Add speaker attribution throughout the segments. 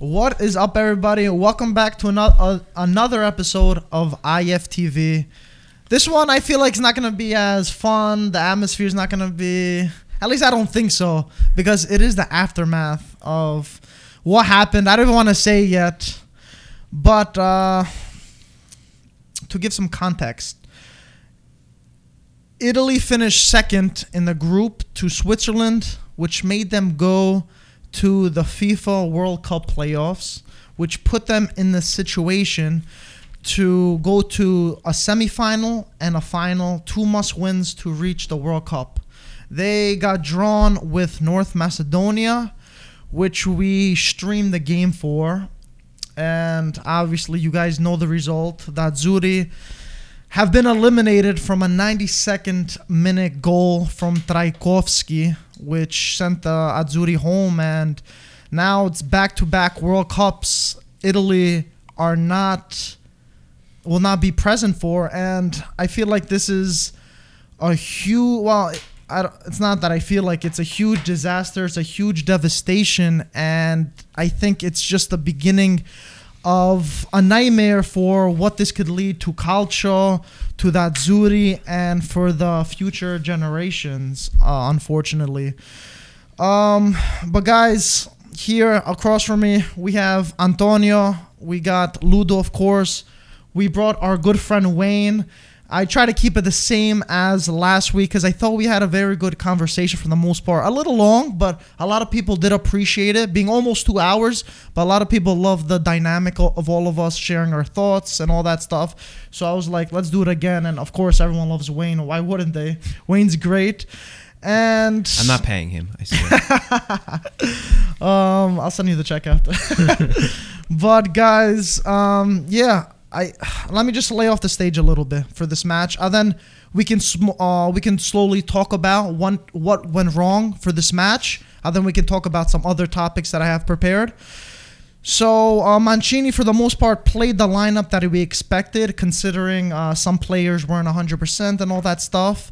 Speaker 1: What is up, everybody? Welcome back to another uh, another episode of IFTV. This one I feel like is not gonna be as fun. The atmosphere is not gonna be. At least I don't think so because it is the aftermath of what happened. I don't even want to say yet, but uh, to give some context, Italy finished second in the group to Switzerland, which made them go to the FIFA World Cup playoffs, which put them in the situation to go to a semifinal and a final, two must wins to reach the World Cup. They got drawn with North Macedonia, which we streamed the game for. And obviously, you guys know the result. that Azzurri have been eliminated from a 92nd minute goal from Trajkovski, which sent the Azzurri home. And now it's back to back World Cups. Italy are not, will not be present for. And I feel like this is a huge, well, it's not that I feel like it's a huge disaster. It's a huge devastation, and I think it's just the beginning of a nightmare for what this could lead to culture, to that Azzurri, and for the future generations. Uh, unfortunately, um, but guys, here across from me we have Antonio. We got Ludo, of course. We brought our good friend Wayne. I try to keep it the same as last week because I thought we had a very good conversation for the most part. A little long, but a lot of people did appreciate it, being almost two hours. But a lot of people love the dynamic of all of us sharing our thoughts and all that stuff. So I was like, let's do it again. And of course, everyone loves Wayne. Why wouldn't they? Wayne's great. And
Speaker 2: I'm not paying him. I swear.
Speaker 1: um, I'll send you the check after. but guys, um, yeah, I let me just lay off the stage a little bit for this match, and then we can sm- uh, we can slowly talk about one what went wrong for this match, and then we can talk about some other topics that I have prepared. So uh, Mancini, for the most part, played the lineup that we expected, considering uh, some players weren't 100% and all that stuff.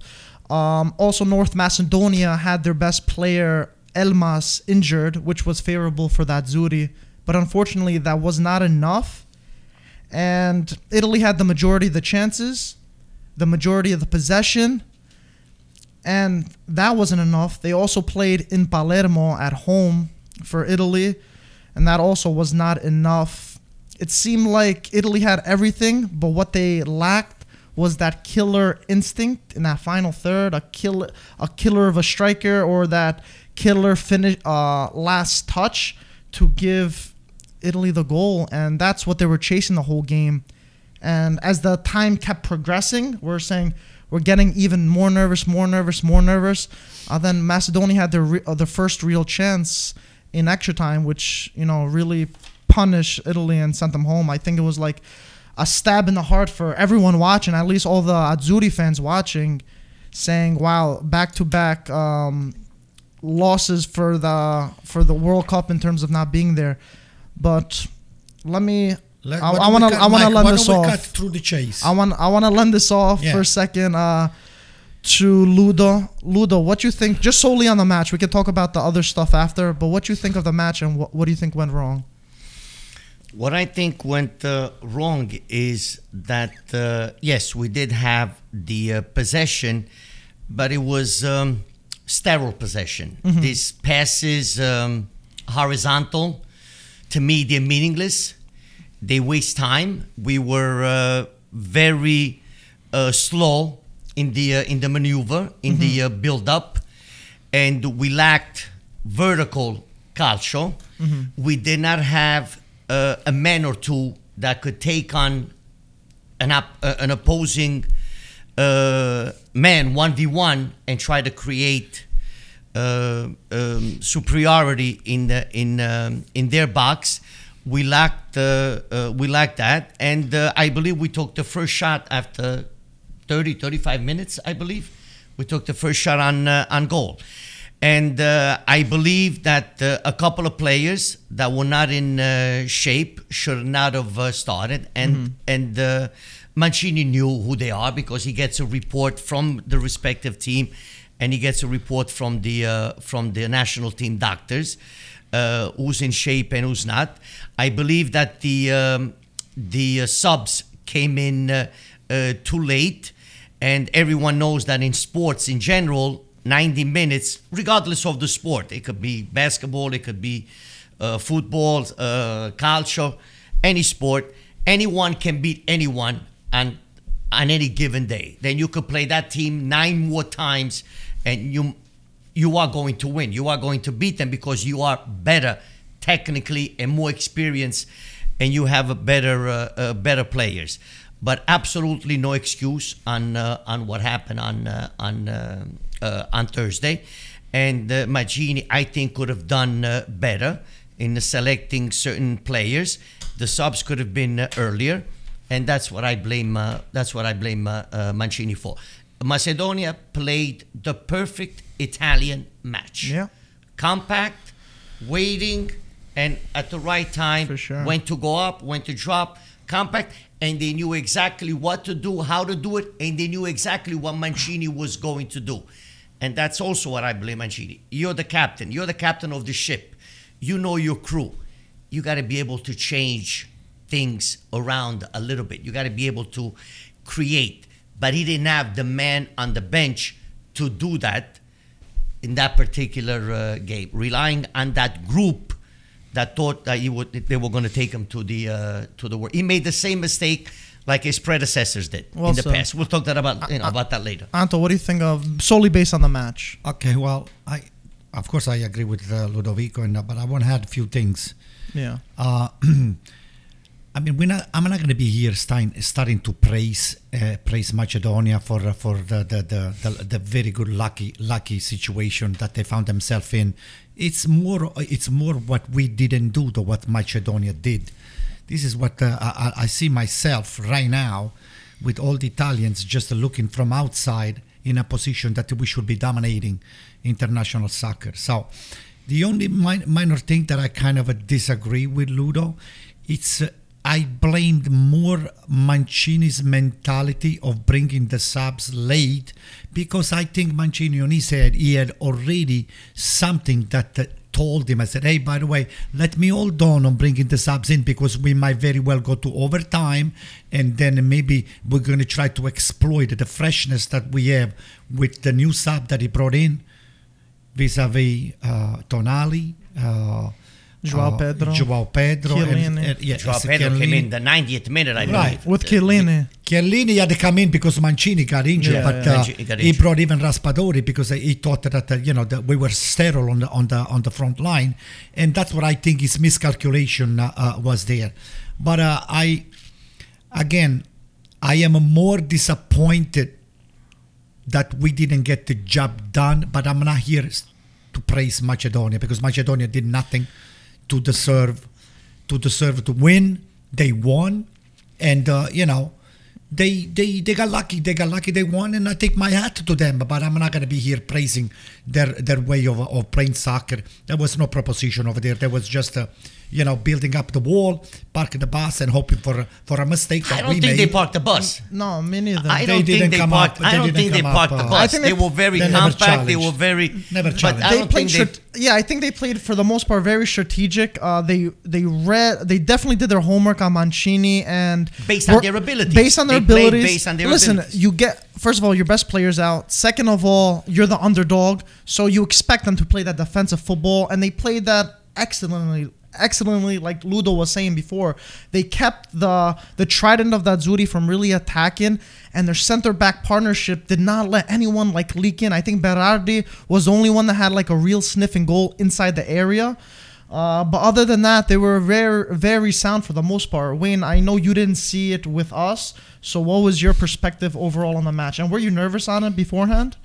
Speaker 1: Um, also, North Macedonia had their best player Elmas injured, which was favorable for that Azzurri, but unfortunately, that was not enough and Italy had the majority of the chances, the majority of the possession, and that wasn't enough. They also played in Palermo at home for Italy, and that also was not enough. It seemed like Italy had everything, but what they lacked was that killer instinct in that final third, a killer, a killer of a striker, or that killer finish, uh, last touch to give Italy the goal, and that's what they were chasing the whole game. And as the time kept progressing, we're saying we're getting even more nervous, more nervous, more nervous. Uh, then Macedonia had their re- uh, their first real chance in extra time, which you know really punished Italy and sent them home. I think it was like a stab in the heart for everyone watching, at least all the Azzurri fans watching, saying, "Wow, back to back losses for the for the World Cup in terms of not being there." But let me.
Speaker 3: Let,
Speaker 1: I, I want to. I want to lend this off.
Speaker 3: Cut through the chase.
Speaker 1: I want. I want to lend this off
Speaker 3: Yeah.
Speaker 1: for a second. Uh, to Ludo. Ludo, what you think? Just solely on the match. We can talk about the other stuff after. But what you think of the match and what, what do you think went wrong?
Speaker 4: What I think went uh, wrong is that uh, yes, we did have the uh, possession, but it was um, sterile possession. These passes um, horizontal, to me, they're meaningless. They waste time. We were uh, very uh, slow in the uh, in the maneuver, in the uh, build up, and we lacked vertical calcio. We did not have uh, a man or two that could take on an op- uh, an opposing uh, man one v one and try to create uh, um, superiority in the in um, in their box. We lacked uh, uh, we lacked that, and uh, I believe we took the first shot after 30, 35 minutes. I believe we took the first shot on uh, on goal, and uh, I believe that uh, a couple of players that were not in uh, shape should not have uh, started, and and uh, Mancini knew who they are because he gets a report from the respective team, and he gets a report from the uh, from the national team doctors. uh, who's in shape and who's not. I believe that the um, the uh, subs came in uh, uh, too late, and everyone knows that in sports in general, 90 minutes, regardless of the sport, it could be basketball, it could be football, culture, any sport, anyone can beat anyone on on any given day. Then you could play that team nine more times, and you you are going to win. You are going to beat them because you are better technically and more experienced, and you have a better uh, uh, better players. But absolutely no excuse on uh, on what happened on uh, on uh, uh, on Thursday, and uh, Mancini I think could have done better in selecting certain players. The subs could have been earlier, and that's what I blame. That's what I blame Mancini for. Macedonia played the perfect Italian match.
Speaker 1: Yeah.
Speaker 4: Compact, waiting, and at the right time,
Speaker 1: sure.
Speaker 4: when to go up, when to drop. Compact, and they knew exactly what to do, how to do it, and they knew exactly what Mancini was going to do. And that's also what I blame Mancini. You're the captain. You're the captain of the ship. You know your crew. You got to be able to change things around a little bit. You got to be able to create. But he didn't have the man on the bench to do that in that particular uh, game, relying on that group that thought that he would, they were going to take him to the uh, to the world. He made the same mistake like his predecessors did
Speaker 1: Well
Speaker 4: in the
Speaker 1: said.
Speaker 4: past. We'll talk that about you know, about that later.
Speaker 1: Anto, what do you think of solely based on the match?
Speaker 3: Okay, well, I of course I agree with uh, Ludovico, and uh, but I want to add a few things.
Speaker 1: Yeah.
Speaker 3: I mean, we're not, I'm not going to be here starting, starting to praise uh, praise Macedonia for for the the, the, the the very good lucky lucky situation that they found themselves in. It's more it's more what we didn't do than what Macedonia did. This is what uh, I, I see myself right now with all the Italians just looking from outside in a position that we should be dominating international soccer. So the only min- minor thing that I kind of disagree with Ludo, it's I blamed more Mancini's mentality of bringing the subs late because I think Mancini on his he had already something that uh, told him. I said hey by the way let me hold on on bringing the subs in because we might very well go to overtime and then maybe we're going to try to exploit the freshness that we have with the new sub that he brought in vis-a-vis uh, Tonali, uh,
Speaker 1: Joao
Speaker 3: uh,
Speaker 1: Pedro.
Speaker 3: Joao Pedro, and,
Speaker 1: Chiellini.
Speaker 3: and- yeah,
Speaker 4: Joao
Speaker 3: it's
Speaker 4: Pedro came in the 90th minute, I
Speaker 3: Right.
Speaker 4: believe.
Speaker 1: With Chiellini.
Speaker 3: Chiellini had to come in because Mancini got injured,
Speaker 1: Yeah,
Speaker 3: but
Speaker 1: yeah.
Speaker 3: uh,
Speaker 4: Mancini got
Speaker 3: he brought even Raspadori because he thought that uh, you know that we were sterile on the on the on the front line, and that's what I think his miscalculation uh, uh, was there. But uh, I, again, I am more disappointed that we didn't get the job done. But I'm not here to praise Macedonia because Macedonia did nothing to deserve to deserve to win. They won, and uh, you know. They, they they got lucky. They got lucky. They won, and I take my hat to them. But I'm not to be here praising their their way of, of playing soccer. There was no proposition over there. There was just a, you know, building up the wall, parking the bus, and hoping for for a mistake that
Speaker 4: I don't
Speaker 3: we
Speaker 4: think
Speaker 3: made.
Speaker 4: they parked the bus.
Speaker 1: No, me neither.
Speaker 4: I
Speaker 3: They
Speaker 4: don't
Speaker 3: didn't
Speaker 4: think they parked.
Speaker 3: up-
Speaker 4: I don't think they parked
Speaker 3: up,
Speaker 4: the
Speaker 3: uh,
Speaker 4: bus.
Speaker 1: I think
Speaker 4: they,
Speaker 1: they-
Speaker 4: were very
Speaker 3: they never
Speaker 4: compact. They were very
Speaker 3: Never
Speaker 4: But
Speaker 3: challenged.
Speaker 4: I
Speaker 1: they played
Speaker 4: think they.
Speaker 1: yeah i think they played for the most part very strategic uh, they they read they definitely did their homework on mancini and
Speaker 4: Based on their abilities.
Speaker 1: based on their
Speaker 4: They
Speaker 1: abilities
Speaker 4: based on their
Speaker 1: listen
Speaker 4: abilities.
Speaker 1: you get first of all your best players out second of all you're the underdog so you expect them to play that defensive football and they played that excellently excellently like ludo was saying before they kept the the trident of that azzurri from really attacking and their center back partnership did not let anyone like leak in i think berardi was the only one that had like a real sniffing goal inside the area uh, but other than that, they were very, very sound for the most part. Wayne, I know you didn't see it with us, so what was your perspective overall on the match? And were you nervous on it beforehand?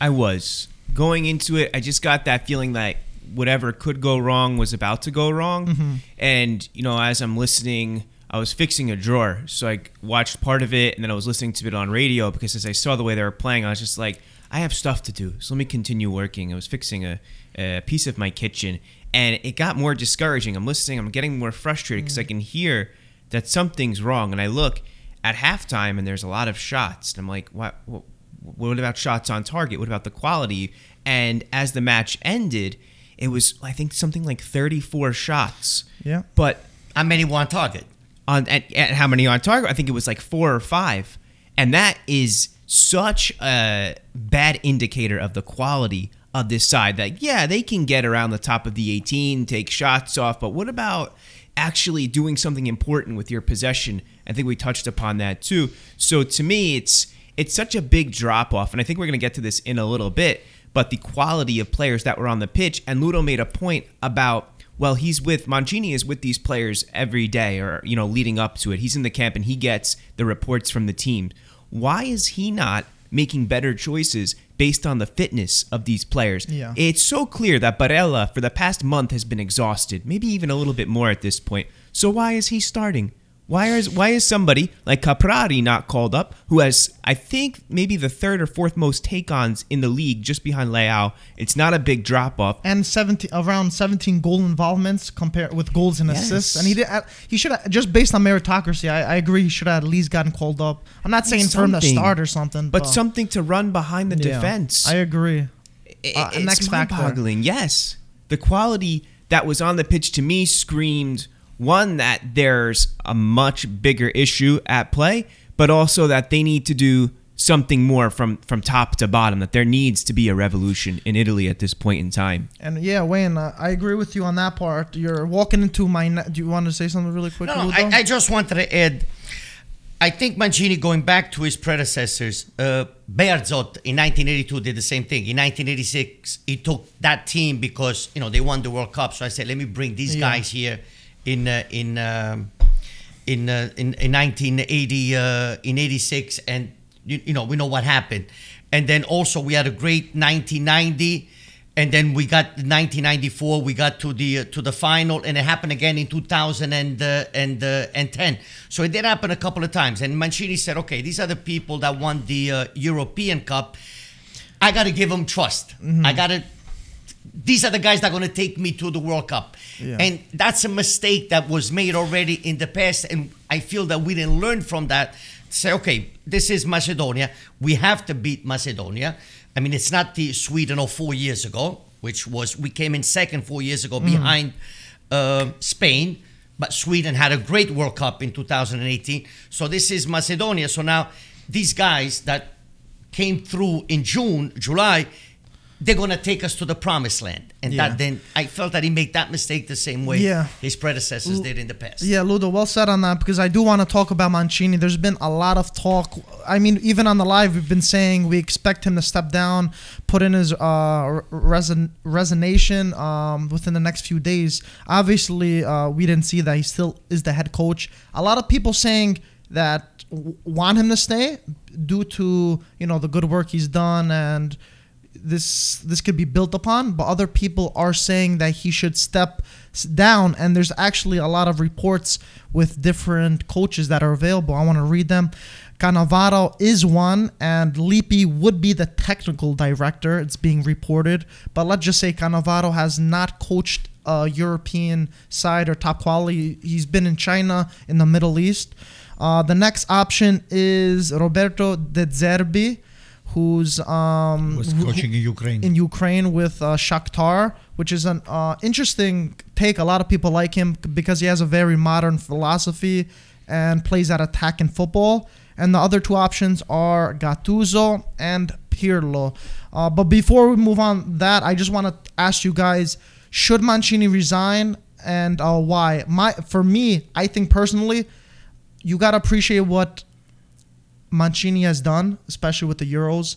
Speaker 2: I was going into it. I just got that feeling that whatever could go wrong was about to go wrong. Mm-hmm. And you know, as I'm listening, I was fixing a drawer, so I watched part of it, and then I was listening to it on radio because as I saw the way they were playing, I was just like, I have stuff to do, so let me continue working. I was fixing a, a piece of my kitchen, and it got more discouraging. I'm listening, I'm getting more frustrated because I mm. can hear that something's wrong, and I look at halftime, and there's a lot of shots, and I'm like, what? what what about shots on target? What about the quality? And as the match ended, it was I think something like 34 shots.
Speaker 1: Yeah.
Speaker 2: But
Speaker 4: How many were on target?
Speaker 2: on at, at how many on target? I think it was like four or five, and that is such a bad indicator of the quality of this side. That yeah, they can get around the top of the 18, take shots off, but what about actually doing something important with your possession? I think we touched upon that too. So to me, it's it's such a big drop off, and I think we're going to get to this in a little bit. But the quality of players that were on the pitch, and Ludo made a point about well, he's with Mancini is with these players every day or you know leading up to it. He's in the camp and he gets the reports from the team. Why is he not making better choices based on the fitness of these players?
Speaker 1: Yeah.
Speaker 2: It's so clear that Barella for the past month has been exhausted, maybe even a little bit more at this point. So why is he starting? Why is why is somebody like Caprari not called up, who has I think maybe the third or fourth most take-ons in the league, just behind Leao? It's not a big drop off.
Speaker 1: and 17 around 17 goal involvements compared with goals and assists
Speaker 2: Yes.
Speaker 1: and he did uh, he should have just based on meritocracy I, I agree he should have at least gotten called up i'm not saying for him to start or something
Speaker 2: But something to run behind the
Speaker 1: yeah,
Speaker 2: defense.
Speaker 1: i agree
Speaker 2: I-
Speaker 1: uh,
Speaker 2: it's
Speaker 1: next factor.
Speaker 2: mind-boggling. Yes, the quality that was on the pitch to me screamed one that there's a much bigger issue at play, but also that they need to do something more from from top to bottom. That there needs to be a revolution in Italy at this point in time.
Speaker 1: and yeah wayne uh, i agree with you on that part you're walking into my ne- do you want to say something really quick
Speaker 4: No, no, I, I just wanted to add. I think Mancini, going back to his predecessors, uh, Bearzot in 1982 did the same thing. In 1986, he took that team because you know they won the World Cup. So I said, let me bring these
Speaker 1: Yeah.
Speaker 4: guys here in uh, in um, in, uh, in in 1980 uh, in 86, and you, you know we know what happened. And then also we had a great 1990 and then we got 1994 we got to the uh, to the final and it happened again in 2000 and uh, and uh, and 10 so it did happen a couple of times and mancini said okay these are the people that won the uh, european cup. I got to give them trust. I got to these are the guys that are going to take me to the World Cup.
Speaker 1: Yeah.
Speaker 4: And that's a mistake that was made already in the past. And I feel that we didn't learn from that. Say, okay, this is Macedonia. We have to beat Macedonia. I mean, it's not the Sweden of four years ago, which was, we came in second four years ago behind uh, Spain. But Sweden had a great World Cup in 2018. So this is Macedonia. So now these guys that came through in June, July, they're gonna take us to the promised land, and
Speaker 1: Yeah.
Speaker 4: that then I felt that he made that mistake the same way
Speaker 1: Yeah.
Speaker 4: his predecessors did in the past.
Speaker 1: Yeah, Ludo, well said on that because I do want to talk about Mancini. There's been a lot of talk. I mean, even on the live, we've been saying we expect him to step down, put in his uh, resign- resignation um, within the next few days. Obviously, uh, we didn't see that he still is the head coach. A lot of people saying that w- want him to stay due to you know the good work he's done and this this could be built upon but other people are saying that he should step down. And there's actually a lot of reports with different coaches that are available. I want to read them. Cannavaro is one and Lippi would be the technical director. It's being reported. But let's just say Cannavaro has not coached a European side or top quality. He's been in China in the Middle East. Uh, the next option is Roberto De Zerbi who's um
Speaker 3: was
Speaker 1: who-
Speaker 3: coaching in Ukraine.
Speaker 1: in Ukraine with uh, Shakhtar, which is an uh, interesting take. A lot of people like him because he has a very modern philosophy and plays that attack in football. And the other two options are Gattuso and Pirlo. Uh, but before we move on that, I just want to ask you guys: Should Mancini resign, and uh, why? My for me, I think personally, you gotta appreciate what Mancini has done, especially with the Euros.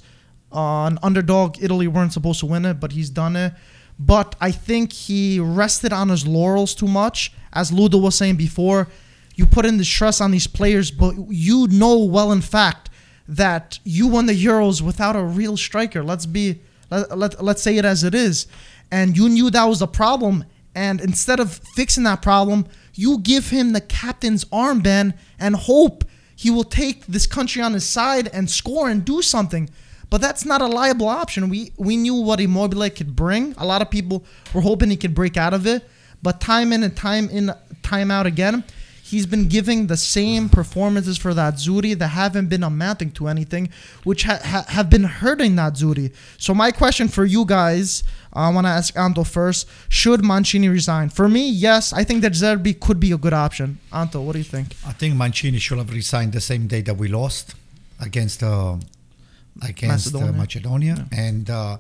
Speaker 1: Uh, an underdog, Italy weren't supposed to win it, but he's done it. But I think he rested on his laurels too much. As Ludo was saying before, you put in the stress on these players, but you know well, in fact, that you won the Euros without a real striker. Let's be let, let, let's say it as it is. And you knew that was the problem. And instead of fixing that problem, you give him the captain's armband and hope he will take this country on his side and score and do something. But that's not a liable option. We we knew what Immobile could bring. A lot of people were hoping he could break out of it, but time in and time in, time out again, he's been giving the same performances for that Azzurri that haven't been amounting to anything, which ha- ha- have been hurting that Azzurri. So my question for you guys, I want to ask Anto first: Should Mancini resign? For me, yes. I think that Zerbi could be a good option. Anto, what do you think?
Speaker 3: I think Mancini should have resigned the same day that we lost against uh, against Macedonia, uh, Macedonia. Yeah. and. Uh,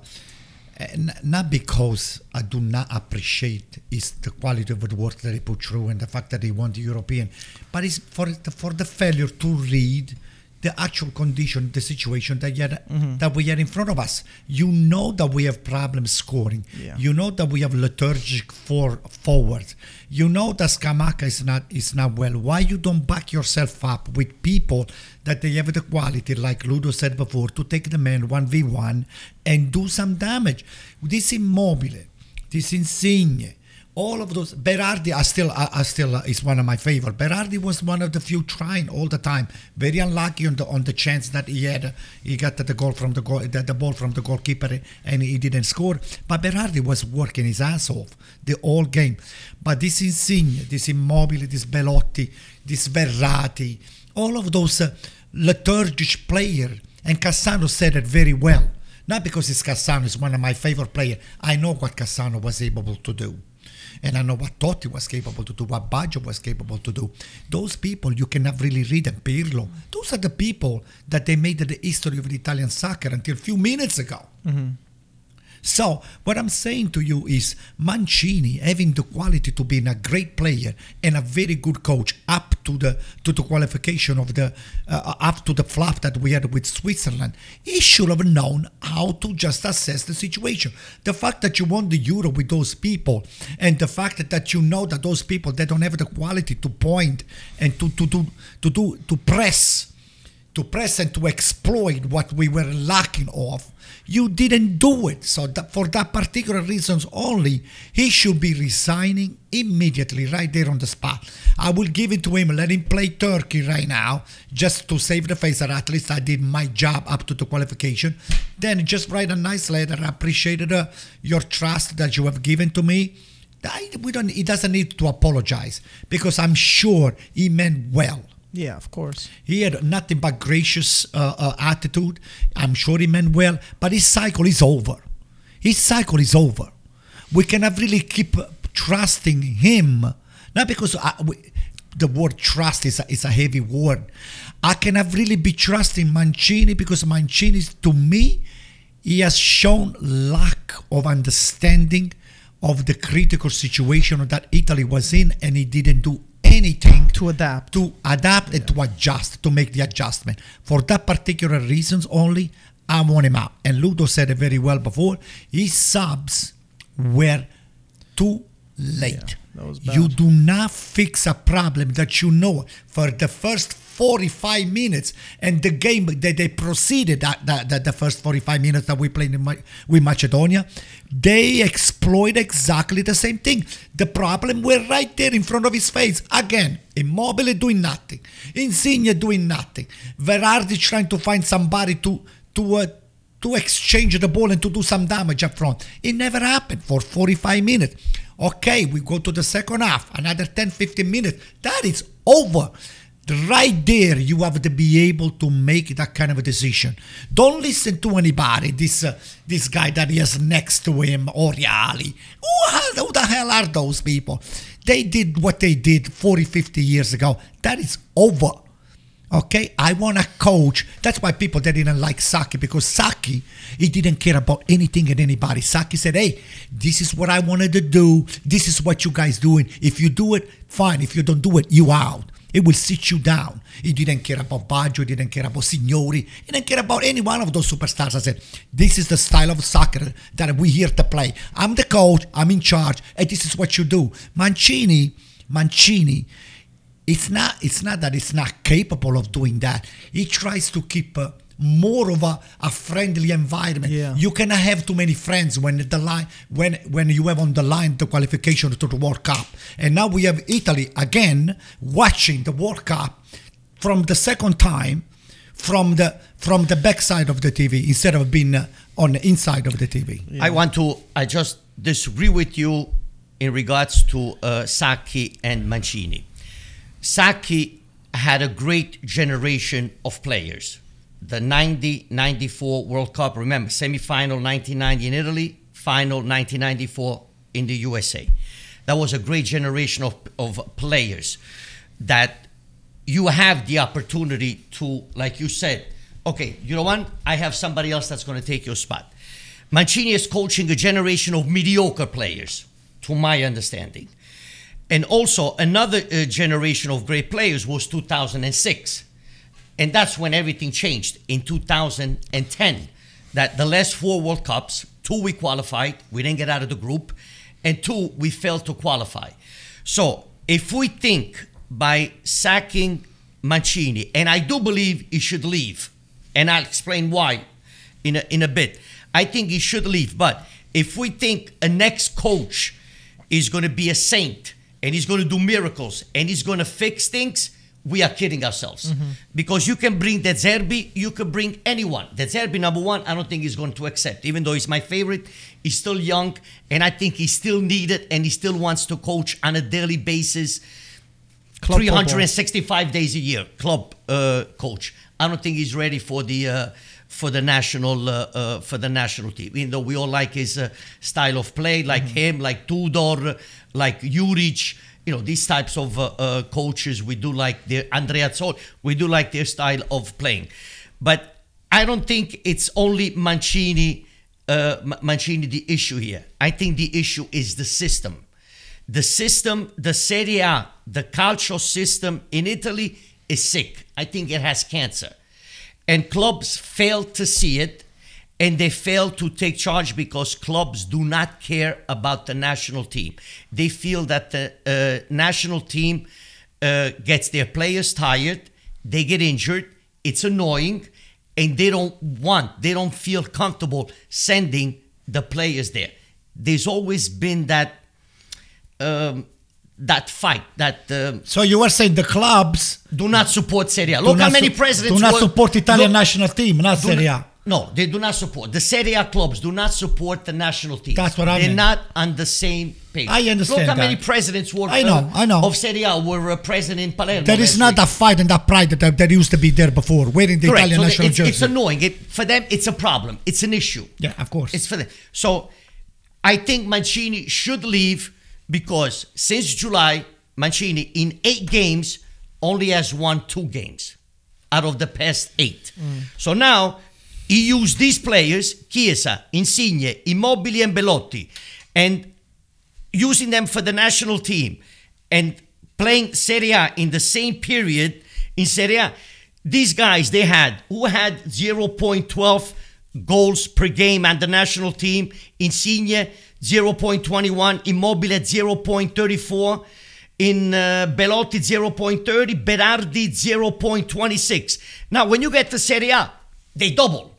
Speaker 3: and not because I do not appreciate is the quality of the work that he put through and the fact that he won the European, but it's for the, for the failure to read the actual condition, the situation that yet, mm-hmm. that we are in front of us. You know that we have problems scoring. Yeah. You know that we have lethargic for forwards. You know that Scamacca is not is not well. Why you don't back yourself up with people that they have the quality, like Ludo said before, to take the man one v one and do some damage. This Immobile, this Insigne, all of those Berardi are still are, still uh, is one of my favorite. Berardi was one of the few trying all the time. Very unlucky on the on the chance that he had he got the goal from the goal the, the ball from the goalkeeper and he didn't score. But Berardi was working his ass off the whole game. But this Insigne, this Immobile, this Belotti, this Verratti, all of those uh, lethargic player. and Cassano said it very well. Not because it's Cassano is one of my favorite players. I know what Cassano was able to do and I know what Totti was capable to do, what Baggio was capable to do. Those people you cannot really read them. Pirlo. Those are the people that they made the history of the Italian soccer until a few minutes ago. Mm-hmm. So what I'm saying to you is Mancini having the quality to be a great player and a very good coach up to the to the qualification of the uh, up to the flop that we had with Switzerland, he should have known how to just assess the situation. The fact that you won the Euro with those people and the fact that you know that those people they don't have the quality to point and to to to to do to press to press and to exploit what we were lacking of you didn't do it. So that for that particular reasons only, he should be resigning immediately, right there on the spot. I will give it to him, let him play Turkey right now, just to save the face that at least I did my job up to the qualification. Then just write a nice letter. I appreciated uh, your trust that you have given to me. I, we don't. He doesn't need to apologize because I'm sure he meant well.
Speaker 1: Yeah, of course.
Speaker 3: He had nothing but gracious uh, uh, attitude. I'm sure he meant well, but his cycle is over. His cycle is over. We cannot really keep trusting him, not because I, uh, we, the word trust is a, is a heavy word. I cannot really be trusting Mancini because Mancini, to me, he has shown lack of understanding of the critical situation that Italy was in, and he didn't do anything
Speaker 1: to adapt.
Speaker 3: to adapt and to adjust to make the adjustment. For that particular reasons only i want him out. And ludo said it very well before his subs were too late. Yeah, you do not fix a problem that you know. For the first 45 minutes and the game that they proceeded that, that, that the first 45 minutes that we played in with Macedonia they exploit exactly the same thing the problem were right there in front of his face again Immobile doing nothing Insigne doing nothing Berardi trying to find somebody to to uh, to exchange the ball and to do some damage up front. It never happened for 45 minutes. Okay, we go to the second half, another 10 15 minutes. That is over right there you have to be able to make that kind of a decision. Don't listen to anybody this uh, this guy that he has next to him Oriali who, who the hell are those people? They did what they did 40 50 years ago. That is over. Okay? I want a coach. That's why people they didn't like sacchi because sacchi he didn't care about anything and anybody. Sacchi said hey this is what i wanted to do. This is what you guys doing. If you do it fine. If you don't do it you out it will sit you down. He didn't care about Baggio, he didn't care about Signori, he didn't care about any one of those superstars. I said, this is the style of soccer that we here to play. I'm the coach, I'm in charge, and this is what you do. Mancini, Mancini, it's not, it's not that it's not capable of doing that. He tries to keep... Uh, more of a, a friendly environment. Yeah. You cannot have too many friends when the line when when you have on the line the qualification to the World Cup. And now we have Italy again watching the World Cup from the second time from the from the backside of the TV instead of being uh, on the inside of the TV.
Speaker 4: Yeah. I want to I just disagree with you in regards to uh, Sacchi and Mancini. Sacchi had a great generation of players. The 90 94 World Cup, remember, semifinal 1990 in Italy, final 1994 in the USA. That was a great generation of, of players that you have the opportunity to, like you said, okay, you know what? I have somebody else that's going to take your spot. Mancini is coaching a generation of mediocre players, to my understanding. And also, another uh, generation of great players was 2006. And that's when everything changed in 2010. That the last four World Cups, two we qualified, we didn't get out of the group, and two we failed to qualify. So, if we think by sacking Mancini, and I do believe he should leave, and I'll explain why in a, in a bit. I think he should leave. But if we think a next coach is going to be a saint and he's going to do miracles and he's going to fix things, we are kidding ourselves. Because you can bring De Zerbi, you can bring anyone. De Zerbi, number one, I don't think he's going to accept. Even though he's my favorite, he's still young and I think he's still needed and he still wants to coach on a daily basis.
Speaker 1: Club football.
Speaker 4: 365 days a year, club uh, coach. I don't think he's ready for the uh, for the national uh, uh, for the national team. Even though we all like his uh, style of play, like him, like Tudor, like Juric, you know these types of uh, uh, coaches. We do like their Andrea Sol. We do like their style of playing, but I don't think it's only Mancini. Uh, Mancini the issue here. I think the issue is the system the system, the Serie A, the calcio system in Italy is sick. I think it has cancer. And clubs fail to see it and they fail to take charge because clubs do not care about the national team. They feel that the uh, national team uh, gets their players tired, they get injured, it's annoying, and they don't want, they don't feel comfortable sending the players there. There's always been that um, that fight that um,
Speaker 3: So you were saying the clubs
Speaker 4: do not support Serie A. Look how many presidents
Speaker 3: do not
Speaker 4: were-
Speaker 3: support Italian
Speaker 4: Look-
Speaker 3: national team, not Serie A.
Speaker 4: No, they do not support. The Serie A clubs do not support the national team.
Speaker 3: That's what I
Speaker 4: They're
Speaker 3: mean.
Speaker 4: not on the same page.
Speaker 3: I understand
Speaker 4: Look how many presidents were
Speaker 3: I know,
Speaker 4: uh,
Speaker 3: I know.
Speaker 4: of Serie A were uh, present in Palermo.
Speaker 3: There is
Speaker 4: last
Speaker 3: not
Speaker 4: week.
Speaker 3: that fight and that pride that, that used to be there before, wearing the
Speaker 4: Correct.
Speaker 3: Italian
Speaker 4: So
Speaker 3: national
Speaker 4: it's,
Speaker 3: jersey.
Speaker 4: it's annoying. It, for them, it's a problem. It's an issue.
Speaker 3: yeah, of course.
Speaker 4: It's for them. So I think Mancini should leave because since July, Mancini in eight games only has won two games out of the past eight. So now he used these players, Chiesa, Insigne, Immobile, and Belotti, and using them for the national team and playing Serie A in the same period in Serie A. These guys they had who had 0.12 goals per game and the national team. Insigne 0.21, Immobile 0.34. In uh, Belotti 0.30, Berardi 0.26. Now, when you get to Serie A, they double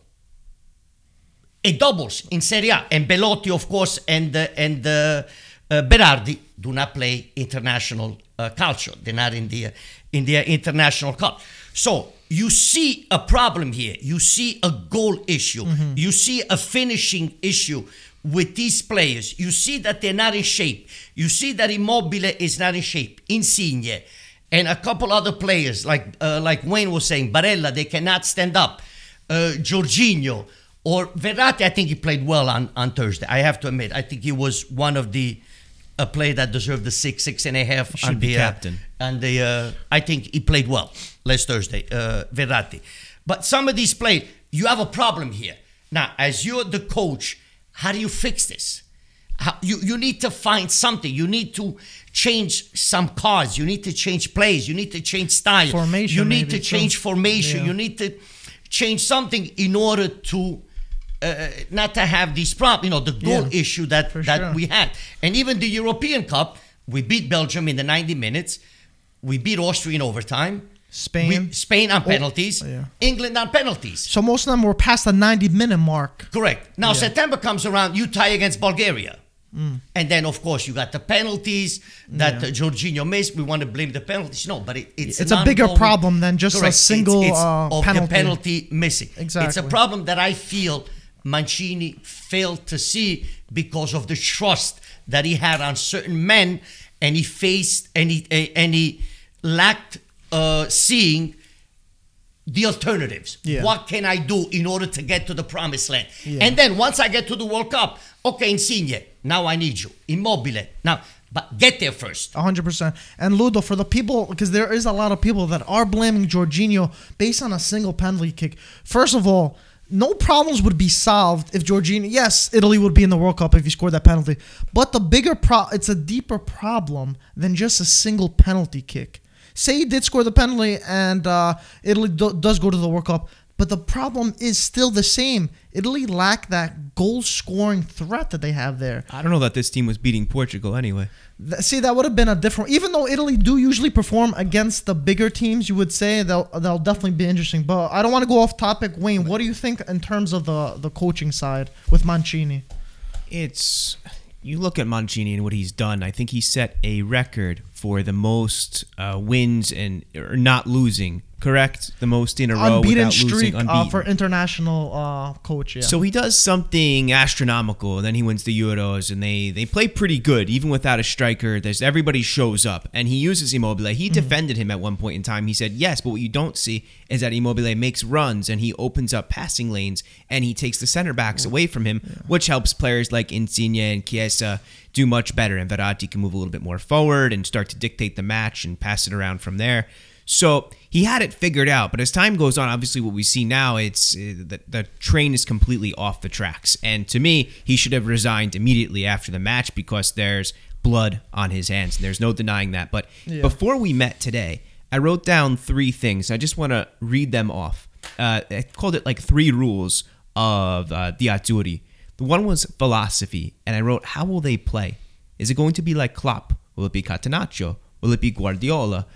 Speaker 4: it doubles in Serie A. And Belotti, of course, and uh, and uh, uh, Berardi do not play international uh, calcio. They're not in the uh, in the international cup. So you see a problem here. You see a goal issue. You see a finishing issue with these players. You see that they're not in shape. You see that Immobile is not in shape. Insigne and a couple other players like uh, like Wayne was saying, Barella, they cannot stand up. Uh, Jorginho or Verratti, I think he played well on, on Thursday. I have to admit, I think he was one of the a player that deserved the six, six and a half.
Speaker 2: Should
Speaker 4: on
Speaker 2: be
Speaker 4: the, uh,
Speaker 2: captain.
Speaker 4: and the uh, I think he played well last Thursday, uh, Verratti. But some of these plays, you have a problem here. Now, as you're the coach, how do you fix this? How, you, you need to find something. You need to change some cards. You need to change plays. You need to change style.
Speaker 1: Formation,
Speaker 4: You need to change
Speaker 1: too.
Speaker 4: formation.
Speaker 1: Yeah.
Speaker 4: You need to change something in order to uh, not to have these problems. You know, the goal
Speaker 1: Yeah,
Speaker 4: issue that that
Speaker 1: sure.
Speaker 4: we had, and even the European Cup, we beat Belgium in the 90 minutes. We beat Austria in overtime.
Speaker 1: Spain.
Speaker 4: We, Spain on penalties.
Speaker 1: yeah.
Speaker 4: England on penalties.
Speaker 1: So most of them were past the 90 minute mark.
Speaker 4: Correct. Now
Speaker 1: Yeah.
Speaker 4: September comes around, you tie against Bulgaria. And then, of course, you got the penalties that
Speaker 1: Mm. Yeah.
Speaker 4: uh, Jorginho missed. We want to blame the penalties. No, but it, it's
Speaker 1: It's a bigger problem than just a
Speaker 4: Correct.
Speaker 1: single, uh,
Speaker 4: of
Speaker 1: penalty.
Speaker 4: the penalty missing. It's a problem that I feel Mancini failed to see because of the trust that he had on certain men, and he faced and he eh, and he lacked uh, seeing the alternatives.
Speaker 1: Yeah.
Speaker 4: What can I do in order to get to the promised land?
Speaker 1: Yeah.
Speaker 4: And then once I get to the World Cup, okay, Insigne, now I need you. Immobile, now, but get there first.
Speaker 1: hundred percent. And Ludo, for the people, because there is a lot of people that are blaming Jorginho based on a single penalty kick. First of all, no problems would be solved if Jorginho. Yes, Italy would be in the World Cup if he scored that penalty. But the bigger pro, it's a deeper problem than just a single penalty kick. Say he did score the penalty and uh, Italy do, does go to the World Cup. But the problem is still the same. Italy lack that goal scoring threat that they have there.
Speaker 2: I don't know that this team was beating Portugal anyway.
Speaker 1: See, that would have been a different. Even though Italy do usually perform against the bigger teams, you would say they'll they'll definitely be interesting. But I don't want to go off topic. Wayne, what do you think in terms of the the coaching side with Mancini?
Speaker 2: It's you look at Mancini and what he's done. I think he set a record for the most uh, wins and or not losing. Correct, the most in a row
Speaker 1: Unbeaten
Speaker 2: without
Speaker 1: streak
Speaker 2: losing.
Speaker 1: uh, for international uh, coach. Yeah.
Speaker 2: So he does something astronomical, and then he wins the Euros, and they they play pretty good even without a striker. There's everybody shows up, and he uses Immobile.
Speaker 1: Mm-hmm.
Speaker 2: He defended him at one point in time. He said yes, but what you don't see is that Immobile makes runs and he opens up passing lanes, and he takes the center backs away from him, which helps players like Insigne and Chiesa do much better. And Verratti can move a little bit more forward and start to dictate the match and pass it around from there. So he had it figured out, but as time goes on, obviously what we see now, it's uh, the, the train is completely off the tracks. And to me, he should have resigned immediately after the match because there's blood on his hands. And there's no denying that. But
Speaker 1: Yeah.
Speaker 2: before we met today, I wrote down three things. I just want to read them off. Uh, I called it like three rules of uh, the Azzurri. The one was philosophy, and I wrote, how will they play? Is it going to be like Klopp? Will it be Catenaccio? Will it be Guardiola?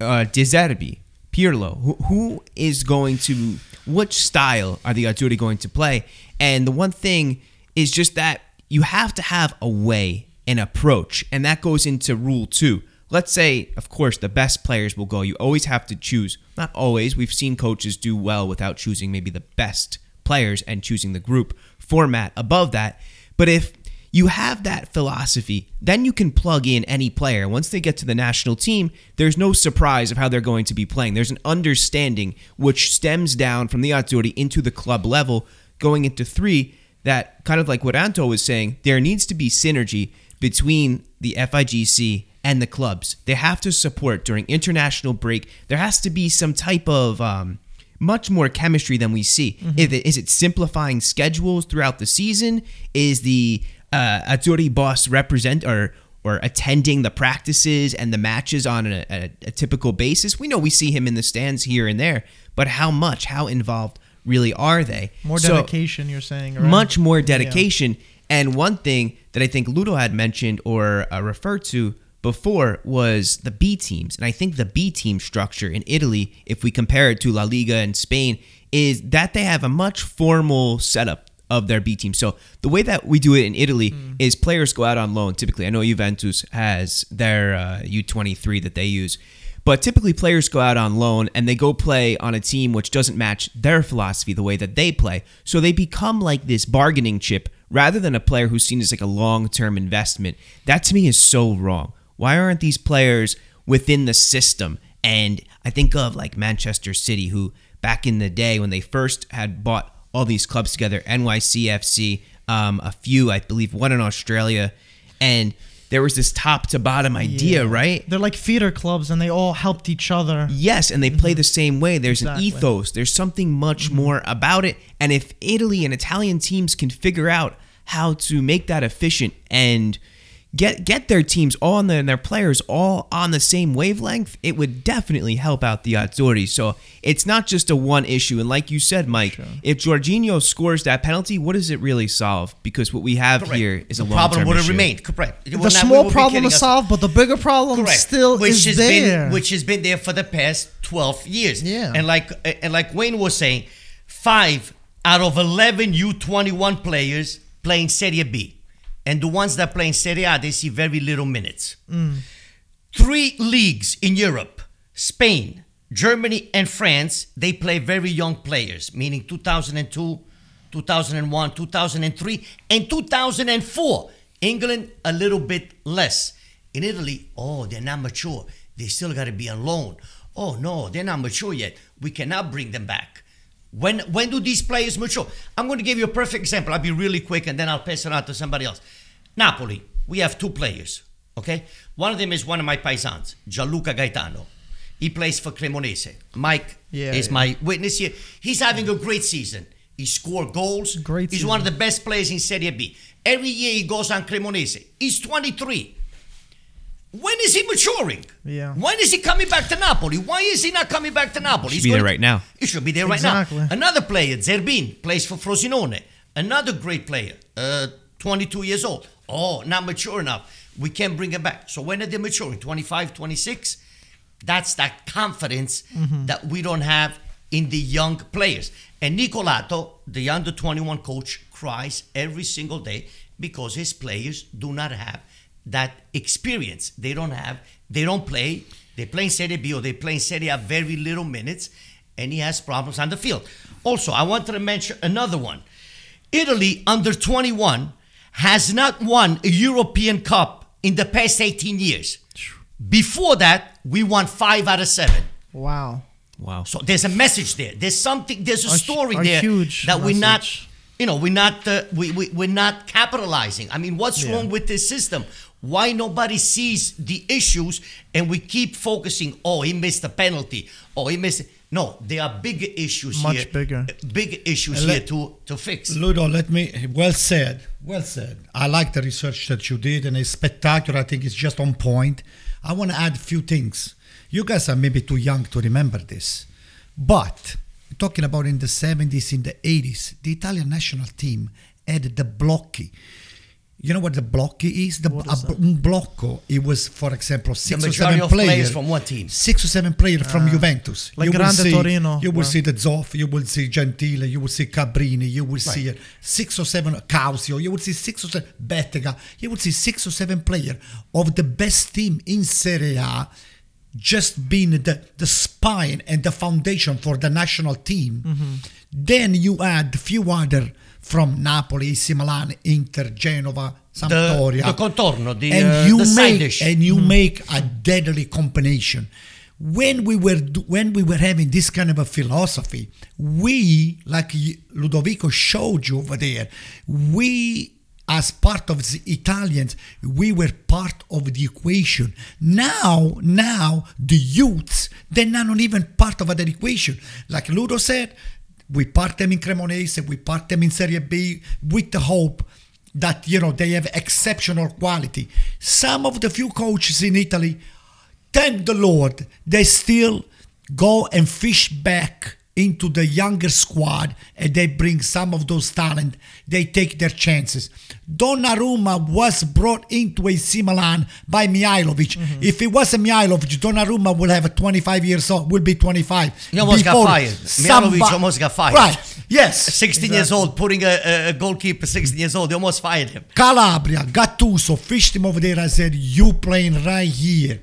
Speaker 2: Uh, De Zerbi, Pirlo, who, who is going to, which style are the Azzurri going to play? And the one thing is just that you have to have a way, an approach, and that goes into rule two. Let's say, of course, the best players will go. You always have to choose. Not always. We've seen coaches do well without choosing maybe the best players and choosing the group format above that. But if you have that philosophy, then you can plug in any player. Once they get to the national team, there's no surprise of how they're going to be playing. There's an understanding which stems down from the Azzurri into the club level, going into three. That kind of like what Anto was saying, there needs to be synergy between the FIGC and the clubs. They have to support during international break. There has to be some type of um, much more chemistry than we see. Is, it, is it simplifying schedules throughout the season? Is the uh, Azzurri boss represent or or attending the practices and the matches on a, a, a typical basis? We know we see him in the stands here and there, but how much, how involved really are they?
Speaker 1: More
Speaker 2: So-
Speaker 1: dedication, you're saying. Right?
Speaker 2: much more dedication. And one thing that I think Ludo had mentioned or uh, referred to before was the B teams. And I think the B team structure in Italy, if we compare it to La Liga and Spain, is that they have a much formal setup of their B team. So the way that we do it in Italy is players go out on loan. Typically, I know Juventus has their uh, U23 that they use. But typically, players go out on loan and they go play on a team which doesn't match their philosophy, the way that they play. So they become like this bargaining chip rather than a player who's seen as like a long term investment. That to me is so wrong. Why aren't these players within the system? And I think of like Manchester City, who back in the day when they first had bought all these clubs together, NYCFC, um, a few, I believe, one in Australia, and there was this top to bottom idea,
Speaker 1: Yeah.
Speaker 2: right?
Speaker 1: They're like feeder clubs, and they all helped each other.
Speaker 2: Yes, and they play the same way. There's
Speaker 1: Exactly.
Speaker 2: an ethos. There's something much more about it. And if Italy and Italian teams can figure out how to make that efficient and get get their teams all on the, and their players all on the same wavelength, it would definitely help out the Azzurri. So it's not just a one issue. And like you said, Mike, if Jorginho scores that penalty, what does it really solve? Because what we have
Speaker 4: Correct.
Speaker 2: here is a
Speaker 4: the
Speaker 2: long
Speaker 4: problem would have remained. Correct.
Speaker 1: The small problem is solved, but the bigger problem
Speaker 4: Correct.
Speaker 1: still
Speaker 4: which
Speaker 1: is
Speaker 4: has
Speaker 1: there.
Speaker 4: Been, which has been there for the past 12 years.
Speaker 1: Yeah.
Speaker 4: And like and like Wayne was saying, five out of 11 U21 players playing Serie B. And the ones that play in Serie A, they see very little minutes. Three leagues in Europe, Spain, Germany, and France, they play very young players, meaning 2002, 2001, 2003, and 2004. England, a little bit less. In Italy, oh, they're not mature. They still got to be on loan. Oh no, they're not mature yet. We cannot bring them back. When when do these players mature? I'm going to give you a perfect example. I'll be really quick and then I'll pass it on to somebody else. Napoli, we have two players. Okay, one of them is one of my paisans, Gianluca Gaetano. He plays for Cremonese. Mike
Speaker 1: Yeah,
Speaker 4: is
Speaker 1: yeah.
Speaker 4: my witness here. He's having a great season. He scored goals.
Speaker 1: Great
Speaker 4: He's
Speaker 1: season.
Speaker 4: one of the best players in Serie B. Every year he goes on Cremonese. He's 23. When is he maturing?
Speaker 1: Yeah.
Speaker 4: When is he coming back to Napoli? Why is he not coming back to Napoli?
Speaker 2: He Should
Speaker 4: He's
Speaker 2: be there
Speaker 4: going-
Speaker 2: right now.
Speaker 4: He should be there right
Speaker 1: Exactly.
Speaker 4: now. Another player, Zerbin, plays for Frosinone. Another great player, uh, 22 years old. Oh, not mature enough. We can't bring him back. So when are they maturing? 25, 26? That's that confidence that we don't have in the young players. And Nicolato, the under 21 coach, cries every single day because his players do not have that experience. They don't have, they don't play. They play in Serie B or they play in Serie A very little minutes, and he has problems on the field. Also, I wanted to mention another one. Italy under 21 has not won a European Cup in the past 18 years. Before that, we won five out of seven.
Speaker 1: Wow.
Speaker 2: Wow.
Speaker 4: So there's a message there. There's something. There's a,
Speaker 1: A
Speaker 4: story
Speaker 1: a
Speaker 4: there
Speaker 1: huge
Speaker 4: that we're not. You know, we're not. Uh, we we we're not capitalizing. I mean, what's
Speaker 1: Yeah.
Speaker 4: wrong with this system? Why nobody sees the issues and we keep focusing? Oh, he missed a penalty. Oh, he missed. No, there are bigger issues
Speaker 1: Much
Speaker 4: here.
Speaker 1: bigger.
Speaker 4: Bigger issues
Speaker 3: And
Speaker 4: here to to fix.
Speaker 3: Ludo, let me. Well said. Well said. I like the research that you did, and it's spectacular. I think it's just on point. I want to add a few things. You guys are maybe too young to remember this, but talking about in the 70s, in the 80s, the Italian national team had the blocchi. You know what the blocchi is? The
Speaker 1: What is
Speaker 3: a, un blocco. It was, for example, six or seven
Speaker 4: of
Speaker 3: players,
Speaker 4: players from one team.
Speaker 3: Six or seven players from Juventus.
Speaker 1: like
Speaker 3: you
Speaker 1: Grande
Speaker 3: see,
Speaker 1: Torino,
Speaker 3: You will
Speaker 1: well.
Speaker 3: see the Zoff, you will see Gentile, you will see Cabrini, you will see uh, six or seven Causio, you will see six or seven Bettega, you will see six or seven players of the best team in Serie A just being the, the spine and the foundation for the national team. Then you add a few other from Napoli, AC Milan, Inter, Genova, Sampdoria.
Speaker 4: the contorno, the,
Speaker 3: and
Speaker 4: uh,
Speaker 3: you
Speaker 4: the side
Speaker 3: make
Speaker 4: dish.
Speaker 3: and you make a deadly combination. When we were when we were having this kind of a philosophy, we like Ludovico showed you over there, we as part of the Italians, we were part of the equation. Now, now the youths, they're not even part of that equation. Like Ludo said, we part them in Cremonese, we part them in Serie B with the hope that you know they have exceptional quality. Some of the few coaches in Italy, thank the Lord, they still go and fish back into the younger squad and they bring some of those talent. They take their chances. Donnarumma was brought into AC Milan by Mihailovic. Mm-hmm. If it wasn't Mihailovic, Donnarumma will have a 25 years old, will be 25.
Speaker 4: He almost got fired.
Speaker 3: somebody-
Speaker 4: Mihailovic almost got fired.
Speaker 3: Right. Yes.
Speaker 4: 16 years old, putting a, a- a goalkeeper 16 years old, they almost fired him.
Speaker 3: Calabria, Gattuso fished him over there. I said, "You playing right here."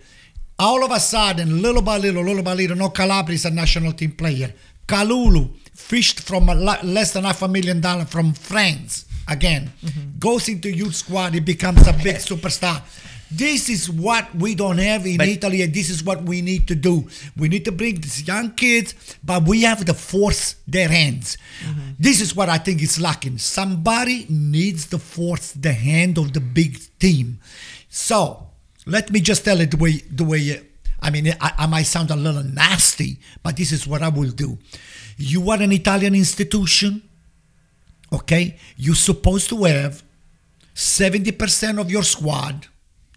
Speaker 3: All of a sudden, little by little, little by little, no Calabria is a national team player. Kalulu fished from less than half a million dollar from France again, mm-hmm. goes into youth squad. He becomes a big superstar. This is what we don't have in
Speaker 4: But-
Speaker 3: Italy, and this is what we need to do. We need to bring these young kids, but we have to force their hands. Mm-hmm. This is what I think is lacking. Somebody needs to force the hand of the big team. So let me just tell it the way the way. I mean, I, I might sound a little nasty, but this is what I will do. You are an Italian institution, okay? You're supposed to have 70% of your squad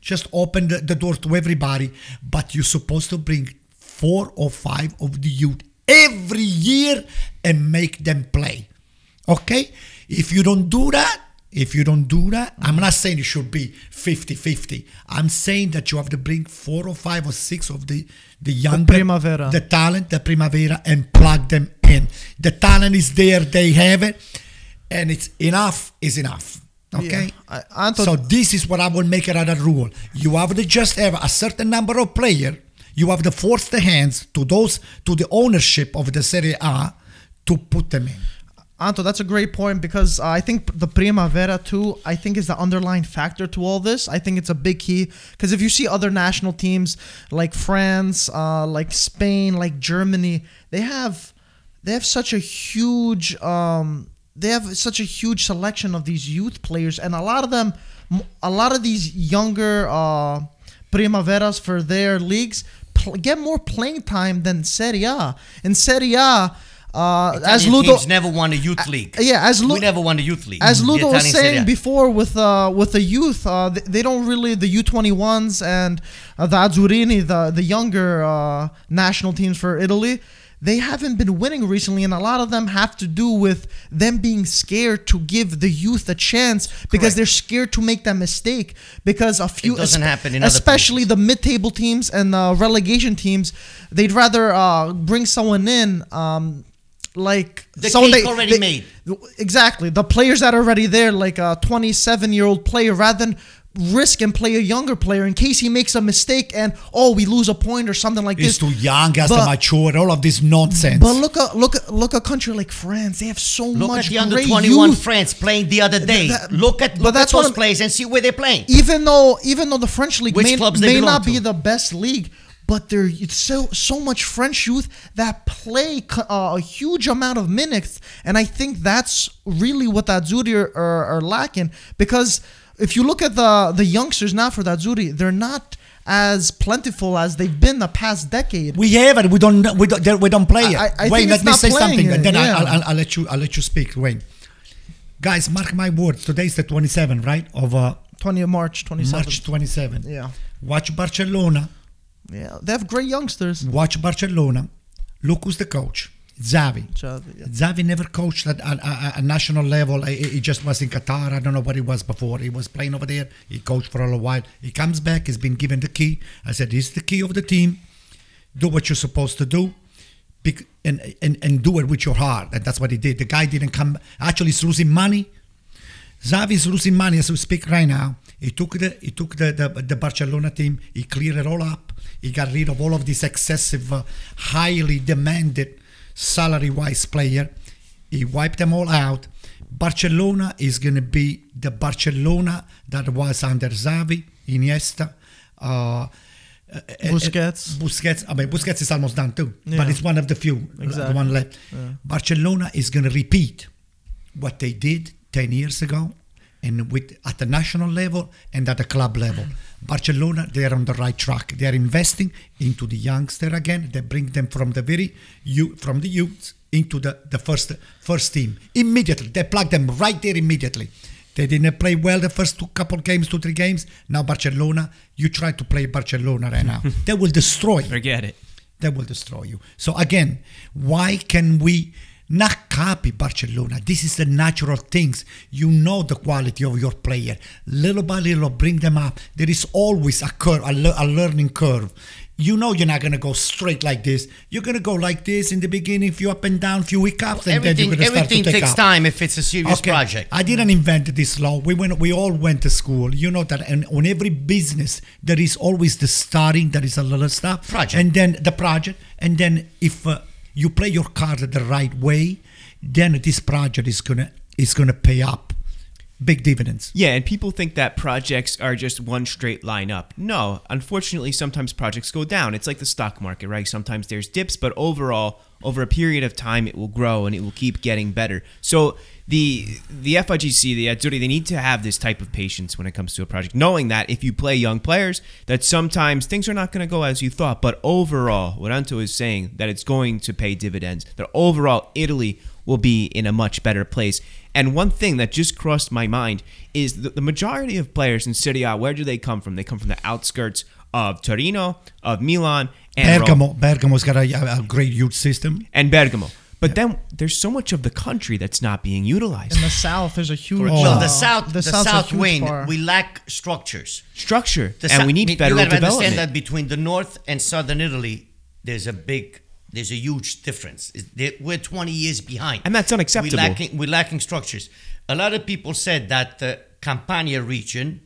Speaker 3: just open the, the door to everybody but you're supposed to bring four or five of the youth every year and make them play okay if you don't do that if you don't do that i'm mm-hmm. not saying it should be 50-50 i'm saying that you have to bring four or five or six of the the younger
Speaker 1: primavera.
Speaker 3: the talent the primavera and plug them in the talent is there they have it and it's enough is enough okay
Speaker 1: Yeah. I-
Speaker 3: so this is what I will make it as a rule. You have to just have a certain number of player. You have to force the hands to those to the ownership of the Serie A to put them in.
Speaker 1: Anto, that's a great point because uh, I think the Primavera too. I think is the underlying factor to all this. I think it's a big key because if you see other national teams like France, uh, like Spain, like Germany, they have they have such a huge um, they have such a huge selection of these youth players, and a lot of them, a lot of these younger uh, Primaveras for their leagues pl- get more playing time than Serie A. In Serie A. Uh, as Ludo,
Speaker 4: never won a youth league.
Speaker 1: yeah, as Lu-
Speaker 4: we never won a youth league.
Speaker 1: as Ludo was saying before with uh with the youth, uh they, they don't really the U twenty ones and uh, the Azzurrini, the the younger uh, national teams for Italy. They haven't been winning recently, and a lot of them have to do with them being scared to give the youth a chance because
Speaker 4: Correct.
Speaker 1: they're scared to make that mistake. Because a few,
Speaker 4: doesn't happen in other
Speaker 1: especially the mid-table teams and the relegation teams, they'd rather uh, bring someone in, um, like
Speaker 4: The cake
Speaker 1: they-
Speaker 4: already
Speaker 1: they-
Speaker 4: made.
Speaker 1: Exactly. The players that are already there, like a 27 year old player, rather than risk and play a younger player in case he makes a mistake and oh we lose a point or something like
Speaker 3: He's
Speaker 1: this.
Speaker 3: too young, has to
Speaker 1: But-
Speaker 3: mature, all of this nonsense.
Speaker 1: But look at look at look a country like France. They have so
Speaker 4: Look
Speaker 1: much
Speaker 4: at the under 21
Speaker 1: youth.
Speaker 4: France playing the other day.
Speaker 1: That-
Speaker 4: look at
Speaker 1: but
Speaker 4: look
Speaker 1: that's
Speaker 4: at
Speaker 1: what
Speaker 4: those players and see where they're playing.
Speaker 1: even though even though the French league
Speaker 4: Which
Speaker 1: may, may not be the best league, but there it's so so much French youth that play uh, a huge amount of minutes, and I think that's really what the Azzurri are, are, are lacking because if you look at the the youngsters now for the Azzurri, they're not as plentiful as they've been the past decade.
Speaker 3: we have it. We don't. We don't. We don't play it.
Speaker 1: I- I
Speaker 3: Wayne, let me say something,
Speaker 1: it,
Speaker 3: and then
Speaker 1: yeah.
Speaker 3: I'll, I'll, I'll let you. I'll let you speak, Wayne. Guys, mark my words. Today's the 27th, right? Of uh,
Speaker 1: 20 of March, 27.
Speaker 3: March 27.
Speaker 1: Yeah,
Speaker 3: Watch Barcelona.
Speaker 1: Yeah, they have great youngsters.
Speaker 3: Watch Barcelona. Look who's the coach. Xavi.
Speaker 1: Xavi, yeah.
Speaker 3: Xavi never coached at a, national level. He, he just was in Qatar. I don't know what he was before. He was playing over there. He coached for a little while. He comes back. He's been given the key. I said, "This is the key of the team. Do what you're supposed to do, and and and do it with your heart." And that's what he did. The guy didn't come. Actually, he's losing money. Xavi is losing money as we speak right now. He took the he took the, the the Barcelona team. He cleared it all up. He got rid of all of this excessive, uh, highly demanded salary-wise player. He wiped them all out. Barcelona is going to be the Barcelona that was under Xavi, Iniesta, uh,
Speaker 1: Busquets.
Speaker 3: Busquets. I mean, Busquets is almost done too, but it's one of the few,
Speaker 1: Exactly.
Speaker 3: the one left. Barcelona is going to repeat what they did 10 years ago and with at the national level and at the club level. Barcelona, they are on the right track. They are investing into the youngster again. They bring them from the very you from the youth into the, the first first team immediately. They plug them right there immediately. They didn't play well the first two couple games, two three games. Now Barcelona, you try to play Barcelona right now. they will destroy you
Speaker 2: Forget it.
Speaker 3: that will destroy you. So again, why can we not copy Barcelona? This is the natural things. You know the quality of your player. Little by little, bring them up. There is always a curve, a, le- a learning curve. You know you're not gonna go straight like this. You're gonna go like this in the beginning, few up and down, few hiccups, and then you're gonna start to
Speaker 4: everything
Speaker 3: take
Speaker 4: takes
Speaker 3: up.
Speaker 4: time if it's a serious project.
Speaker 3: I didn't invent this law. We went. We all went to school. You know that, and on every business there is always the starting. There is a little stuff,
Speaker 4: Project.
Speaker 3: and then the project, and then if uh, you play your card the right way, then this project is gonna is gonna pay up big dividends.
Speaker 2: Yeah, and people think that projects are just one straight line up. No, unfortunately, sometimes projects go down. It's like the stock market, right? Sometimes there's dips, but overall, over a period of time, it will grow and it will keep getting better. So the the FIGC, the Azzurri, they need to have this type of patience when it comes to a project, knowing that if you play young players, that sometimes things are not going to go as you thought. But overall, what Anto is saying, that it's going to pay dividends. That overall, Italy will be in a much better place. And one thing that just crossed my mind is the, the majority of players in Serie A, where do they come from? They come from the outskirts of Torino, of Milan, and Rome,
Speaker 3: Bergamo, Bergamo's got a, a great youth system.
Speaker 2: and Bergamo. But then there's so much of the country that's not being utilized.
Speaker 1: In the south, there's a huge.
Speaker 3: Oh.
Speaker 4: Well, the south, the,
Speaker 1: south's a
Speaker 4: south
Speaker 1: huge
Speaker 4: wing,
Speaker 1: part.
Speaker 4: we lack structures.
Speaker 2: Structure,
Speaker 4: The
Speaker 2: and
Speaker 4: sou-
Speaker 2: we need
Speaker 4: you
Speaker 2: federal
Speaker 4: gotta
Speaker 2: development.
Speaker 4: understand that between the north and southern Italy, there's a big, there's a huge difference. We're 20 years behind,
Speaker 2: And that's unacceptable.
Speaker 4: We're lacking, we're lacking structures. A lot of people said that the Campania region,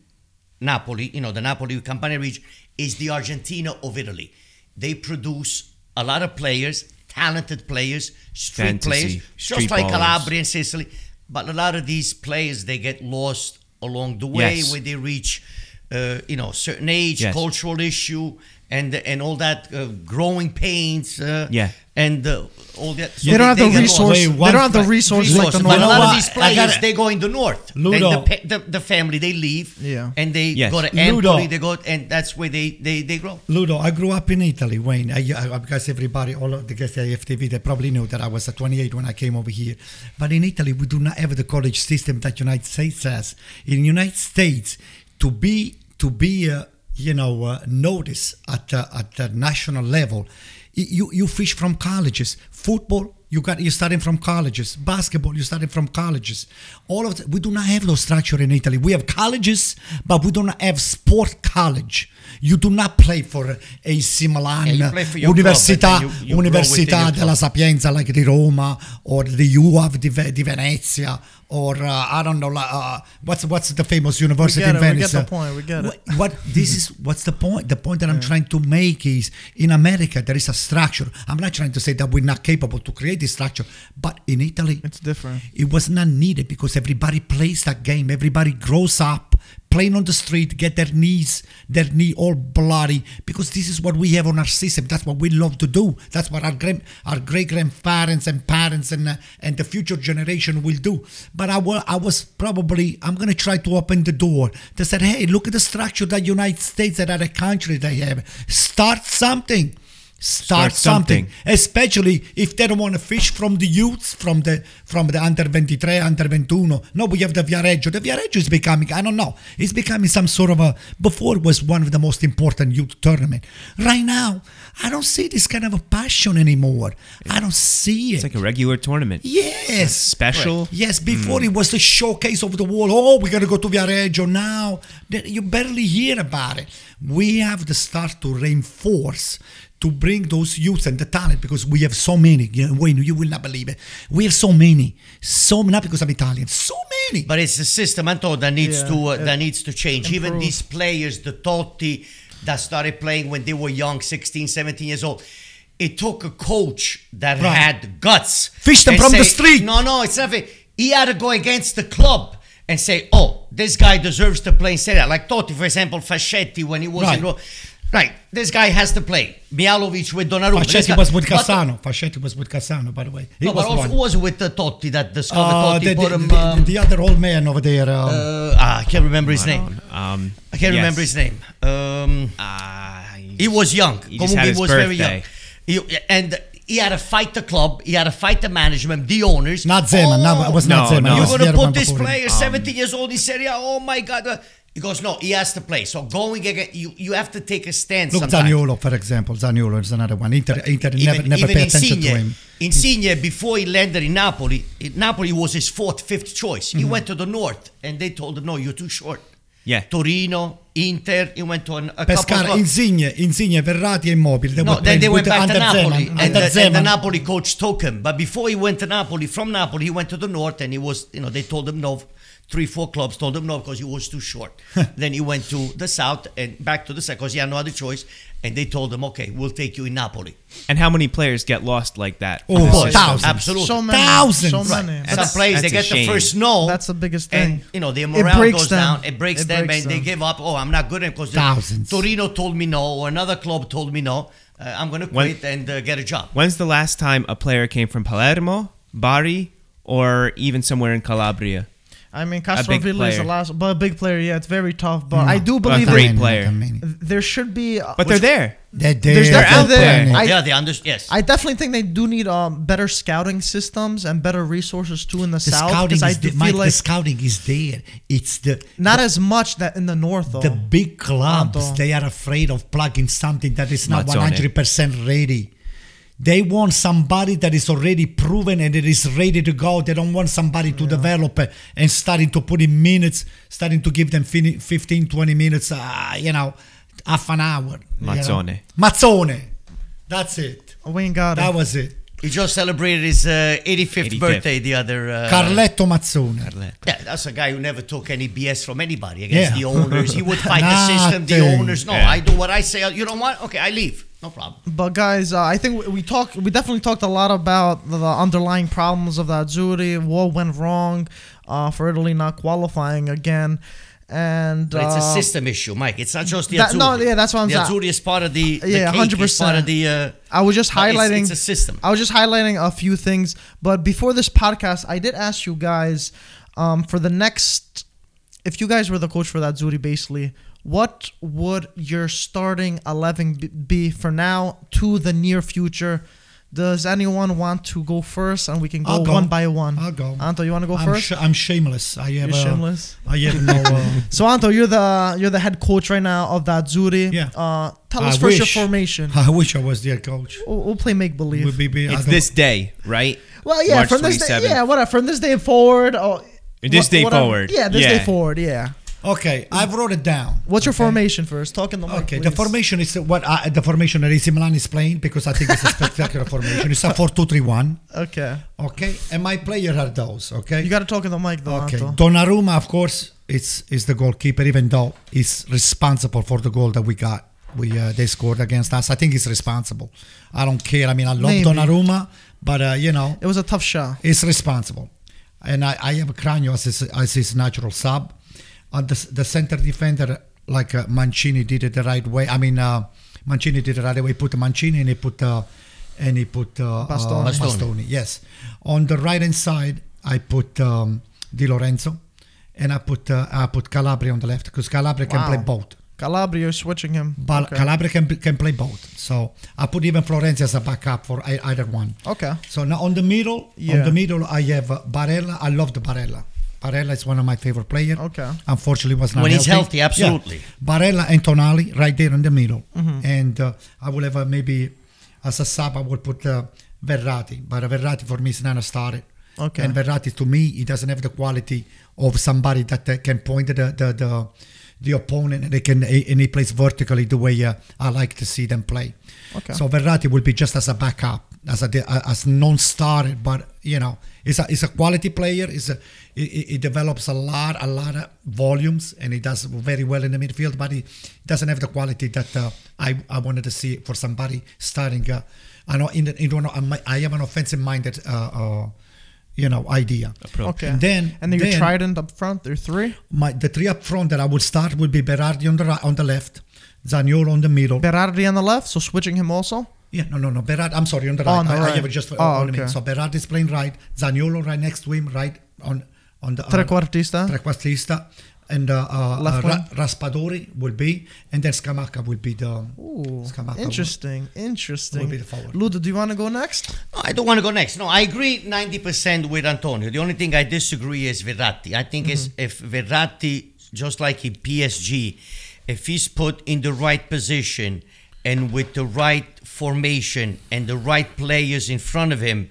Speaker 4: Napoli, you know, the Napoli Campania region, is the Argentina of Italy. They produce a lot of players talented players, street
Speaker 2: Fantasy,
Speaker 4: players,
Speaker 2: street
Speaker 4: just like
Speaker 2: ballers.
Speaker 4: Calabria and Sicily. But a lot of these players they get lost along the way
Speaker 2: Yes.
Speaker 4: when they reach, uh, you know, certain age,
Speaker 2: Yes.
Speaker 4: cultural issue, and and all that uh, growing pains. Uh,
Speaker 2: Yeah.
Speaker 4: and uh, all that. So
Speaker 1: They don't have the
Speaker 4: get
Speaker 1: resource.
Speaker 3: Wait,
Speaker 1: They don't have the
Speaker 3: fa-
Speaker 1: resources like the
Speaker 4: but a
Speaker 1: North.
Speaker 3: know
Speaker 4: lot of these
Speaker 3: I
Speaker 4: players,
Speaker 3: gotta-
Speaker 4: they go in the north.
Speaker 3: Ludo.
Speaker 4: And the, the, the family, they leave.
Speaker 1: Yeah.
Speaker 4: And they
Speaker 2: Yes.
Speaker 4: go to
Speaker 3: Ludo.
Speaker 4: Empoli, they go, and that's where they, they, they grow.
Speaker 3: Ludo, I grew up in Italy, Wayne. I, I, because everybody, all of the guests at FTV, they probably knew that I was at 28 when I came over here. But in Italy, we do not have the college system that United States has. In United States, to be to be uh, you know uh, noticed at uh, at the national level, you you fish from colleges. Football, you got you starting from colleges. Basketball, you starting from colleges. All of the, we do not have those structure in Italy. We have colleges, but we do not have sport college. You do not play for AC Milan,
Speaker 4: Yeah,
Speaker 3: Università,
Speaker 4: club, you- you
Speaker 3: Università della. Sapienza, like di Roma, or the UAV di, di Venezia, or uh, I don't know, uh, what's what's the famous university in
Speaker 1: it, we get the point, we get it.
Speaker 3: What, what this is? What's the point? The point that I'm trying to make is in America there is a structure. I'm not trying to say that we're not capable to create this structure, but in Italy
Speaker 1: It's different.
Speaker 3: it was not needed because everybody plays that game. Everybody grows up playing on the street, get their knees, their knee all bloody because this is what we have on our system. That's what we love to do. That's what our grand, our great grandparents and parents and uh, and the future generation will do. But I I was probably I'm gonna try to open the door. They said, hey, look at the structure that United States that other country they have. Start something. Start,
Speaker 2: Start something.
Speaker 3: something especially if they don't want to fish from the youths, from the from the under 23, under 21. No, we have the Viareggio. The Viareggio is becoming, I don't know, it's becoming some sort of a, before it was one of the most important youth tournament. Right now, I don't see this kind of a passion anymore. I don't see it.
Speaker 2: It's like a regular tournament.
Speaker 3: yes.
Speaker 2: Special.
Speaker 3: Yes, mm. before it was the showcase of the world. Oh, we're gonna go to Viareggio now. You barely hear about it. We have to start to reinforce to bring those youth and the talent because we have so many. You know, Wayne, you will not believe it. We have so many, so not because I'm Italian, so many.
Speaker 4: But it's a system, Anto, that needs
Speaker 1: Yeah,
Speaker 4: to uh, that needs to change. Even these players, the Totti that started playing when they were young, 16, 17 years old. It took a coach that
Speaker 3: Right.
Speaker 4: had guts.
Speaker 3: Fish them
Speaker 4: and
Speaker 3: from the street.
Speaker 4: No, no, it's nothing. He had to go against the club and say, "Oh, this guy deserves to play." And say that, like Totti, for example, Fascetti when he was
Speaker 3: Right.
Speaker 4: in Rome. Right, this guy has to play. Mihailovic with Donnarumma. This
Speaker 3: Fascetti was with
Speaker 4: but-
Speaker 3: Cassano. Fascetti was with Cassano, by the way. He
Speaker 4: No,
Speaker 3: was
Speaker 4: but also
Speaker 3: one.
Speaker 4: who was with the Totti that discovered
Speaker 3: Uh,
Speaker 4: Totti
Speaker 3: the,
Speaker 4: put
Speaker 3: the,
Speaker 4: him?
Speaker 3: the-
Speaker 4: um,
Speaker 3: the other old man over there. Um,
Speaker 4: uh, ah, I can't remember his name.
Speaker 2: Um,
Speaker 4: I can't
Speaker 2: yes.
Speaker 4: remember his name. Um,
Speaker 2: Ah,
Speaker 4: he was young.
Speaker 2: He just had his
Speaker 4: was very young. He- and he had to fight the club. He had to fight the management, the owners.
Speaker 3: not Zeman. no, it was not
Speaker 2: No,
Speaker 3: Zeman.
Speaker 2: no.
Speaker 4: You're going to put this
Speaker 3: before him.
Speaker 4: player, 70 years old, in Serie A. Oh my God. He goes, no, he has to play. So going again, you, you have to take a stand
Speaker 3: Look,
Speaker 4: sometimes.
Speaker 3: Zaniolo, for example. Zaniolo is another one. Inter, Inter never,
Speaker 4: even,
Speaker 3: never
Speaker 4: even
Speaker 3: pay attention to him.
Speaker 4: Insigne, before he landed in Napoli, Napoli was his fourth, fifth choice.
Speaker 3: Mm-hmm.
Speaker 4: He went to the north, and they told him, "No, you're too short."
Speaker 2: Yeah.
Speaker 4: Torino, Inter. He went to an, a couple
Speaker 3: Pescara,
Speaker 4: of
Speaker 3: Insigne, Insigne, Verratti Immobile. They
Speaker 4: no,
Speaker 3: were
Speaker 4: then they went back to Napoli,
Speaker 3: Zeman,
Speaker 4: and,
Speaker 3: under
Speaker 4: the, and the Napoli coach took him. But before he went to Napoli, from Napoli, he went to the north, and he was, you know, they told him no. Three, four clubs told him no because he was too short. then he went to the south and back to the south because he had no other choice. And they told him, okay, we'll take you in Napoli.
Speaker 2: And how many players get lost like that?
Speaker 3: Oh,
Speaker 2: in the
Speaker 3: boy,
Speaker 2: system?
Speaker 3: thousands.
Speaker 4: Absolutely.
Speaker 1: So many.
Speaker 3: Thousands.
Speaker 1: So
Speaker 3: Right.
Speaker 4: Some
Speaker 2: That's-
Speaker 4: players they get
Speaker 2: a
Speaker 4: the first no.
Speaker 1: That's the biggest thing.
Speaker 4: and
Speaker 1: thing.
Speaker 4: you know their
Speaker 1: It
Speaker 4: morale goes
Speaker 1: them.
Speaker 4: down. It breaks
Speaker 1: It
Speaker 4: them,
Speaker 1: breaks
Speaker 4: and they give up. Oh, I'm not good enough because
Speaker 3: Thousands.
Speaker 4: Torino told me no, or another club told me no. Uh, I'm going to
Speaker 2: When-
Speaker 4: quit and uh, get a job.
Speaker 2: When's the last time a player came from Palermo, Bari, or even somewhere in Calabria?
Speaker 1: I mean,
Speaker 2: big
Speaker 1: Castrovilli is the
Speaker 2: player.
Speaker 1: last, but a big player. Yeah, it's very tough. But I do
Speaker 2: a
Speaker 1: believe
Speaker 2: great
Speaker 1: that
Speaker 2: player.
Speaker 1: There should be. uh,
Speaker 2: But they're there.
Speaker 3: They're
Speaker 1: There's
Speaker 3: there.
Speaker 1: definitely
Speaker 2: out there.
Speaker 3: playing.
Speaker 1: I-
Speaker 4: yeah, they understand. Yes,
Speaker 1: I definitely think they do need um, better scouting systems and better resources too in the,
Speaker 3: the
Speaker 1: south.
Speaker 3: scouting
Speaker 1: Because I
Speaker 3: is
Speaker 1: do
Speaker 3: the, Mike,
Speaker 1: feel
Speaker 3: the
Speaker 1: like
Speaker 3: scouting is there. It's the
Speaker 1: not as much that in the north though.
Speaker 3: the big clubs.
Speaker 1: Tanto.
Speaker 3: They are afraid of plugging something that is not one hundred percent ready. They want somebody that is already proven and it is ready to go. They don't want somebody to develop and starting to put in minutes, starting to give them fin- 15, 20 minutes, uh, you know, half an hour. you know.
Speaker 2: Mazzone.
Speaker 3: Mazzone. That's it.
Speaker 1: we ain't got
Speaker 3: That
Speaker 1: it.
Speaker 3: was it.
Speaker 4: He just celebrated his uh, 85th,
Speaker 2: 85th.
Speaker 4: birthday the other. Uh,
Speaker 3: Carletto Mazzone.
Speaker 4: Yeah, that's a guy who never took any BS from anybody against
Speaker 3: Yeah.
Speaker 4: the owners. He would fight the system, the owners. No,
Speaker 2: Yeah.
Speaker 4: I do what I say. You don't want? Okay, I leave. No problem.
Speaker 1: But guys, uh, I think we, we talked. We definitely talked a lot about the, the underlying problems of the Azzurri. What went wrong uh, for Italy not qualifying again, and
Speaker 4: But it's a
Speaker 1: uh,
Speaker 4: system issue, Mike. It's not just the
Speaker 1: that-
Speaker 4: Azzurri.
Speaker 1: no, yeah, that's what I'm
Speaker 4: The
Speaker 1: saying.
Speaker 4: Azzurri is part of the, the
Speaker 1: Yeah,
Speaker 4: cake, is part
Speaker 1: 100%.
Speaker 4: of the. Uh,
Speaker 1: I was just
Speaker 4: no, it's-
Speaker 1: highlighting.
Speaker 4: It's, a system.
Speaker 1: I was just highlighting a few things, but before this podcast, I did ask you guys um, for the next. If you guys were the coach for the Azzurri, basically, what would your starting eleven be for now to the near future? Does anyone want to go first, and we can go,
Speaker 3: go.
Speaker 1: one by one?
Speaker 3: I'll go.
Speaker 1: Anto, you want to go
Speaker 3: I'm,
Speaker 1: first?
Speaker 3: sh- I'm shameless. I have.
Speaker 1: You're
Speaker 3: uh,
Speaker 1: shameless.
Speaker 3: I have no. Uh,
Speaker 1: So Anto, you're the you're the head coach right now of the Azzurri.
Speaker 3: Yeah.
Speaker 1: Uh, tell
Speaker 3: I
Speaker 1: us first your formation.
Speaker 3: I wish I was their coach.
Speaker 1: We'll, we'll play make believe.
Speaker 3: Would be, be,
Speaker 2: It's this day, right?
Speaker 1: Well, yeah,
Speaker 2: March
Speaker 1: from this day, yeah, whatever. From this day forward, oh,
Speaker 2: This
Speaker 1: wha-
Speaker 2: day
Speaker 1: whatever.
Speaker 2: forward.
Speaker 1: Yeah, this
Speaker 2: Yeah.
Speaker 1: day forward. Yeah.
Speaker 3: Okay, I've wrote it down.
Speaker 1: What's your
Speaker 3: okay?
Speaker 1: formation first? Talk in the mic.
Speaker 3: Okay, the formation is what I, the formation that AC Milan is playing because I think it's a spectacular formation. It's a 4-2-3-1.
Speaker 1: Okay,
Speaker 3: Okay, and my players are those. Okay.
Speaker 1: you got to talk in the mic though,
Speaker 3: Okay,
Speaker 1: Anto.
Speaker 3: Donnarumma, of course, is is the goalkeeper, even though he's responsible for the goal that we got. We uh, they scored against us. I think he's responsible. I don't care. I mean, I love
Speaker 1: Maybe.
Speaker 3: Donnarumma, but uh, you know,
Speaker 1: It was a tough shot.
Speaker 3: he's responsible. And I, I have Cragno as his, as his natural sub. On the the center defender, like uh, Mancini did it the right way. I mean, uh, Mancini did it the right way. He put Mancini and he put uh, and he put uh,
Speaker 1: Bastoni.
Speaker 3: uh,
Speaker 4: Bastoni.
Speaker 3: Bastoni. Yes. On the right hand side, I put um, Di Lorenzo, and I put uh, I put Calabria on the left because Calabria can play both.
Speaker 1: Calabria, you're switching him.
Speaker 3: But
Speaker 1: okay.
Speaker 3: Calabria can can play both. So I put even Florenzi as a backup for either one.
Speaker 1: okay.
Speaker 3: So now on the middle,
Speaker 1: Yeah.
Speaker 3: on the middle, I have uh, Barella. I love the Barella. Barella is one of my favorite players.
Speaker 1: Okay.
Speaker 3: Unfortunately, was not
Speaker 4: When he's
Speaker 3: healthy.
Speaker 4: healthy, absolutely.
Speaker 3: Yeah. Barella and Tonali right there in the middle,
Speaker 1: Mm-hmm.
Speaker 3: and uh, I will have uh, maybe as a sub. I would put uh, Verratti, but Verratti for me is not a starter.
Speaker 1: Okay.
Speaker 3: And Verratti to me, he doesn't have the quality of somebody that uh, can point the the the, the opponent and they can and he plays vertically the way uh, I like to see them play.
Speaker 1: Okay.
Speaker 3: So Verratti will be just as a backup, as a as non-starter, but you know, he's a he's a quality player. He's a he, he develops a lot a lot of volumes and he does very well in the midfield, but he doesn't have the quality that uh, I I wanted to see for somebody starting. Uh, I know in the, in one, I have an offensive-minded. Uh, uh, you know, idea.
Speaker 1: Okay.
Speaker 3: And then,
Speaker 1: and then your
Speaker 3: then
Speaker 1: trident up front. There are three.
Speaker 3: my the three up front that I would start would be Berardi on the right, on the left, Zaniolo on the middle.
Speaker 1: Berardi on the left, so switching him also.
Speaker 3: Yeah, no, no, no. Berardi, I'm sorry, on the
Speaker 1: Oh,
Speaker 3: right.
Speaker 1: on the
Speaker 3: I, I have it just
Speaker 1: Oh,
Speaker 3: on the
Speaker 1: okay.
Speaker 3: So Berardi is playing right, Zaniolo right next to him, right on on the
Speaker 1: Trequartista.
Speaker 3: trequartista, and uh, uh,
Speaker 1: Left
Speaker 3: uh, Ra- Raspadori will be, and then Scamacca will be the.
Speaker 1: Ooh,
Speaker 3: Scamacca will-
Speaker 1: interesting, interesting.
Speaker 3: will be the forward.
Speaker 1: Ludo, do you want to go next?
Speaker 4: No, I don't want to go next. No, I agree 90% with Antonio. The only thing I disagree is Verratti. I think is if Verratti, just like in PSG, if he's put in the right position and with the right formation and the right players in front of him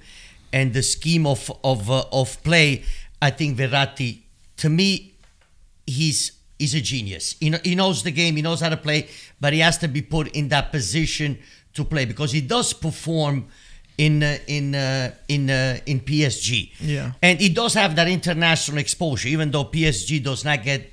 Speaker 4: and the scheme of of uh, of play, I think Verratti, to me, he's he's a genius. He, he knows the game, he knows how to play, but he has to be put in that position to play because he does perform in uh, in uh, in uh, in PSG.
Speaker 1: Yeah.
Speaker 4: and he does have that international exposure. Even though PSG does not get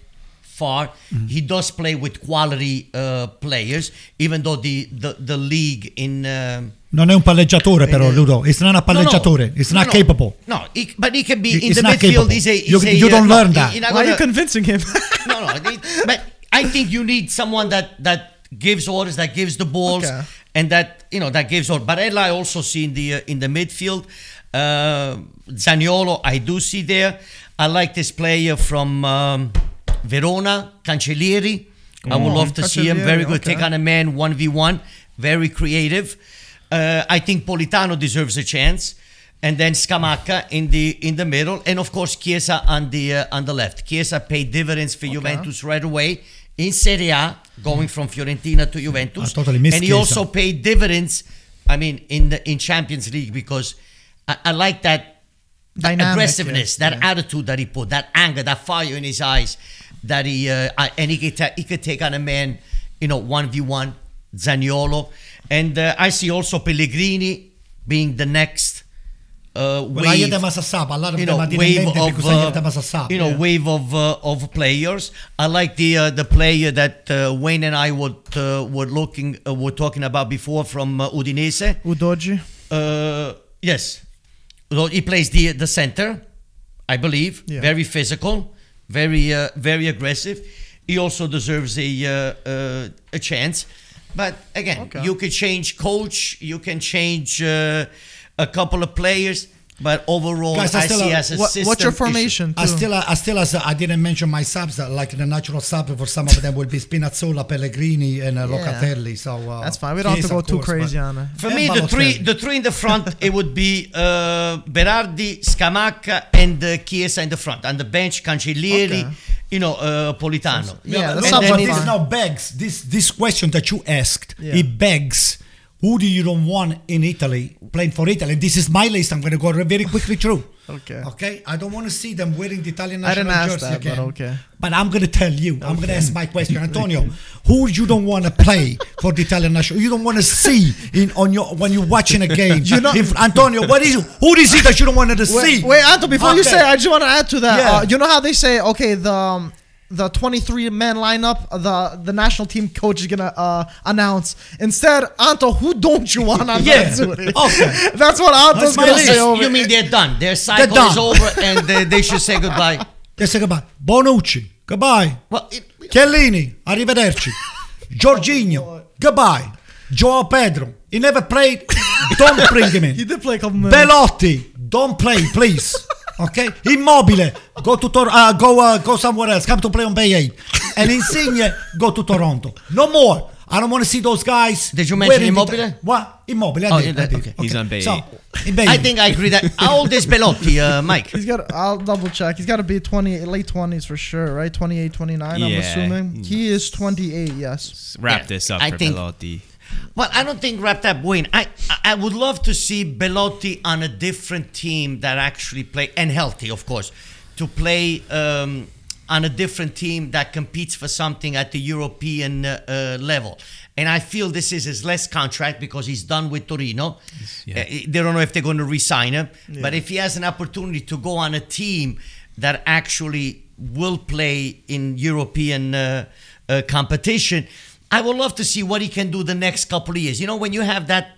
Speaker 4: far, he does play with quality uh, players. Even though the the, the league in um,
Speaker 3: Non è un palleggiatore, però, Ludo. It's not a
Speaker 4: no, no.
Speaker 3: palleggiatore. It's not
Speaker 4: no.
Speaker 3: capable.
Speaker 4: No, he, but he can be
Speaker 3: He-
Speaker 4: in
Speaker 3: he's
Speaker 4: the midfield. He's a,
Speaker 3: You-
Speaker 4: a,
Speaker 3: you
Speaker 4: uh,
Speaker 3: don't
Speaker 4: no,
Speaker 3: learn
Speaker 4: he-
Speaker 3: that.
Speaker 4: he not
Speaker 1: Why are you convincing him?
Speaker 4: no, no. they- But I think you need someone that that gives orders, that gives the balls,
Speaker 1: Okay.
Speaker 4: and that you know that gives orders. Barella I also see in the uh, in the midfield. Uh, Zaniolo, I do see there. I like this player from um, Verona, Cancellieri. I would love to see him. Very good.
Speaker 1: okay.
Speaker 4: Take on a man one v one. Very creative. Uh, I think Politano deserves a chance. And then Scamacca in the in the middle, and of course Chiesa on the uh, on the left. Chiesa paid dividends for Juventus right away in Serie A, going from Fiorentina to Juventus.
Speaker 3: I totally missed
Speaker 4: and he
Speaker 3: Chiesa.
Speaker 4: also paid dividends. I mean, in the in Champions League because I, I like that that
Speaker 1: Dynamic,
Speaker 4: aggressiveness, that
Speaker 1: yeah.
Speaker 4: attitude that he put, that anger, that fire in his eyes, that he uh, and he could ta- he could take on a man, you know, one v one, Zaniolo, and uh, I see also Pellegrini being the next uh,
Speaker 3: Well, I hear
Speaker 4: wave
Speaker 3: them as a sub. A lot of
Speaker 4: you
Speaker 3: them
Speaker 4: know,
Speaker 3: I
Speaker 4: wave of
Speaker 3: because I hear
Speaker 4: uh,
Speaker 3: them as a sub.
Speaker 4: you know
Speaker 3: yeah.
Speaker 4: wave of uh, of players. I like the uh, the player that uh, Wayne and I would uh, were looking uh, were talking about before from uh, Udinese.
Speaker 1: Udogie.
Speaker 4: Uh, yes, Well, he plays the the center, I believe.
Speaker 1: Yeah.
Speaker 4: Very physical, very uh, very aggressive. He also deserves a uh, uh, a chance. But again,
Speaker 1: Okay.
Speaker 4: you could change coach, you can change uh, a couple of players, but overall,
Speaker 3: Guys, I
Speaker 4: I
Speaker 3: still,
Speaker 4: see
Speaker 3: uh,
Speaker 4: as a
Speaker 1: What,
Speaker 4: system
Speaker 1: what's your
Speaker 4: issue.
Speaker 1: formation?
Speaker 3: I still, I still, as I didn't mention my subs, uh, like the natural sub for some of them will be Spinazzola, Pellegrini, and uh,
Speaker 1: Yeah.
Speaker 3: Locatelli. So uh,
Speaker 1: That's fine. We don't have to go
Speaker 3: of
Speaker 1: too crazy on it.
Speaker 4: For me, the three the three in the front, it would be uh, Berardi, Scamacca, and uh, Chiesa in the front. On the bench, Cancellieri,
Speaker 1: Okay.
Speaker 4: you know, uh, Politano.
Speaker 1: Yeah,
Speaker 3: but
Speaker 1: that's
Speaker 3: look,
Speaker 1: not
Speaker 3: but this
Speaker 1: fine.
Speaker 3: now begs this this question that you asked.
Speaker 1: Yeah.
Speaker 3: It begs who do you don't want in Italy playing for Italy? This is my list. I'm going to go very quickly through.
Speaker 1: Okay.
Speaker 3: Okay. I don't want to see them wearing the Italian
Speaker 1: I
Speaker 3: national
Speaker 1: didn't ask
Speaker 3: jersey
Speaker 1: that, but okay.
Speaker 3: But I'm going to tell you. I'm going to ask my question, Antonio. who you don't want to play for the Italian national? You don't want to see in on your when you're watching a game.
Speaker 1: You know-
Speaker 3: If- Antonio, what is who is it that you don't want to see?
Speaker 1: Wait, wait, Anto, before you say, I just want to add to that.
Speaker 3: Yeah.
Speaker 1: Uh, you know how they say, okay, the um, the 23 man lineup, the the national team coach is gonna uh, announce. Instead, Anto, who don't you want on
Speaker 3: Yeah.
Speaker 1: that?
Speaker 3: Okay.
Speaker 1: That's what Anto's
Speaker 3: That's
Speaker 1: gonna
Speaker 3: list.
Speaker 1: say over.
Speaker 4: You mean they're done? Their cycle
Speaker 3: done.
Speaker 4: is over, and they, they should say goodbye.
Speaker 3: They say goodbye. Bonucci, goodbye.
Speaker 4: Well, it,
Speaker 3: Chiellini, arrivederci. Jorginho, goodbye. Joao Pedro, he never played. Don't bring him in he
Speaker 1: did play a couple minutes.
Speaker 3: Belotti, don't play, please. Okay, Immobile, go to Tor- uh, go uh, go somewhere else. Come to play on Bay 8. And Insigne, go to Toronto. No more. I don't want to see those guys.
Speaker 4: Did you mention
Speaker 3: wearing the-
Speaker 4: Immobile?
Speaker 3: what? Immobile. I
Speaker 4: Oh,
Speaker 3: did.
Speaker 4: you
Speaker 3: I
Speaker 4: did,
Speaker 3: did.
Speaker 4: okay.
Speaker 2: He's on Bay
Speaker 3: So, in Bay
Speaker 4: I
Speaker 3: 8.
Speaker 4: think I agree that. How old is Belotti, uh, Mike?
Speaker 1: He's got. I'll double check. He's got to be 20, late 20s for sure, right? 28, 29. I'm assuming he is 28. Yes.
Speaker 2: Wrap
Speaker 4: Yeah,
Speaker 2: this up
Speaker 4: I
Speaker 2: for
Speaker 4: think-
Speaker 2: Belotti.
Speaker 4: Well, I don't think up Wayne. I I would love to see Belotti on a different team that actually play and healthy, of course, to play um, on a different team that competes for something at the European uh, uh, level. And I feel this is his last contract because he's done with Torino.
Speaker 2: yeah.
Speaker 4: Uh, they don't know if they're going to re-sign him, but if he has an opportunity to go on a team that actually will play in European uh, uh, competition, I would love to see what he can do the next couple of years. You know, when you have that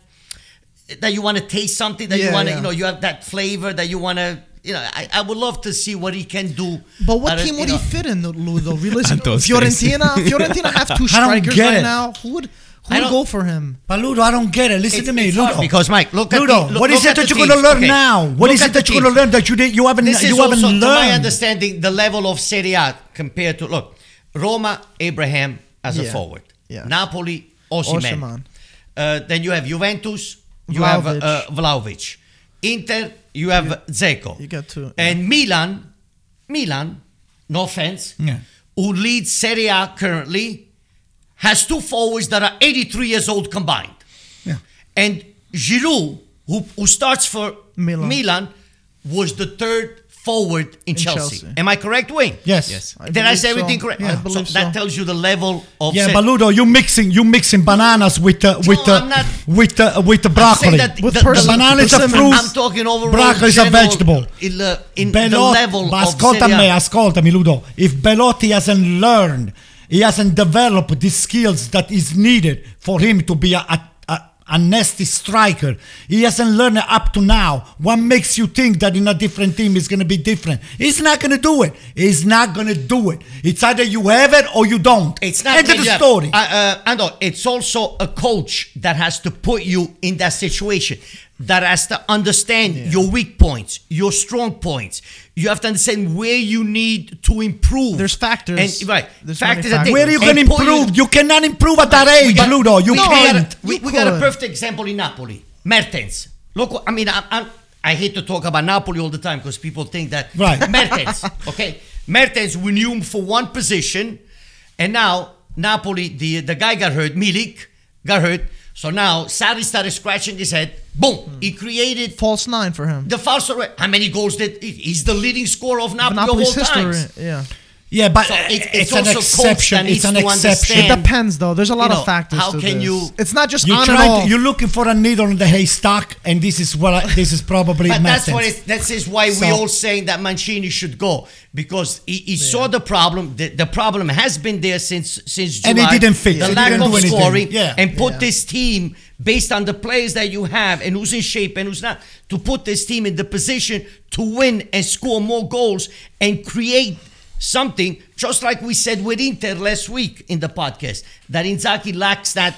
Speaker 4: that you want to taste something, that you want to,
Speaker 1: yeah.
Speaker 4: you know, you have that flavor that you want to. You know, I, I would love to see what he can do.
Speaker 1: But what
Speaker 4: at a-
Speaker 1: team
Speaker 4: you
Speaker 1: would
Speaker 4: know-
Speaker 1: he fit in, Lou? Though, realistically,
Speaker 2: Anto's
Speaker 1: Fiorentina. Fiorentina have two
Speaker 3: I don't
Speaker 1: strikers
Speaker 3: get
Speaker 1: right
Speaker 3: it.
Speaker 1: now. Who would who
Speaker 4: I
Speaker 1: would go for him?
Speaker 3: But Ludo, I don't get it. Listen
Speaker 4: It's-
Speaker 3: to me,
Speaker 4: it's hard
Speaker 3: Ludo.
Speaker 4: because, Mike, look at
Speaker 3: Ludo,
Speaker 4: the- look-
Speaker 3: what is it that you're going to learn
Speaker 4: Okay.
Speaker 3: now? What
Speaker 4: Look
Speaker 3: is it that you're going to learn that you did, you haven't
Speaker 4: This
Speaker 3: you
Speaker 4: is
Speaker 3: haven't
Speaker 4: also,
Speaker 3: learned?
Speaker 4: to my understanding, the level of Serie A compared to look, Roma, Abraham as a forward,
Speaker 1: Yeah.
Speaker 4: Napoli, Osimhen.
Speaker 1: Osimhen.
Speaker 4: Uh, then you have Juventus, you have
Speaker 1: Vlahovic.
Speaker 4: uh, Vlahovic. Inter, you have Dzeko.
Speaker 1: You got two, yeah.
Speaker 4: And Milan, Milan, no offense,
Speaker 3: Yeah.
Speaker 4: who leads Serie A currently, has two forwards that are 83 years old combined.
Speaker 3: Yeah.
Speaker 4: And Giroud, who, who starts for
Speaker 1: Milan.
Speaker 4: Milan. was the third forward in,
Speaker 1: In
Speaker 4: Chelsea.
Speaker 1: Chelsea.
Speaker 4: Am I correct, Wayne?
Speaker 3: Yes.
Speaker 2: Yes.
Speaker 1: I
Speaker 4: Did I
Speaker 1: believe
Speaker 4: say everything
Speaker 1: so.
Speaker 4: correct?
Speaker 1: Yeah, I
Speaker 4: So that tells you the level of.
Speaker 3: Yeah,
Speaker 4: set-
Speaker 3: but Ludo, you mixing you mixing bananas with uh, with uh,
Speaker 4: I'm
Speaker 3: with uh, with the broccoli.
Speaker 4: that
Speaker 1: With
Speaker 4: the,
Speaker 1: person-
Speaker 4: the,
Speaker 3: banana is a fruit.
Speaker 4: I'm talking overall.
Speaker 3: Broccoli is a vegetable.
Speaker 4: In, the- in the level
Speaker 3: ma
Speaker 4: of
Speaker 3: ascoltami,
Speaker 4: Serie A.
Speaker 3: ascoltami, Ludo. If Belotti hasn't learned, he hasn't developed the skills that is needed for him to be a, a, a, nasty striker. He hasn't learned it up to now. What makes you think that in a different team is going to be different? He's not going to do it. He's not going to do it. It's either you have it or you don't.
Speaker 4: It's not
Speaker 3: End of the
Speaker 4: yeah,
Speaker 3: story.
Speaker 4: Uh, uh, Anto, it's also a coach that has to put you in that situation. That has to understand your weak points, your strong points. You have to understand where you need to improve.
Speaker 1: There's factors.
Speaker 4: And, right.
Speaker 1: There's
Speaker 4: factors
Speaker 1: many
Speaker 4: that
Speaker 3: Where are you
Speaker 4: and
Speaker 3: going to improve? You cannot improve at that age,
Speaker 4: got-
Speaker 3: Ludo. You
Speaker 4: we
Speaker 3: can't.
Speaker 4: Got a, we, we got a perfect example in Napoli. Mertens. Look, I mean, I, I, I hate to talk about Napoli all the time because people think that.
Speaker 3: Right.
Speaker 4: Mertens, okay? Mertens, we knew him for one position, and now Napoli, the, the guy got hurt, Milik got hurt. So now Sarri started scratching his head. Boom! Hmm. He created
Speaker 1: False nine for him.
Speaker 4: the false. How many goals did he- he's the leading scorer of Napoli of all
Speaker 1: history.
Speaker 4: times?
Speaker 1: Yeah.
Speaker 3: Yeah, but
Speaker 4: So it-
Speaker 3: it's,
Speaker 4: it's
Speaker 3: an exception. It's an exception.
Speaker 1: It depends, though. There's a lot
Speaker 4: You
Speaker 1: of factors.
Speaker 4: how
Speaker 1: to
Speaker 4: can
Speaker 1: this.
Speaker 4: you-
Speaker 1: It's not just
Speaker 3: you
Speaker 1: on and off.
Speaker 3: To, you're looking for a needle in the haystack, and this is what I, this is probably.
Speaker 4: But that's
Speaker 3: Mertens.
Speaker 4: what it, that is why we all saying that Mancini should go because he, he saw the problem. The, the problem has been there since since July.
Speaker 3: And it didn't fix.
Speaker 4: The
Speaker 3: It
Speaker 4: lack of scoring
Speaker 3: Yeah.
Speaker 4: and put
Speaker 1: Yeah.
Speaker 4: this team based on the players that you have and who's in shape and who's not to put this team in the position to win and score more goals and create something just like we said with Inter last week in the podcast that Inzaghi lacks that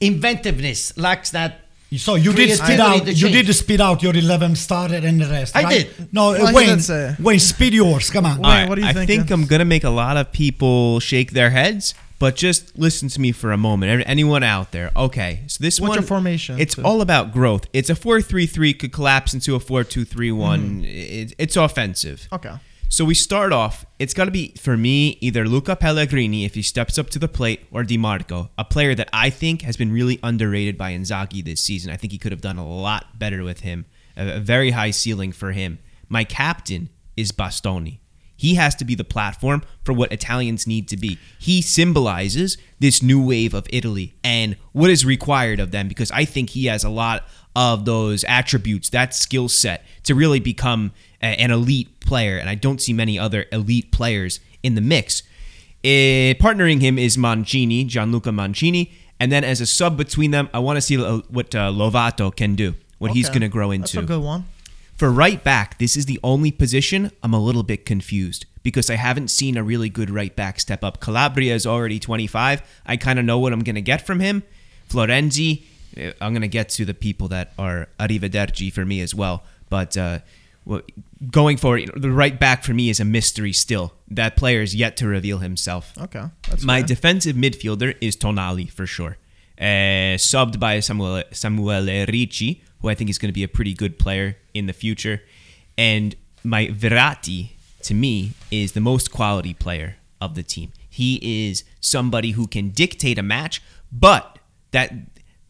Speaker 4: inventiveness lacks that
Speaker 3: So you did speed out. You did speed out your 11 starter and the rest.
Speaker 4: I
Speaker 3: right?
Speaker 4: did.
Speaker 3: No,
Speaker 1: Well, he
Speaker 3: Wayne.
Speaker 1: did.
Speaker 3: Wayne, speed yours. Come on.
Speaker 1: Wayne,
Speaker 2: All right,
Speaker 1: what are you
Speaker 2: I
Speaker 1: thinking?
Speaker 2: think I'm gonna make a lot of people shake their heads, but just listen to me for a moment. Anyone out there? Okay, so this
Speaker 1: What's
Speaker 2: one,
Speaker 1: your formation?
Speaker 2: It's
Speaker 1: So-
Speaker 2: all about growth. It's a four-three-three could collapse into a four-two-three-one. Mm-hmm. It, it's offensive.
Speaker 1: Okay.
Speaker 2: So we start off. It's got to be for me either Luca Pellegrini if he steps up to the plate, or Dimarco, a player that I think has been really underrated by Inzaghi this season. I think he could have done a lot better with him. A, a very high ceiling for him. My captain is Bastoni. He has to be the platform for what Italians need to be. He symbolizes this new wave of Italy and what is required of them because I think he has a lot of those attributes, that skill set to really become an elite player. And I don't see many other elite players in the mix. Eh, partnering him is Mancini, Gianluca Mancini. And then as a sub between them, I want to see uh, what uh, Lovato can do, what he's going to grow into.
Speaker 1: That's a good one.
Speaker 2: For right back, this is the only position I'm a little bit confused because I haven't seen a really good right back step up. Calabria is already 25. I kind of know what I'm going to get from him. Florenzi, eh, I'm going to get to the people that are arrivederci for me as well. But uh, well, going forward, the right back for me is a mystery still. That player is yet to reveal himself.
Speaker 1: Okay. That's
Speaker 2: My
Speaker 1: fair.
Speaker 2: defensive midfielder is Tonali for sure. Uh, subbed by Samuel Samuele Ricci, who I think is going to be a pretty good player in the future. And my Verratti, to me, is the most quality player of the team. He is somebody who can dictate a match, but that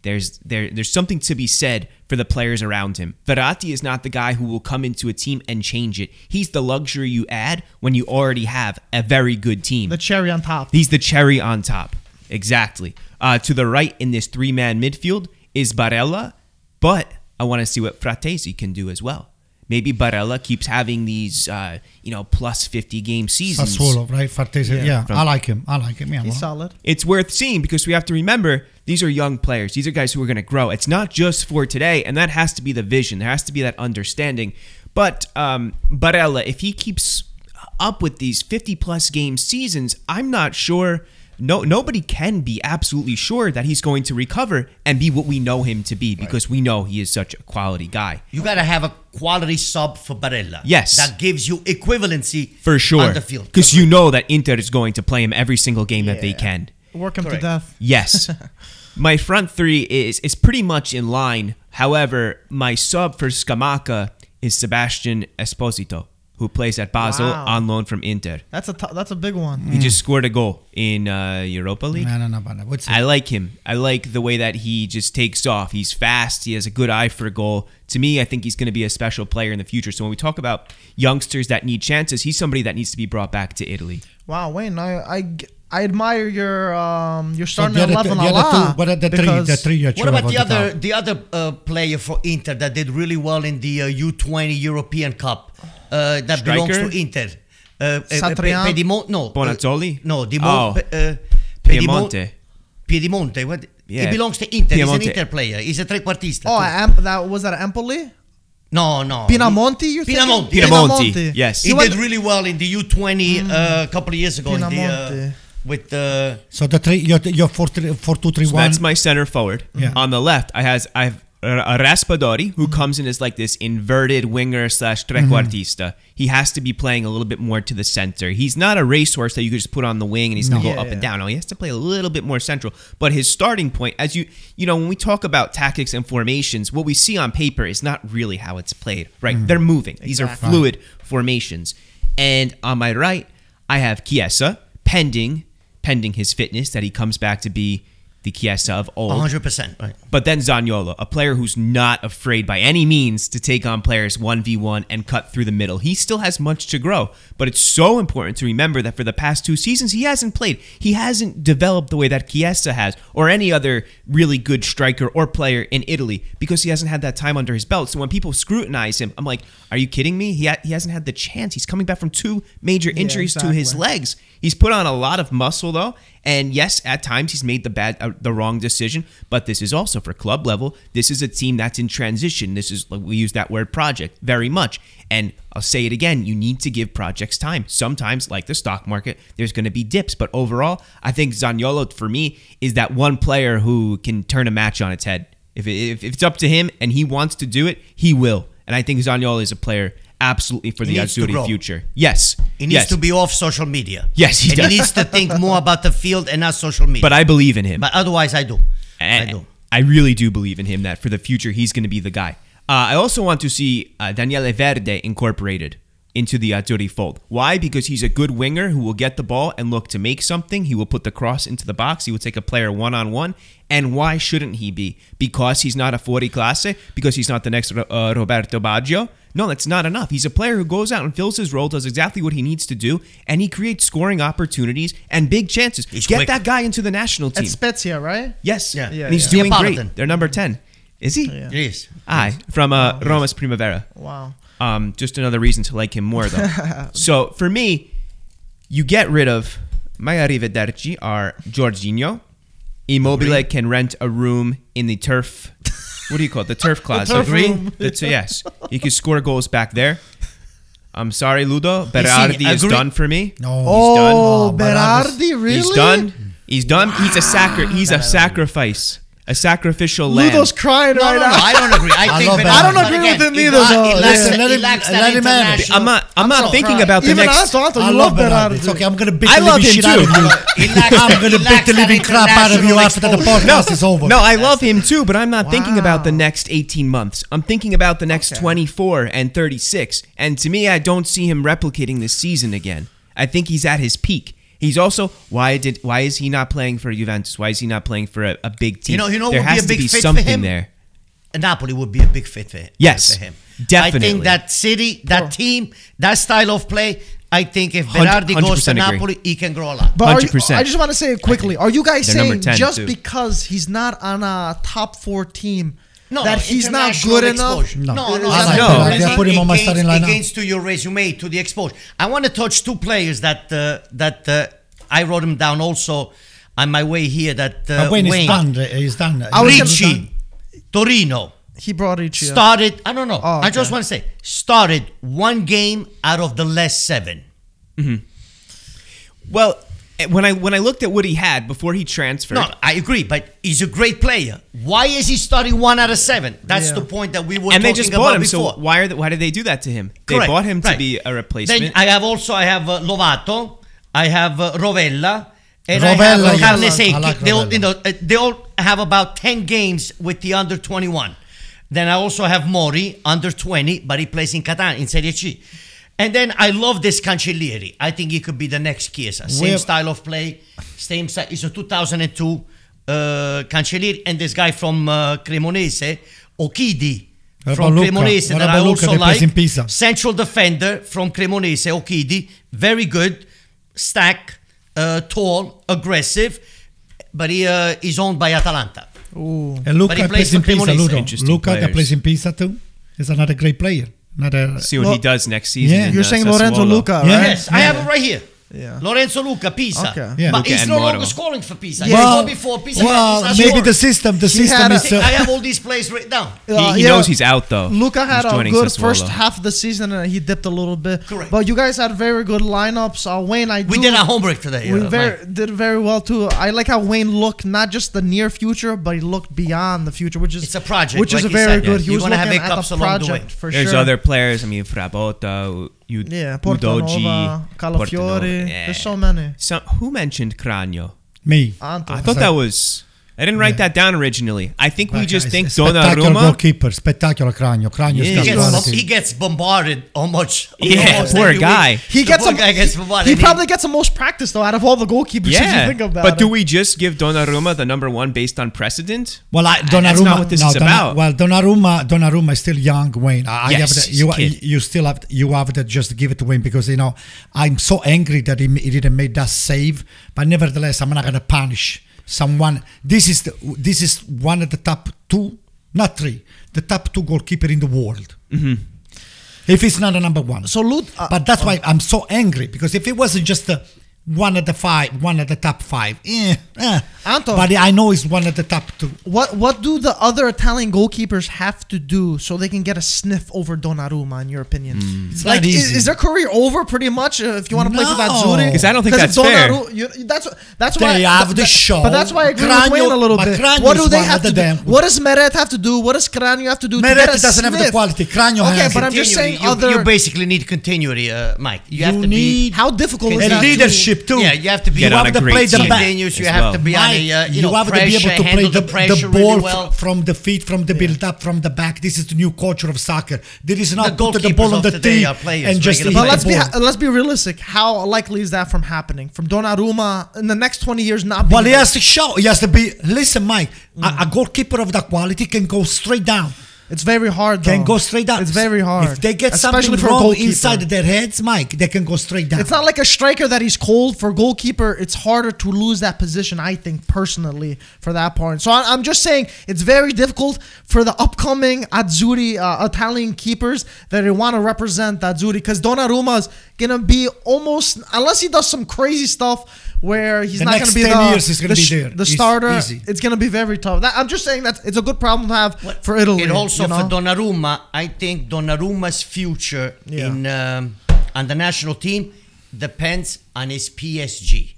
Speaker 2: there's there there's something to be said for the players around him. Verratti is not the guy who will come into a team and change it. He's the luxury you add when you already have a very good team.
Speaker 1: the cherry on top.
Speaker 2: He's the cherry on top. Exactly. Uh, to the right in this three man midfield is Barella, but I want to see what Frattesi can do as well. Maybe Barella keeps having these, uh, you know, plus 50 game seasons.
Speaker 3: Sassuolo, right? Fartese. Yeah,
Speaker 2: From-
Speaker 3: I like him. I like him. Yeah,
Speaker 1: He's
Speaker 3: well.
Speaker 1: solid.
Speaker 2: It's worth seeing because we have to remember these are young players. These are guys who are going to grow. It's not just for today, and that has to be the vision. There has to be that understanding. But um, Barella, if he keeps up with these 50 plus game seasons, I'm not sure. No, nobody can be absolutely sure that he's going to recover and be what we know him to be because we know he is such a quality guy.
Speaker 4: You got to have a quality sub for Barella.
Speaker 2: Yes.
Speaker 4: That gives you equivalency
Speaker 2: For sure.
Speaker 4: on the field.
Speaker 2: Because you know that Inter is going to play him every single game that they can.
Speaker 1: Work him
Speaker 4: Correct.
Speaker 1: to death.
Speaker 2: Yes. my front three is is pretty much in line. However, my sub for Scamacca is Sebastian Esposito, who plays at Basel
Speaker 1: Wow.
Speaker 2: on loan from Inter.
Speaker 1: That's a t- that's a big one.
Speaker 2: He just scored a goal in uh, Europa League.
Speaker 3: No, no, no, no. What's
Speaker 2: I like him. I like the way that he just takes off. He's fast. He has a good eye for a goal. To me, I think he's going to be a special player in the future. So when we talk about youngsters that need chances, he's somebody that needs to be brought back to Italy.
Speaker 1: Wow, Wayne, I I, I admire your um your
Speaker 3: So
Speaker 1: starting
Speaker 3: the
Speaker 1: eleven
Speaker 3: the
Speaker 1: a lot.
Speaker 3: what are the three? The three that you
Speaker 4: What about the other
Speaker 3: top?
Speaker 4: the other uh, player for Inter that did really well in the uh, U20 European Cup uh, that belongs to Inter? Uh, uh,
Speaker 1: Satriano?
Speaker 4: Pedimont? No. uh,
Speaker 2: Bonazzoli?
Speaker 4: no, Dimo-
Speaker 2: Oh.
Speaker 4: Pe- uh,
Speaker 2: Piemonte.
Speaker 4: Piemonte. What?
Speaker 2: Yeah.
Speaker 4: He belongs to Inter. He's an Inter player. He's a trequartista.
Speaker 1: Oh,
Speaker 4: too.
Speaker 1: Am- that was that Empoli?
Speaker 4: no, no.
Speaker 1: Pinamonti, you're thinking?
Speaker 4: Pinamonti.
Speaker 2: Pinamonti, yes.
Speaker 4: He,
Speaker 1: He
Speaker 4: did really well in the U20 uh, a couple of years ago. In the, uh, with uh,
Speaker 3: So the three, your your four, three, four, two, three,
Speaker 2: So
Speaker 3: one.
Speaker 2: that's my center forward.
Speaker 3: Yeah.
Speaker 2: On the left, I has I have a Raspadori who mm-hmm. comes in as like this inverted winger slash trequartista. Mm-hmm. He has to be playing a little bit more to the center. He's not a racehorse that you could just put on the wing and he's gonna
Speaker 1: No.
Speaker 2: go
Speaker 1: Yeah,
Speaker 2: up and down. No, he has to play a little bit more central. But his starting point, as you you know, when we talk about tactics and formations, what we see on paper is not really how it's played. Right? Mm-hmm. They're moving. These are fluid formations. And on my right, I have Chiesa pending pending his fitness that he comes back to be the Chiesa of old.
Speaker 4: 100%. Right.
Speaker 2: But then Zaniolo, a player who's not afraid by any means to take on players 1v1 and cut through the middle. He still has much to grow, but it's so important to remember that for the past two seasons, he hasn't played. He hasn't developed the way that Chiesa has, or any other really good striker or player in Italy, because he hasn't had that time under his belt. So when people scrutinize him, I'm like, are you kidding me? He, ha- he hasn't had the chance. He's coming back from two major injuries to his legs. He's put on a lot of muscle though, and yes, at times he's made the bad, uh, the wrong decision. But this is also for club level. This is a team that's in transition. This is we use that word project very much, and I'll say it again. You need to give projects time. Sometimes, like the stock market, there's going to be dips, but overall, I think Zaniolo for me is that one player who can turn a match on its head. If, if it's up to him and he wants to do it, he will. And I think Zaniolo is a player absolutely for the Azzurri future. Yes,
Speaker 4: He needs
Speaker 2: yes.
Speaker 4: to be off social media.
Speaker 2: Yes, he
Speaker 4: and
Speaker 2: does.
Speaker 4: he needs to think more about the field and not social media.
Speaker 2: But I believe in him.
Speaker 4: But otherwise, I do. I do.
Speaker 2: I really do believe in him that for the future he's going to be the guy. Uh, I also want to see uh, Daniele Verde incorporated into the Azzurri fold. Why? Because he's a good winger who will get the ball and look to make something. He will put the cross into the box. He will take a player one on one. And why shouldn't he be? Because he's not a fuori classe? Because he's not the next uh, Roberto Baggio? No, that's not enough. He's a player who goes out and fills his role, does exactly what he needs to do, and he creates scoring opportunities and big chances.
Speaker 4: He's
Speaker 2: Get
Speaker 4: quick.
Speaker 2: that guy into the national team.
Speaker 1: At Spezia, right?
Speaker 2: Yes.
Speaker 4: Yeah.
Speaker 1: Yeah,
Speaker 2: and he's
Speaker 1: yeah.
Speaker 2: doing great. They're number 10. Is he?
Speaker 1: Yeah.
Speaker 4: It is.
Speaker 2: Aye, from uh, Roma's Primavera.
Speaker 1: Wow.
Speaker 2: Um, just another reason to like him more, though. so for me, you get rid of my arrivederci are Jorginho. Immobile can rent a room in the turf. What do you call it? The turf closet.
Speaker 1: turf room.
Speaker 2: That's, yes. He can score goals back there. I'm sorry, Ludo. Berardi is
Speaker 4: agree-
Speaker 2: done for me.
Speaker 3: No.
Speaker 1: Oh,
Speaker 3: done. Oh,
Speaker 1: Berardi, really?
Speaker 2: He's done. He's done. He's a sacri- He's a sacrifice. A sacrificial lamb.
Speaker 1: Ludo's crying
Speaker 4: No,
Speaker 1: right
Speaker 4: no, no,
Speaker 1: now.
Speaker 4: I don't agree. I,
Speaker 3: I
Speaker 4: think
Speaker 3: love that. I don't
Speaker 1: agree
Speaker 4: again,
Speaker 1: with him either,
Speaker 4: la-
Speaker 1: though.
Speaker 4: He lacks,
Speaker 3: Listen, let
Speaker 4: he
Speaker 3: him-
Speaker 4: lacks
Speaker 3: let
Speaker 4: that
Speaker 3: him have
Speaker 4: international.
Speaker 2: I'm not. I'm, not
Speaker 1: so
Speaker 2: thinking
Speaker 1: crying.
Speaker 2: about the
Speaker 1: Even
Speaker 2: next.
Speaker 1: Anto, Anto,
Speaker 3: I
Speaker 1: you
Speaker 3: love
Speaker 1: love
Speaker 3: Berardi.
Speaker 1: Berardi.
Speaker 3: It's okay. I'm gonna beat
Speaker 2: I
Speaker 3: the
Speaker 2: love
Speaker 3: living shit out of you.
Speaker 4: Lacks
Speaker 3: I'm gonna
Speaker 4: he
Speaker 3: beat the living crap out of you after the
Speaker 4: international
Speaker 3: podcast is over.
Speaker 2: No, I love him too, but I'm not thinking about the next 18 months. I'm thinking about the next 24 and 36. And to me, I don't see him replicating this season again. I think he's at his peak. He's also why did why is he not playing for Juventus? Why is he not playing for a, a big team?
Speaker 4: You know- you know
Speaker 2: there
Speaker 4: what would be
Speaker 2: has
Speaker 4: a
Speaker 2: to
Speaker 4: big
Speaker 2: be
Speaker 4: fit for
Speaker 2: something
Speaker 4: him?
Speaker 2: there.
Speaker 4: Napoli would be a big fit for him.
Speaker 2: Yes,
Speaker 4: for him. definitely. I
Speaker 2: definitely.
Speaker 4: think that city, that
Speaker 1: Oh.
Speaker 4: team, that style of play. I think if
Speaker 2: Hundred-
Speaker 4: Berardi goes to
Speaker 2: 100% agree.
Speaker 4: Napoli, he can grow a lot.
Speaker 1: But you,
Speaker 2: 100%.
Speaker 1: I just want to say it quickly. Are you guys
Speaker 2: They're
Speaker 1: saying just
Speaker 2: too.
Speaker 1: because he's not on a top four team
Speaker 4: No,
Speaker 1: that he's not
Speaker 4: international
Speaker 1: good enough?
Speaker 4: exposure.
Speaker 3: No.
Speaker 4: no, no.
Speaker 3: I
Speaker 2: like
Speaker 4: no.
Speaker 2: Berardi.
Speaker 4: It
Speaker 3: put him on my starting
Speaker 4: It
Speaker 3: lineup.
Speaker 4: gains to your resume, to the exposure. I want to touch two players that uh, that uh, I wrote them down also on my way here. That uh,
Speaker 3: Uh, Wayne is done. He's done.
Speaker 1: I
Speaker 4: Ricci, Torino
Speaker 1: He brought Ricci.
Speaker 4: started. I don't know.
Speaker 1: Oh,
Speaker 4: I just want to say started one game out of the last seven.
Speaker 2: Well, eh, when I when I looked at what he had before he transferred,
Speaker 4: No, I agree, but he's a great player. Why is he starting one out of seven? That's
Speaker 1: Yeah.
Speaker 4: the point that we were
Speaker 2: and they
Speaker 4: talking
Speaker 2: just
Speaker 4: about
Speaker 2: bought him.
Speaker 4: before.
Speaker 2: So why are they, why did they do that to him? They
Speaker 4: Correct,
Speaker 2: bought him to
Speaker 4: right.
Speaker 2: be a replacement.
Speaker 4: Then I have also I have uh, Lovato, I have uh, Rovella, and
Speaker 3: Rovella,
Speaker 4: I have uh,
Speaker 3: yes.
Speaker 4: Carnesecchi.
Speaker 3: Like
Speaker 4: they all you know uh, they all have about ten games with the under twenty one. Then I also have Mori under twenty, but he plays in Catania in Serie C. And then I love this Cancellieri. I think he could be the next Chiesa. Same
Speaker 3: Where-
Speaker 4: style of play, same style. He's a 2002 uh, Cancellieri, and this guy from uh, Cremonese,
Speaker 3: Okoli.
Speaker 4: From
Speaker 3: Lucca?
Speaker 4: Cremonese
Speaker 3: What
Speaker 4: that I
Speaker 3: about Lucca
Speaker 4: also like.
Speaker 3: in Pisa?
Speaker 4: Central defender from Cremonese, Okoli. Very good. Stack, uh, tall, aggressive. But he uh, is owned by Atalanta.
Speaker 1: Ooh.
Speaker 3: And Lucca
Speaker 4: But
Speaker 3: plays
Speaker 4: plays
Speaker 3: in Pisa.
Speaker 4: Cremonese.
Speaker 3: Ludo.
Speaker 2: Interesting
Speaker 3: Lucca that
Speaker 2: players.
Speaker 3: plays in Pisa too. Is another great player. Another.
Speaker 2: See what
Speaker 1: Well-
Speaker 2: he does next season.
Speaker 3: Yeah.
Speaker 1: You're
Speaker 2: uh,
Speaker 1: saying Lorenzo Lucca, right?
Speaker 3: Yeah.
Speaker 4: Yes, I have it right here.
Speaker 1: Yeah.
Speaker 4: Lorenzo Lucca, Pisa.
Speaker 1: Okay.
Speaker 3: Yeah.
Speaker 4: But
Speaker 2: Lucca
Speaker 4: he's no
Speaker 2: Moro.
Speaker 4: longer scoring for Pisa.
Speaker 1: Yeah.
Speaker 3: Well,
Speaker 4: scored before Pisa.
Speaker 3: well,
Speaker 4: He's
Speaker 3: maybe
Speaker 4: scoring.
Speaker 3: the system. The
Speaker 1: He
Speaker 3: system is.
Speaker 4: I
Speaker 3: Uh,
Speaker 4: have all these plays written down.
Speaker 2: He,
Speaker 1: Uh,
Speaker 2: he
Speaker 1: yeah.
Speaker 2: knows he's out though.
Speaker 1: Lucca had a good
Speaker 2: Sassuolo.
Speaker 1: first half of the season and he dipped a little bit.
Speaker 4: Correct.
Speaker 1: But you guys had very good lineups. Uh, Wayne, I
Speaker 4: We
Speaker 1: do-
Speaker 4: did our homework today.
Speaker 1: We
Speaker 4: uh,
Speaker 1: very,
Speaker 4: Mike.
Speaker 1: did very well too. I like how Wayne looked not just the near future, but he looked beyond the future, which is
Speaker 4: It's a project,
Speaker 1: which is a very
Speaker 4: said.
Speaker 1: good.
Speaker 4: Yeah.
Speaker 1: He
Speaker 4: You're
Speaker 1: was
Speaker 4: gonna have
Speaker 1: looking at
Speaker 4: hiccups
Speaker 1: the project
Speaker 4: way.
Speaker 1: for
Speaker 2: There's
Speaker 1: sure.
Speaker 2: other players. I mean, Frabotta, U-
Speaker 1: yeah,
Speaker 2: Udogie,
Speaker 1: Portanova, Calafiori.
Speaker 2: Portanova. Yeah.
Speaker 1: There's so many.
Speaker 2: Some, who mentioned Cragno?
Speaker 3: me.
Speaker 1: Anto.
Speaker 2: I thought that was. I didn't write that down originally. I think we just
Speaker 3: guys,
Speaker 2: think
Speaker 3: spectacular
Speaker 2: Donnarumma.
Speaker 3: goalkeeper, spectacular Cragno. Cragno's
Speaker 2: Yeah,
Speaker 4: He gets, he gets bombarded almost.
Speaker 2: Yeah,
Speaker 4: almost
Speaker 2: poor
Speaker 4: every
Speaker 2: guy.
Speaker 4: week.
Speaker 1: He
Speaker 4: The
Speaker 1: gets
Speaker 4: poor
Speaker 1: a,
Speaker 4: guy gets bombarded.
Speaker 1: he probably gets the most practice though out of all the goalkeepers. if you
Speaker 2: Yeah,
Speaker 1: think about
Speaker 2: but
Speaker 1: it.
Speaker 2: do we just give Donnarumma the number one based on precedent?
Speaker 3: Well, I,
Speaker 2: That's
Speaker 3: Donnarumma.
Speaker 2: not what this
Speaker 3: no,
Speaker 2: is
Speaker 3: Donna-
Speaker 2: about.
Speaker 3: Well, Donnarumma, Donnarumma is still young, Wayne. I, I
Speaker 2: Yes,
Speaker 3: have to, you,
Speaker 2: kid.
Speaker 3: you still have you have to just give it to him because you know I'm so angry that he, he didn't make that save. But nevertheless, I'm not gonna punish someone. This is the, this is one of the top two, not three, the top two goalkeeper in the world.
Speaker 2: Mm-hmm.
Speaker 3: If it's not a number one,
Speaker 1: So Lut, uh,
Speaker 3: but that's why I'm so angry because if it wasn't just a, one of the five, one of the top five, eh, eh.
Speaker 1: Anto.
Speaker 3: but I know it's one of the top two.
Speaker 1: what what do the other Italian goalkeepers have to do so they can get a sniff over Donnarumma? In your opinion,
Speaker 3: It's
Speaker 1: like
Speaker 3: not
Speaker 1: is,
Speaker 3: easy.
Speaker 1: is their career over pretty much uh, if you want to play for that
Speaker 3: No.
Speaker 1: Zuri?
Speaker 2: 'Cause I don't think that's fair.
Speaker 1: You, that's that's why
Speaker 3: They have
Speaker 1: th-
Speaker 3: the show.
Speaker 1: But that's why I agree with
Speaker 3: Cragno-
Speaker 1: Wayne a little bit.
Speaker 3: Cragno
Speaker 1: What do they have to do?
Speaker 3: damn-
Speaker 1: What does Meret have to do? What does Cragno have to do? to
Speaker 3: Meret
Speaker 1: get a
Speaker 3: doesn't have the
Speaker 1: sniff?
Speaker 3: quality. Cragno
Speaker 1: Okay,
Speaker 3: has
Speaker 1: but. I'm just saying
Speaker 4: Continuity.
Speaker 1: other.
Speaker 4: You, you basically need continuity, uh, Mike. You, have
Speaker 3: You
Speaker 4: to be.
Speaker 3: need
Speaker 1: how difficult is that?
Speaker 3: leadership too.
Speaker 4: Yeah, you have to be.
Speaker 3: You have to play the back.
Speaker 4: Continuous. You have
Speaker 2: well.
Speaker 4: to be on
Speaker 3: Mike,
Speaker 4: a. Uh, you,
Speaker 3: you
Speaker 4: know,
Speaker 3: have
Speaker 4: pressure,
Speaker 3: to be able to play
Speaker 4: handle
Speaker 3: the,
Speaker 4: the
Speaker 3: the ball
Speaker 4: really well.
Speaker 3: fr- from the feet, from the build up, from the back. This is the new culture of soccer. There is not
Speaker 4: The
Speaker 3: put the
Speaker 4: goalkeepers
Speaker 3: ball on the
Speaker 4: today
Speaker 3: tee and just hit
Speaker 1: But
Speaker 3: the
Speaker 1: let's be
Speaker 3: ball.
Speaker 1: ha- let's be realistic. How likely is that from happening? From Donnarumma in the next twenty years not being
Speaker 3: Well, he has to show. He has to be. Listen, Mike. A, a goalkeeper of that quality can go straight down.
Speaker 1: It's very hard. Though.
Speaker 3: Can go straight down.
Speaker 1: It's very hard.
Speaker 3: If they get
Speaker 1: Especially
Speaker 3: something wrong inside their heads, Mike, they can go straight down.
Speaker 1: It's not like a striker that he's cold for goalkeeper. It's harder to lose that position, I think, personally, for that part. So I- I'm just saying it's very difficult for the upcoming Azzurri uh, Italian keepers that they want to represent Azzurri because Donnarumma's gonna be almost unless he does some crazy stuff where he's
Speaker 3: The
Speaker 1: not gonna be
Speaker 3: 10
Speaker 1: the,
Speaker 3: years he's gonna
Speaker 1: the,
Speaker 3: be there.
Speaker 1: the
Speaker 3: It's
Speaker 1: starter.
Speaker 3: easy.
Speaker 1: It's gonna be very tough. That, I'm just saying that it's a good problem to have for Italy.
Speaker 4: And also
Speaker 1: you know?
Speaker 4: for Donnarumma, I think Donnarumma's future
Speaker 1: Yeah.
Speaker 4: in um, on the national team depends on his PSG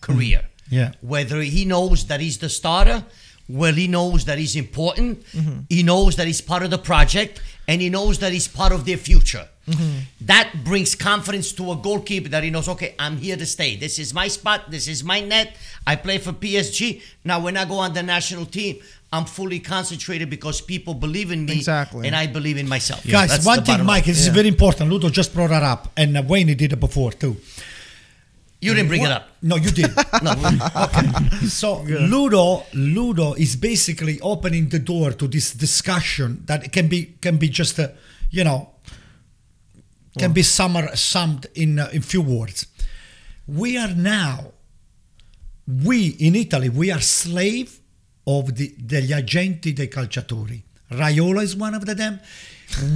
Speaker 4: career.
Speaker 3: Yeah.
Speaker 4: Whether he knows that he's the starter, well, he knows that he's important,
Speaker 1: Mm-hmm.
Speaker 4: he knows that he's part of the project, and he knows that he's part of their future.
Speaker 1: Mm-hmm.
Speaker 4: That brings confidence to a goalkeeper that he knows, okay, I'm here to stay. This is my spot. This is my net. I play for PSG. Now, when I go on the national team, I'm fully concentrated because people believe in me.
Speaker 1: Exactly.
Speaker 4: And I believe in myself.
Speaker 3: Guys,
Speaker 4: That's
Speaker 3: one thing, Mike,
Speaker 4: line.
Speaker 3: this is very important. Ludo just brought that up, and uh, Wayne did it before too.
Speaker 4: You didn't bring it up.
Speaker 3: No, you did.
Speaker 4: No.
Speaker 3: okay. So Ludo, Ludo is basically opening the door to this discussion that can be can be just a, you know, can be summar, summed in uh, in few words. We are now, we in Italy, we are slave of the degli agenti dei calciatori. Raiola is one of them.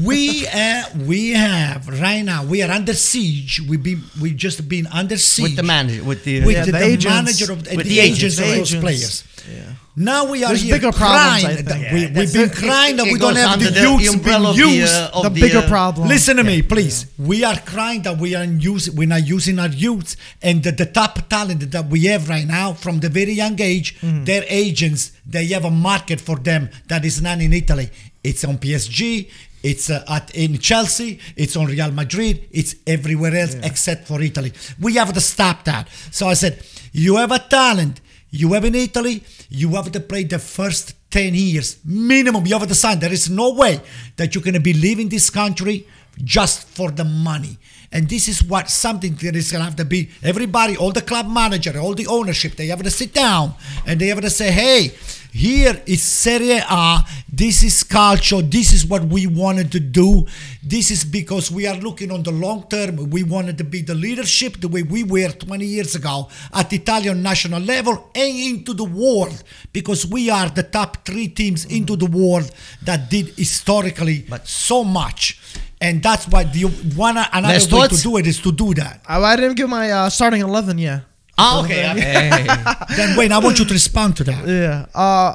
Speaker 3: We uh, we have right now. We are under siege. We be we just been under siege
Speaker 4: with the manager, with the
Speaker 3: with
Speaker 1: Yeah,
Speaker 3: the,
Speaker 1: the
Speaker 3: the
Speaker 1: agents.
Speaker 3: manager of
Speaker 4: With
Speaker 3: the,
Speaker 4: the
Speaker 3: agents,
Speaker 4: agents,
Speaker 3: of
Speaker 1: the
Speaker 3: those
Speaker 1: agents.
Speaker 3: players.
Speaker 1: Yeah.
Speaker 3: Now we are
Speaker 1: There's
Speaker 3: here
Speaker 1: bigger
Speaker 3: crying
Speaker 1: I
Speaker 3: that
Speaker 1: think.
Speaker 3: we, we've been
Speaker 4: it.
Speaker 3: crying that
Speaker 4: It
Speaker 3: we don't have the
Speaker 4: the
Speaker 3: youths being
Speaker 4: of the,
Speaker 3: used.
Speaker 4: uh,
Speaker 1: the
Speaker 4: the,
Speaker 1: bigger
Speaker 4: uh,
Speaker 1: problem.
Speaker 3: Listen to me, please. We are crying that we are use, we're not using our youths and the, the top talent that we have right now from the very young age.
Speaker 1: Mm-hmm.
Speaker 3: Their agents, they have a market for them that is not in Italy. It's on PSG. It's uh, at in Chelsea. It's on Real Madrid. It's everywhere else except for Italy. We have to stop that. So I said, you have a talent. You have in Italy. You have to play the first 10 years minimum. You have to sign. There is no way that you're going to be leaving this country just for the money. And this is what something that is going to have to be everybody, all the club manager, all the ownership, they have to sit down and they have to say, hey, here is Serie A. This is calcio. This is what we wanted to do. This is because we are looking on the long term. We wanted to be the leadership the way we were 20 years ago at Italian national level and into the world because we are the top three teams into the world that did historically so much. And that's why the one another
Speaker 4: Last
Speaker 3: way
Speaker 4: thoughts?
Speaker 3: to do it is to do that.
Speaker 1: I, I didn't give my uh, starting eleven yet.
Speaker 4: Ah, okay. okay.
Speaker 3: then Wayne, I want you to respond to that.
Speaker 1: Yeah. Uh,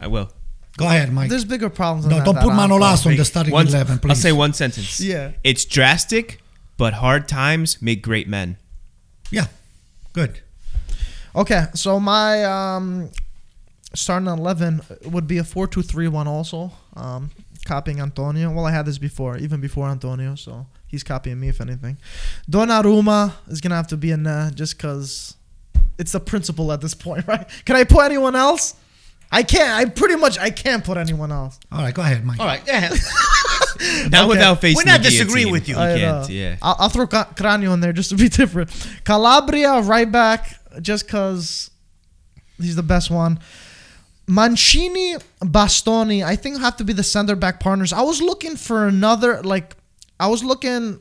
Speaker 2: I will.
Speaker 3: Go ahead, Mike.
Speaker 1: there's bigger problems.
Speaker 3: No,
Speaker 1: that,
Speaker 3: don't
Speaker 1: that
Speaker 3: put Manolas on the starting
Speaker 2: One-
Speaker 3: eleven, please.
Speaker 2: I'll say one sentence.
Speaker 1: Yeah.
Speaker 2: It's drastic, but hard times make great men.
Speaker 3: Yeah, good.
Speaker 1: Okay, so my um, starting eleven would be a four-two-three-one. Also, um, copying Antonio. Well, I had this before, even before Antonio, so he's copying me if anything. Donnarumma is gonna have to be in there just because it's the principle at this point, right? Can I put anyone else? I can't. I pretty much I can't put anyone else.
Speaker 3: All right, go ahead, Mike.
Speaker 4: All right. Yeah.
Speaker 2: Not without facing.
Speaker 4: We're not
Speaker 2: the
Speaker 4: disagreeing
Speaker 2: guillotine.
Speaker 4: with you.
Speaker 2: You
Speaker 1: I
Speaker 2: can't.
Speaker 1: know.
Speaker 2: Yeah.
Speaker 1: I'll, I'll throw Ca- Cragno in there just to be different. Calabria right back just because he's the best one. Mancini, Bastoni, I think have to be the center back partners. I was looking for another like I was looking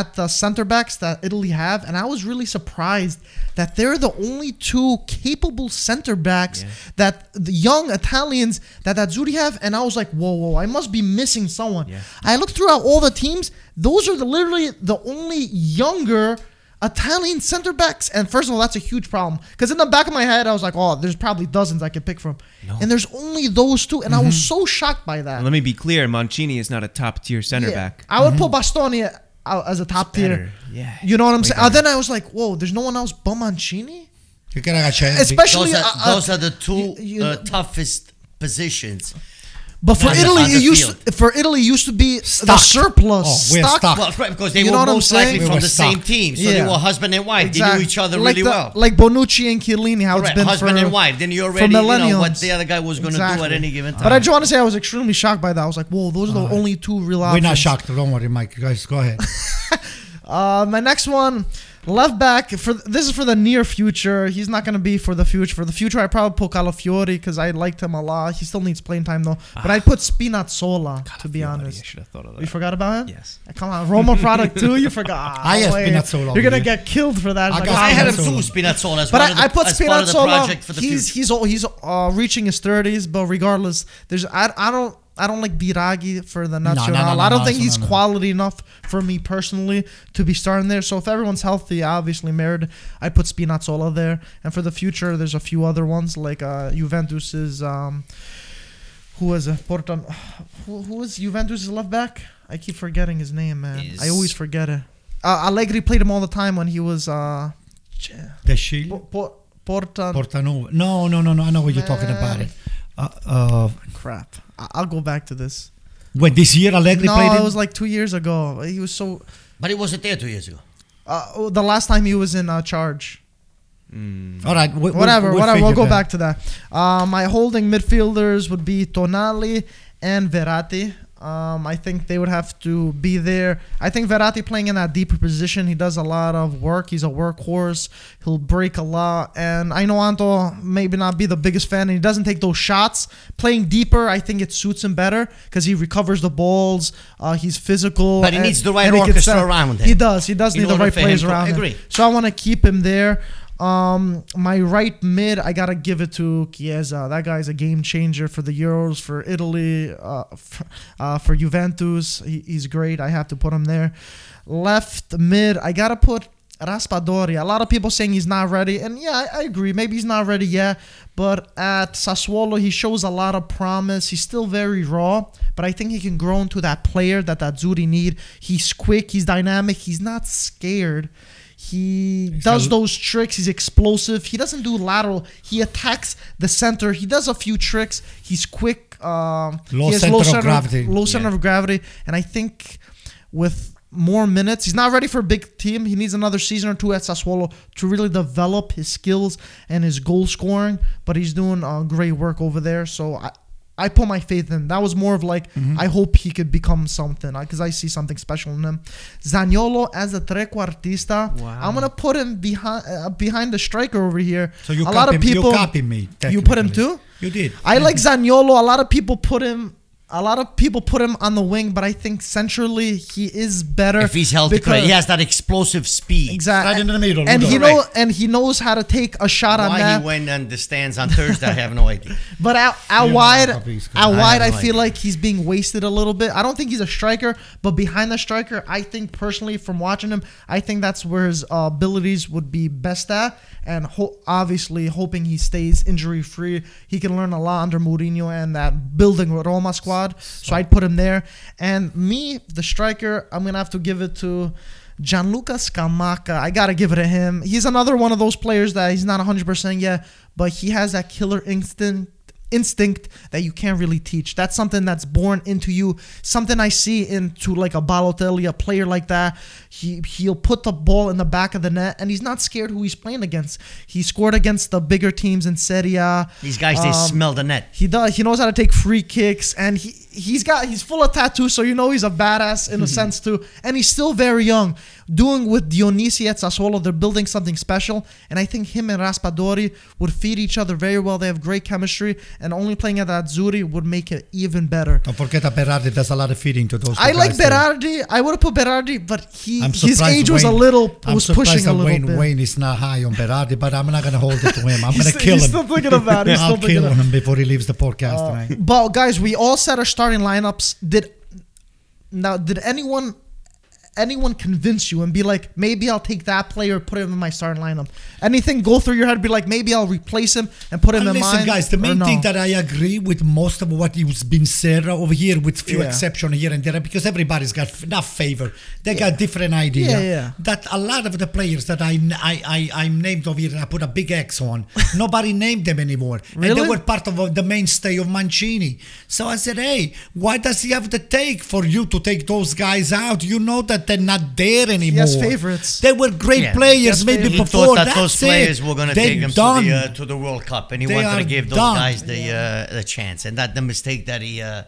Speaker 1: at the center backs that Italy have, and I was really surprised that they're the only two capable center backs
Speaker 2: Yeah.
Speaker 1: that the young Italians that Azzurri have, and I was like, whoa, whoa, I must be missing someone.
Speaker 2: Yeah.
Speaker 1: I looked throughout all the teams; those are the, literally the only younger Italian center backs. And first of all, that's a huge problem because in the back of my head, I was like, oh, there's probably dozens I could pick from, and there's only those two, and I was so shocked by that.
Speaker 2: And let me be clear, Mancini is not a top tier center
Speaker 1: Yeah.
Speaker 2: back.
Speaker 1: I would put Bastoni out as a top tier.
Speaker 2: better. Yeah.
Speaker 1: You know what I'm
Speaker 2: Way
Speaker 1: saying? Uh, then I was like, whoa, there's no one else but Mancini?
Speaker 3: You can actually,
Speaker 1: Especially
Speaker 4: Those are,
Speaker 1: uh, uh,
Speaker 4: those are the two
Speaker 1: you- you-
Speaker 4: uh, toughest positions.
Speaker 1: But for Italy, it used
Speaker 4: field.
Speaker 1: for Italy used to be the surplus.
Speaker 3: Oh, we're
Speaker 1: stock.
Speaker 3: stuck.
Speaker 4: Well, right, because they
Speaker 1: You
Speaker 4: were most likely
Speaker 3: We
Speaker 4: from
Speaker 3: were
Speaker 4: the same team, so they were husband and wife. They knew each other
Speaker 1: like
Speaker 4: really
Speaker 1: the-
Speaker 4: well.
Speaker 1: Like Bonucci and Chiellini, how
Speaker 4: Correct.
Speaker 1: it's been
Speaker 4: husband
Speaker 1: for,
Speaker 4: and wife. Then you already you know what the other guy was going to do at any given time.
Speaker 1: But I just want to say I was extremely shocked by that. I was like, whoa, those are the only two real
Speaker 3: we're
Speaker 1: options.
Speaker 3: not shocked. Don't worry, Mike. You guys, go ahead.
Speaker 1: Uh, my next one, left back for this is for the near future. He's not going to be for the future. For the future, I probably put Calafiori because I liked him a lot. He still needs playing time though. But I ah. put Spinazzola to be
Speaker 2: I
Speaker 1: honest.
Speaker 2: should have thought of
Speaker 1: You forgot about him?
Speaker 2: Yes.
Speaker 1: Eh, come on, Roma product too. You forgot.
Speaker 3: I ah, have
Speaker 1: Wait.
Speaker 3: Spinazzola
Speaker 1: You're gonna get killed for that.
Speaker 3: I got
Speaker 4: I had him too, Spinazzola, as
Speaker 1: But I,
Speaker 4: the,
Speaker 1: I put
Speaker 4: as part of the project for
Speaker 1: Spinazzola.
Speaker 4: the
Speaker 1: He's
Speaker 4: future.
Speaker 1: he's al- he's uh, reaching his thirties, but regardless, there's I, I don't I don't like Biraghi for the
Speaker 3: no,
Speaker 1: national.
Speaker 3: no, no,
Speaker 1: I don't
Speaker 3: no,
Speaker 1: think
Speaker 3: no,
Speaker 1: he's
Speaker 3: no.
Speaker 1: quality enough for me personally to be starting there. So if everyone's healthy, obviously merit. I put Spinazzola there, and for the future, there's a few other ones like uh, Juventus's. Um, who was it? Porton. Who, who was Juventus's left back? I keep forgetting his name, man. I always forget it. Uh, Allegri played him all the time when he was. Uh,
Speaker 3: The Shield.
Speaker 1: Po- Po- Porta.
Speaker 3: Portanova. No, no, no, no. I know what you're talking about. It. Uh, uh,
Speaker 1: Crap. I- I'll go back to this.
Speaker 3: when this year Allegri
Speaker 1: No,
Speaker 3: played
Speaker 1: it was like two years ago. He was so.
Speaker 4: But he wasn't there two years ago.
Speaker 1: Uh, oh, the last time he was in uh, charge.
Speaker 3: All right, we- we'll-
Speaker 1: Whatever,
Speaker 3: we'll
Speaker 1: whatever. We'll go
Speaker 3: that.
Speaker 1: back to that. Uh, my holding midfielders would be Tonali and Verratti. Um, I think they would have to be there. I think Verratti playing in that deeper position, he does a lot of work. He's a workhorse. He'll break a lot. And I know Anto maybe not be the biggest fan, and he doesn't take those shots. Playing deeper, I think it suits him better because he recovers the balls. Uh, he's physical.
Speaker 4: But he
Speaker 1: and-
Speaker 4: needs the right orchestra around him.
Speaker 1: He does. He does
Speaker 4: In
Speaker 1: need the right players around him.
Speaker 4: agree.
Speaker 1: So I want to keep him there. Um, my right mid, I gotta give it to Chiesa. That guy's a game changer for the Euros, for Italy, uh, for, uh, for Juventus. He, he's great. I have to put him there. Left mid, I gotta put Raspadori. A lot of people saying he's not ready, and yeah, I, I agree. Maybe he's not ready yet, but at Sassuolo, he shows a lot of promise. He's still very raw, but I think he can grow into that player that that Zuri need. He's quick. He's dynamic. He's not scared. He does those tricks. He's explosive. He doesn't do lateral. He attacks the center. He does a few tricks. He's quick. Um,
Speaker 3: Low
Speaker 1: he has
Speaker 3: center of gravity.
Speaker 1: Low center of gravity, and I think with more minutes, he's not ready for a big team. He needs another season or two at Sassuolo to really develop his skills and his goal scoring. But he's doing uh, great work over there. So I. I put my faith in. That was more of like
Speaker 3: Mm-hmm.
Speaker 1: I hope he could become something because I see something special in him. Zaniolo as a trequartista,
Speaker 2: Wow.
Speaker 1: I'm gonna put him behind uh, behind the striker over here.
Speaker 3: So you
Speaker 1: a lot of
Speaker 3: you
Speaker 1: people
Speaker 3: copy me,
Speaker 1: You put him too.
Speaker 3: You did.
Speaker 1: I like Zaniolo. A lot of people put him. A lot of people put him on the wing, but I think centrally he is better.
Speaker 4: If he's healthy,
Speaker 1: because-
Speaker 4: he has that explosive speed.
Speaker 1: exactly
Speaker 3: Right in the middle,
Speaker 1: and he
Speaker 3: Ludo.
Speaker 1: know and he knows how to take a shot on that.
Speaker 4: Why he went on the stands on Thursday, I have no idea.
Speaker 1: But out, out
Speaker 3: You
Speaker 1: wide,
Speaker 3: how
Speaker 1: out wide,
Speaker 4: have
Speaker 1: I
Speaker 4: no
Speaker 1: feel
Speaker 4: idea.
Speaker 1: like he's being wasted a little bit. I don't think he's a striker, but behind the striker, I think personally, from watching him, I think that's where his uh, abilities would be best at. And ho- obviously, hoping he stays injury free, he can learn a lot under Mourinho and that building Roma squad. So I'd put him there. And me, the striker, I'm gonna have to give it to. Gianluca Scamacca, I gotta give it to him. He's another one of those players that he's not 100% yet, but he has that killer instinct instinct that you can't really teach. That's something that's born into you. Something I see into like a Balotelli, a player like that. He he'll put the ball in the back of the net, and he's not scared who he's playing against. He scored against the bigger teams in Serie A.
Speaker 4: These guys, they
Speaker 1: Um,
Speaker 4: smell the net.
Speaker 1: He does. He knows how to take free kicks, and he he's got he's full of tattoos, so you know he's a badass in a sense too. And he's still very young. Doing with Dionisi at Sassuolo, they're building something special, and I think him and Raspadori would feed each other very well. They have great chemistry, and only playing at Azzurri would make it even better.
Speaker 3: Don't forget that Berardi does a lot of feeding to those.
Speaker 1: I like
Speaker 3: guys there.
Speaker 1: Berardi. I would have put Berardi, but he his age was a little was pushing a little
Speaker 3: Wayne,
Speaker 1: bit.
Speaker 3: Wayne is not high on Berardi, but I'm not going to hold it to him. I'm going to
Speaker 1: st-
Speaker 3: kill
Speaker 1: he's
Speaker 3: him.
Speaker 1: still thinking about it. He's
Speaker 3: I'll
Speaker 1: still thinking
Speaker 3: kill
Speaker 1: about
Speaker 3: him before he leaves the podcast
Speaker 1: Uh,
Speaker 3: tonight.
Speaker 1: But guys, we all set our starting lineups. Did now did anyone anyone convince you and be like, maybe I'll take that player, put him in my starting lineup? Anything go through your head? Be like, maybe I'll replace him and put him
Speaker 3: Uh,
Speaker 1: in
Speaker 3: listen,
Speaker 1: mine.
Speaker 3: Listen, guys, the main
Speaker 1: no?
Speaker 3: thing that I agree with most of what has been said over here, with few
Speaker 1: Yeah.
Speaker 3: exceptions here and there, because everybody's got not favor. They got different idea.
Speaker 1: Yeah, yeah.
Speaker 3: That a lot of the players that I I I I'm named over here, and I put a big X on. nobody named them anymore, and
Speaker 1: Really?
Speaker 3: they were part of uh, the mainstay of Mancini. So I said, hey, why does he have to take for you to take those guys out? You know that they're not there anymore.
Speaker 1: has favorites.
Speaker 3: They were great
Speaker 4: Yeah.
Speaker 3: players,
Speaker 1: He has
Speaker 3: maybe
Speaker 1: favorites.
Speaker 4: He
Speaker 3: before.
Speaker 4: thought that
Speaker 3: That's
Speaker 4: those players
Speaker 3: it.
Speaker 4: were going to
Speaker 3: They're
Speaker 4: take him
Speaker 3: done.
Speaker 4: to the uh, to the World Cup, and he
Speaker 3: They
Speaker 4: wanted to
Speaker 3: are
Speaker 4: give those
Speaker 3: done.
Speaker 4: guys the uh, the chance, and that the mistake that he uh,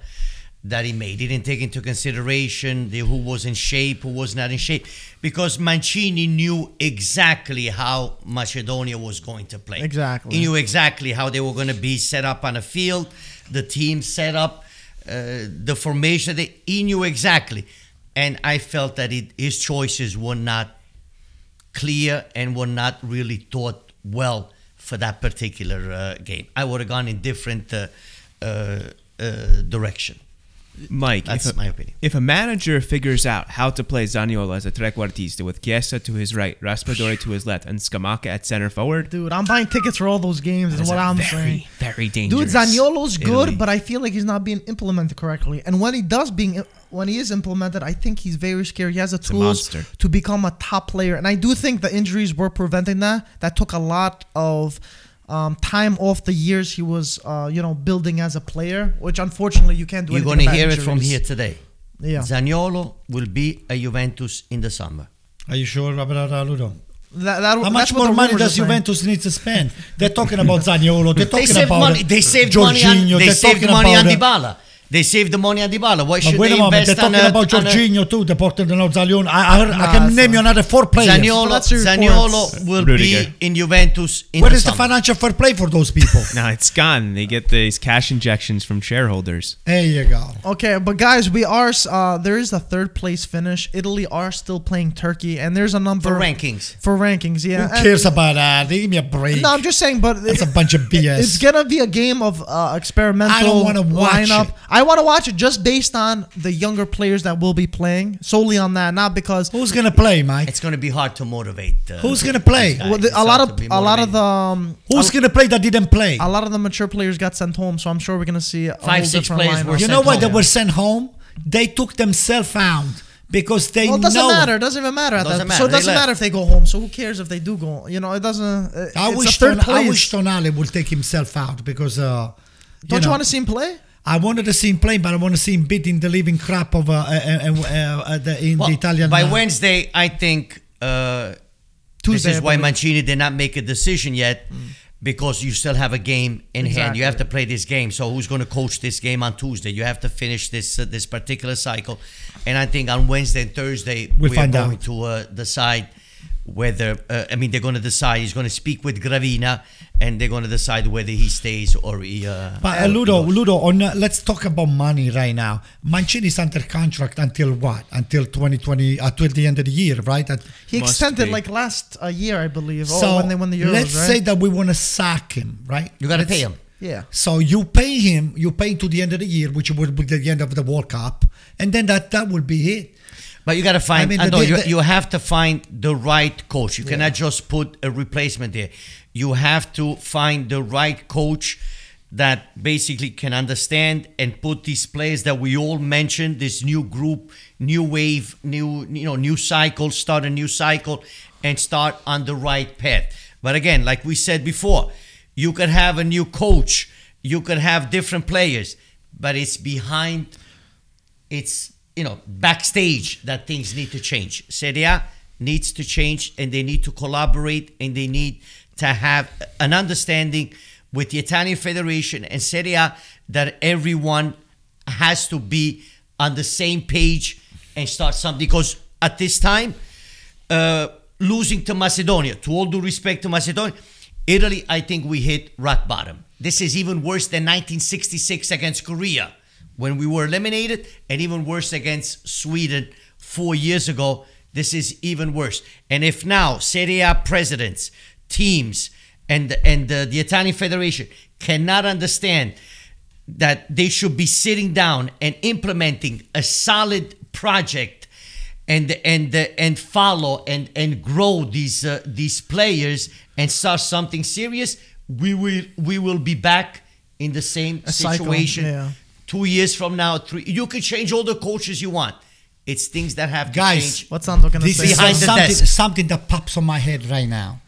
Speaker 4: that he made. He didn't take into consideration the who was in shape, who was not in shape, because Mancini knew exactly how Macedonia was going to play.
Speaker 1: Exactly.
Speaker 4: he knew exactly how they were going to be set up on the field, the team set up, uh, the formation. They, he knew exactly, and I felt that it, his choices were not clear and were not really thought well for that particular uh, game. I would have gone in different uh, uh, uh, direction.
Speaker 2: Mike,
Speaker 4: That's
Speaker 2: if a,
Speaker 4: my opinion.
Speaker 2: If a manager figures out how to play Zaniolo as a trequartista with Chiesa to his right, Raspadori to his left, and Scamacca at center forward,
Speaker 1: Dude, I'm buying tickets for all those games. Is what I'm
Speaker 2: very,
Speaker 1: saying.
Speaker 2: very dangerous. Dude.
Speaker 1: Zaniolo's good,
Speaker 2: Italy.
Speaker 1: but I feel like he's not being implemented correctly. And when he does being when he is implemented, I think he's very scary. He has the
Speaker 2: a
Speaker 1: tools to become a top player. And I do think the injuries were preventing that. That took a lot of um, time off the years he was, uh, you know, building as a player, which unfortunately you can't do.
Speaker 4: You're going to
Speaker 1: about
Speaker 4: hear it from here today.
Speaker 1: Yeah.
Speaker 4: Zaniolo will be a Juventus in the summer.
Speaker 3: Are you sure about that,
Speaker 1: That, that,
Speaker 3: How much more money
Speaker 1: rumors are
Speaker 3: does
Speaker 1: saying.
Speaker 3: Juventus need to spend? They're talking about Zaniolo. They're talking
Speaker 4: saved
Speaker 3: about
Speaker 4: money. They saved money on.
Speaker 3: Jorginho.
Speaker 4: They
Speaker 3: They're
Speaker 4: saved
Speaker 3: talking
Speaker 4: money on
Speaker 3: about, uh,
Speaker 4: Dybala. They saved the money on Dybala. Why
Speaker 3: But
Speaker 4: should
Speaker 3: wait
Speaker 4: they
Speaker 3: a moment, they're talking
Speaker 4: a,
Speaker 3: about
Speaker 4: on a-
Speaker 3: Jorginho too. They're talking about Zaniolo. I, I, heard, I can
Speaker 1: it's
Speaker 3: name you another four players.
Speaker 4: Zaniolo,
Speaker 1: That's the.
Speaker 4: Zaniolo will
Speaker 2: Rudiger.
Speaker 4: be in Juventus in
Speaker 3: Where
Speaker 4: the
Speaker 3: is the financial fair play for those people?
Speaker 2: no, it's gone. They get these cash injections from shareholders.
Speaker 3: there you go.
Speaker 1: Okay, but guys, we are. Uh, there is a third place finish. Italy are still playing Turkey, and there's a number
Speaker 4: for rankings.
Speaker 1: for rankings. Yeah,
Speaker 3: Who
Speaker 1: And-
Speaker 3: cares about that? Give me a break.
Speaker 1: No, I'm just saying, but
Speaker 3: That's a bunch of BS.
Speaker 1: It's gonna be a game of uh, experimental
Speaker 3: I don't wanna watch
Speaker 1: lineup.
Speaker 3: it.
Speaker 1: I want to watch it just based on the younger players that will be playing, solely on that, not because
Speaker 3: Who's gonna play, Mike?
Speaker 4: It's going to be hard to motivate. Uh,
Speaker 3: Who's gonna play?
Speaker 1: well, the, a lot of a lot of the um,
Speaker 3: Who's
Speaker 1: a,
Speaker 3: gonna play that didn't play?
Speaker 1: a lot of the mature players got sent home, so I'm sure we're gonna see a
Speaker 4: Five, six players were
Speaker 3: You know why they were sent home? They took themselves out because they
Speaker 1: well, it doesn't
Speaker 3: know.
Speaker 1: matter. It doesn't even matter at
Speaker 4: Doesn't
Speaker 1: that.
Speaker 4: matter.
Speaker 1: So it
Speaker 4: They
Speaker 1: doesn't
Speaker 4: left.
Speaker 1: matter if they go home. So who cares if they do go? You know, it doesn't. Uh,
Speaker 3: I
Speaker 1: it's
Speaker 3: wish,
Speaker 1: a third
Speaker 3: Ton-
Speaker 1: place.
Speaker 3: I wish Tonali would take himself out because. Uh,
Speaker 1: Don't you
Speaker 3: know,
Speaker 1: want to see him play?
Speaker 3: I wanted to see him play, but I want to see him beating the living crap of uh, uh, uh, uh, uh, the, in
Speaker 4: Well,
Speaker 3: the Italian.
Speaker 4: By
Speaker 3: uh,
Speaker 4: Wednesday, I think uh,
Speaker 1: Tuesday,
Speaker 4: this is why. Mancini did not make a decision yet. Because you still have a game in hand, you have to play this game. So who's going to coach this game on Tuesday? You have to finish this uh, this particular cycle, and I think on Wednesday and Thursday
Speaker 3: We'll
Speaker 4: we
Speaker 3: find
Speaker 4: are going
Speaker 3: out.
Speaker 4: to uh, decide whether uh, I mean they're going to decide. He's going to speak with Gravina, and they're going to decide whether he stays or he. Uh,
Speaker 3: But uh, Ludo, Ludo, on uh, let's talk about money right now. Mancini's under contract until what? Until 2020, until the end of the year, right? At-
Speaker 1: He extended
Speaker 2: be.
Speaker 1: like last uh, year, I believe.
Speaker 3: so
Speaker 1: oh, when they won the Euros,
Speaker 3: let's
Speaker 1: right?
Speaker 3: say that we want to sack him, right?
Speaker 4: you got to pay him.
Speaker 1: yeah.
Speaker 3: So you pay him, you pay to the end of the year, which would be the end of the World Cup, and then that that will be it.
Speaker 4: But you got to find.
Speaker 3: I mean,
Speaker 4: I
Speaker 3: the-
Speaker 4: know, you,
Speaker 3: the-
Speaker 4: you have to find the right coach. You cannot just put a replacement there. You have to find the right coach that basically can understand and put these players that we all mentioned. This new group, new wave, new you know, new cycle. Start a new cycle and start on the right path. But again, like we said before, you could have a new coach you could have different players, but it's behind, it's you know backstage that things need to change. Serie A needs to change, and they need to collaborate, and they need to have an understanding with the Italian Federation and Serie A that everyone has to be on the same page and start something. Because at this time, uh, losing to Macedonia, to all due respect to Macedonia, Italy, I think we hit rock bottom. This is even worse than 1966 against Korea when we were eliminated, and even worse against Sweden four years ago. This is even worse. And if now Serie A presidents, teams, and and uh, the Italian Federation cannot understand that they should be sitting down and implementing a solid project and and and follow and and grow these uh, these players and start something serious we will we will be back in the same
Speaker 1: A cycle,
Speaker 4: situation
Speaker 1: yeah.
Speaker 4: two years from now three you can change all the coaches you want it's things that have to
Speaker 3: Guys,
Speaker 4: change
Speaker 1: What's Sandro gonna
Speaker 3: This
Speaker 1: say?
Speaker 3: is
Speaker 4: Behind the
Speaker 3: something,
Speaker 4: desk.
Speaker 3: something that pops on my head right now.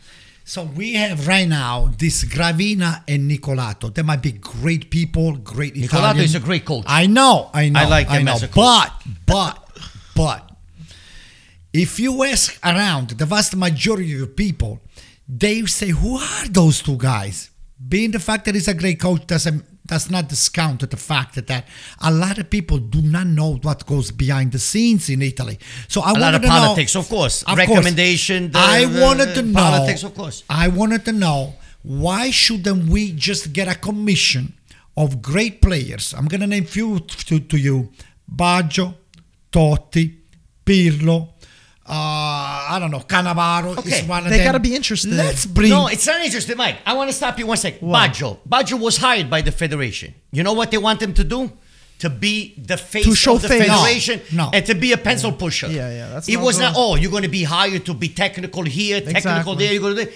Speaker 3: So we have right now this Gravina and Nicolato. They might be great people, great
Speaker 4: Nicolato
Speaker 3: Italian.
Speaker 4: is a great coach.
Speaker 3: I know, I know.
Speaker 4: I like him
Speaker 3: know.
Speaker 4: as a coach.
Speaker 3: But, but, but, if you ask around the vast majority of people, they say, "Who are those two guys?" Being the fact that he's a great coach doesn't does not discount the fact that that a lot of people do not know what goes behind the scenes in Italy. So I
Speaker 4: a lot
Speaker 3: wanted
Speaker 4: of
Speaker 3: to know-
Speaker 4: politics of course
Speaker 3: Of
Speaker 4: recommendation the-
Speaker 3: I wanted to know
Speaker 4: politics of course
Speaker 3: I wanted to know why shouldn't we just get a commission of great players? I'm gonna name few to, to you: Baggio, Totti, Pirlo. Uh, I don't know. Cannavaro
Speaker 4: Okay,
Speaker 3: is one of
Speaker 1: they
Speaker 3: them.
Speaker 1: gotta be interested.
Speaker 3: Let's bring.
Speaker 4: No, it's not interesting, Mike. I want to stop you one sec. Baggio. Baggio was hired by the federation. You know what they want him to do? To be the face
Speaker 1: To show
Speaker 4: of the
Speaker 1: face.
Speaker 4: Federation
Speaker 3: no.
Speaker 4: and to be a pencil pusher.
Speaker 1: Yeah, yeah, that's
Speaker 4: it
Speaker 1: not
Speaker 4: was
Speaker 1: good.
Speaker 4: not. Oh, you're going to be hired to be technical here, technical
Speaker 1: Exactly.
Speaker 4: there. You're going to do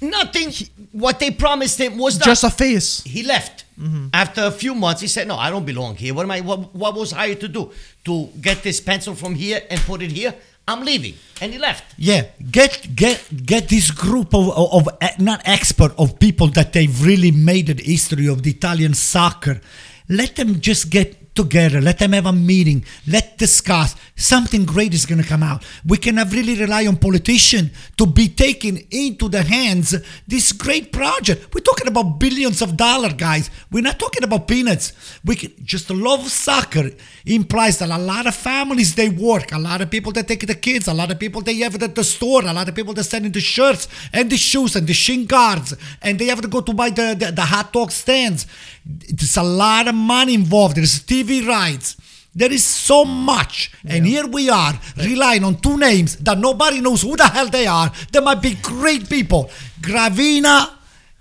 Speaker 4: nothing. what they promised him was not.
Speaker 1: Just a face.
Speaker 4: he left
Speaker 1: Mm-hmm.
Speaker 4: after a few months. He said, "No, I don't belong here. What am I? What, what was hired to do? To get this pencil from here and put it here? I'm leaving." And he left.
Speaker 3: Yeah, get get get this group of, of, of eh, not expert of people that they've really made the history of the Italian soccer. Let them just get together. Let them have a meeting. Let discuss. Something great is going to come out. We cannot really rely on politicians to be taking into the hands this great project. We're talking about billions of dollars, guys. We're not talking about peanuts. We can just love soccer implies that a lot of families they work, a lot of people that take the kids, a lot of people they have it at the store, a lot of people that send in the shirts and the shoes and the shin guards, and they have to go to buy the, the, the hot dog stands. There's a lot of money involved. There's TV rights. There is so much, and here we are relying on two names that nobody knows who the hell they are. They might be great people, Gravina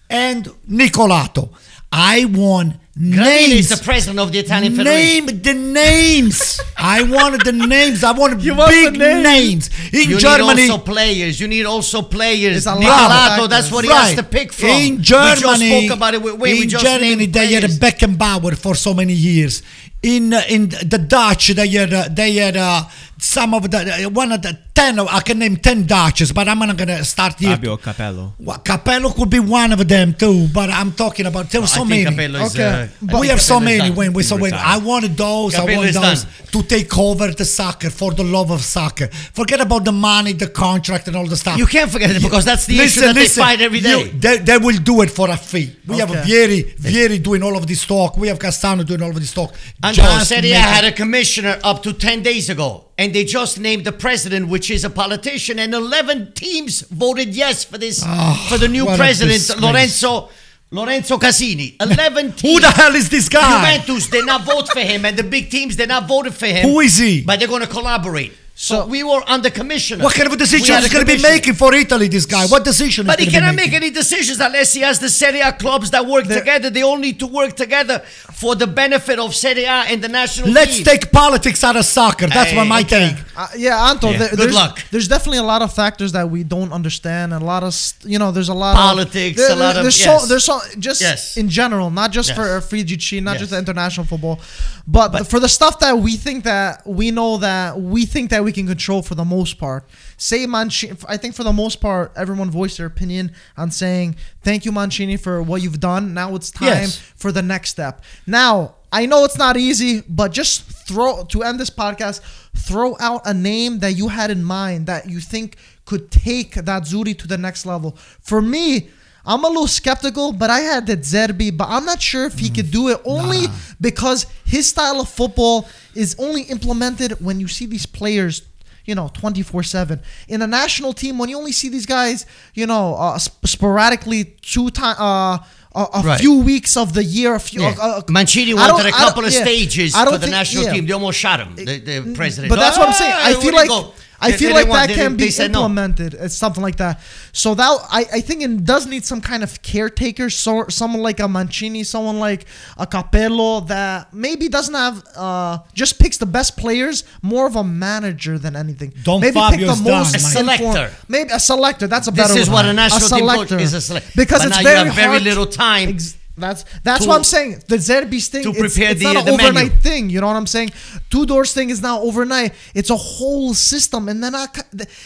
Speaker 3: and Nicolato. I want
Speaker 4: Gravina
Speaker 3: names.
Speaker 4: is the president of the Italian Federation.
Speaker 3: Name the names. I wanted the names. I wanted
Speaker 1: You want
Speaker 3: big
Speaker 1: the names.
Speaker 3: names. In
Speaker 4: you
Speaker 3: Germany,
Speaker 4: need also players. You need also players.
Speaker 1: It's a
Speaker 4: Nicolato, that's
Speaker 1: factors.
Speaker 4: what he has to pick from.
Speaker 3: In
Speaker 4: we
Speaker 3: Germany,
Speaker 4: just spoke about it. Wait, we
Speaker 3: in
Speaker 4: just
Speaker 3: Germany,
Speaker 4: named
Speaker 3: they had
Speaker 4: players.
Speaker 3: Beckenbauer for so many years. In uh, in the Dutch, they had uh, they had uh, some of the uh, one of the ten. Of, I can name ten Dutches, but I'm not gonna start here.
Speaker 2: Fabio Capello.
Speaker 3: Well, Capello could be one of them too, but I'm talking about there were so many.
Speaker 4: Capello is,
Speaker 1: Okay,
Speaker 4: uh,
Speaker 1: but-
Speaker 3: we have
Speaker 4: think
Speaker 3: so many when we so when I wanted those, I
Speaker 4: Capello
Speaker 3: wanted
Speaker 4: is
Speaker 3: those
Speaker 4: done.
Speaker 3: to take over the soccer for the love of soccer. Forget about the money, the contract, and all the stuff.
Speaker 4: You can't forget it because that's the issue that they fight every day.
Speaker 3: you- they, they will do it for a fee. We have
Speaker 1: Okay.
Speaker 3: Vieri, Vieri doing all of this talk. We have Cassano doing all of this talk.
Speaker 4: Angelo
Speaker 3: Just
Speaker 4: Serie A had a commissioner up to 10 days ago, and they just named the president, which is a politician, and 11 teams voted yes for this,
Speaker 3: Oh,
Speaker 4: for the new president. Lorenzo, Lorenzo Casini. 11 teams.
Speaker 3: Who the hell is this guy?
Speaker 4: Juventus did not vote for him, and the big teams did not vote for him.
Speaker 3: Who is he?
Speaker 4: But they're going to collaborate. So,
Speaker 1: So-
Speaker 4: we were under commissioner.
Speaker 3: What kind of a decision is
Speaker 4: a
Speaker 3: going to be making for Italy? This guy. What decision?
Speaker 4: But
Speaker 3: is
Speaker 4: he
Speaker 3: gonna
Speaker 4: cannot make any decisions unless he has the Serie A clubs that work together. They all need to work together for the benefit of Serie A and the national
Speaker 3: Let's
Speaker 4: team.
Speaker 3: take politics out of soccer. That's
Speaker 4: Hey,
Speaker 3: what my
Speaker 4: okay.
Speaker 3: take.
Speaker 1: Uh, yeah, Anto.
Speaker 2: Yeah.
Speaker 1: There,
Speaker 4: Good
Speaker 1: there's,
Speaker 4: luck.
Speaker 1: There's definitely a lot of factors that we don't understand, and a lot of you know. There's a lot
Speaker 4: Politics,
Speaker 1: of Politics,
Speaker 4: a lot of-
Speaker 1: There's
Speaker 4: yes.
Speaker 1: so there's so just
Speaker 4: Yes.
Speaker 1: in general, not just
Speaker 4: Yes.
Speaker 1: for Frigici, not
Speaker 4: Yes.
Speaker 1: just the international football, but,
Speaker 4: But-
Speaker 1: for the stuff that we think that we know that we think that we can control for the most part. Say Mancini. I think for the most part, everyone voiced their opinion on saying thank you Mancini for what you've done. Now it's time
Speaker 3: Yes.
Speaker 1: for the next step. Now, I know it's not easy, but just throw to end this podcast, throw out a name that you had in mind that you think could take that Zuri to the next level. For me, I'm a little skeptical, but I had De Zerbi, but I'm not sure if he could do it only because his style of football is only implemented when you see these players you know, 24 7. In a national team, when you only see these guys, you know, uh, sp- sporadically two times, uh, a, a
Speaker 4: Right.
Speaker 1: few weeks of the year, a few.
Speaker 4: Yeah.
Speaker 1: uh, uh,
Speaker 4: Mancini
Speaker 1: I
Speaker 4: went
Speaker 1: don't-
Speaker 4: to a couple of
Speaker 1: yeah.
Speaker 4: stages for the
Speaker 1: think-
Speaker 4: national
Speaker 1: yeah.
Speaker 4: team. They almost shot him, the, the president.
Speaker 1: But that's what I'm saying.
Speaker 4: "Ah,
Speaker 1: I feel like
Speaker 4: go?"
Speaker 1: I
Speaker 4: They-
Speaker 1: feel
Speaker 4: they
Speaker 1: like
Speaker 4: want-
Speaker 1: that can be
Speaker 4: they said no.
Speaker 1: implemented. It's something like that. So that I, I think it does need some kind of caretaker, so someone like a Mancini, someone like a Capello that maybe doesn't have uh just picks the best players, more of a manager than anything.
Speaker 3: Don
Speaker 1: maybe
Speaker 3: Fabio's done,
Speaker 4: A
Speaker 1: informed-
Speaker 4: selector.
Speaker 1: Maybe a selector. That's a
Speaker 4: This
Speaker 1: better This
Speaker 4: is
Speaker 1: word.
Speaker 4: what a national team coach
Speaker 1: selector.
Speaker 4: is, a select-
Speaker 1: Because
Speaker 4: But
Speaker 1: it's
Speaker 4: now you
Speaker 1: very
Speaker 4: have very
Speaker 1: hard
Speaker 4: little time
Speaker 1: Ex- that's that's
Speaker 4: to-
Speaker 1: what I'm saying. De Zerbi's thing,
Speaker 4: to
Speaker 1: it's,
Speaker 4: prepare
Speaker 1: it's
Speaker 4: the-
Speaker 1: not an
Speaker 4: the menu.
Speaker 1: overnight thing. You know what I'm saying? Two doors thing is now overnight. It's a whole system, and then I,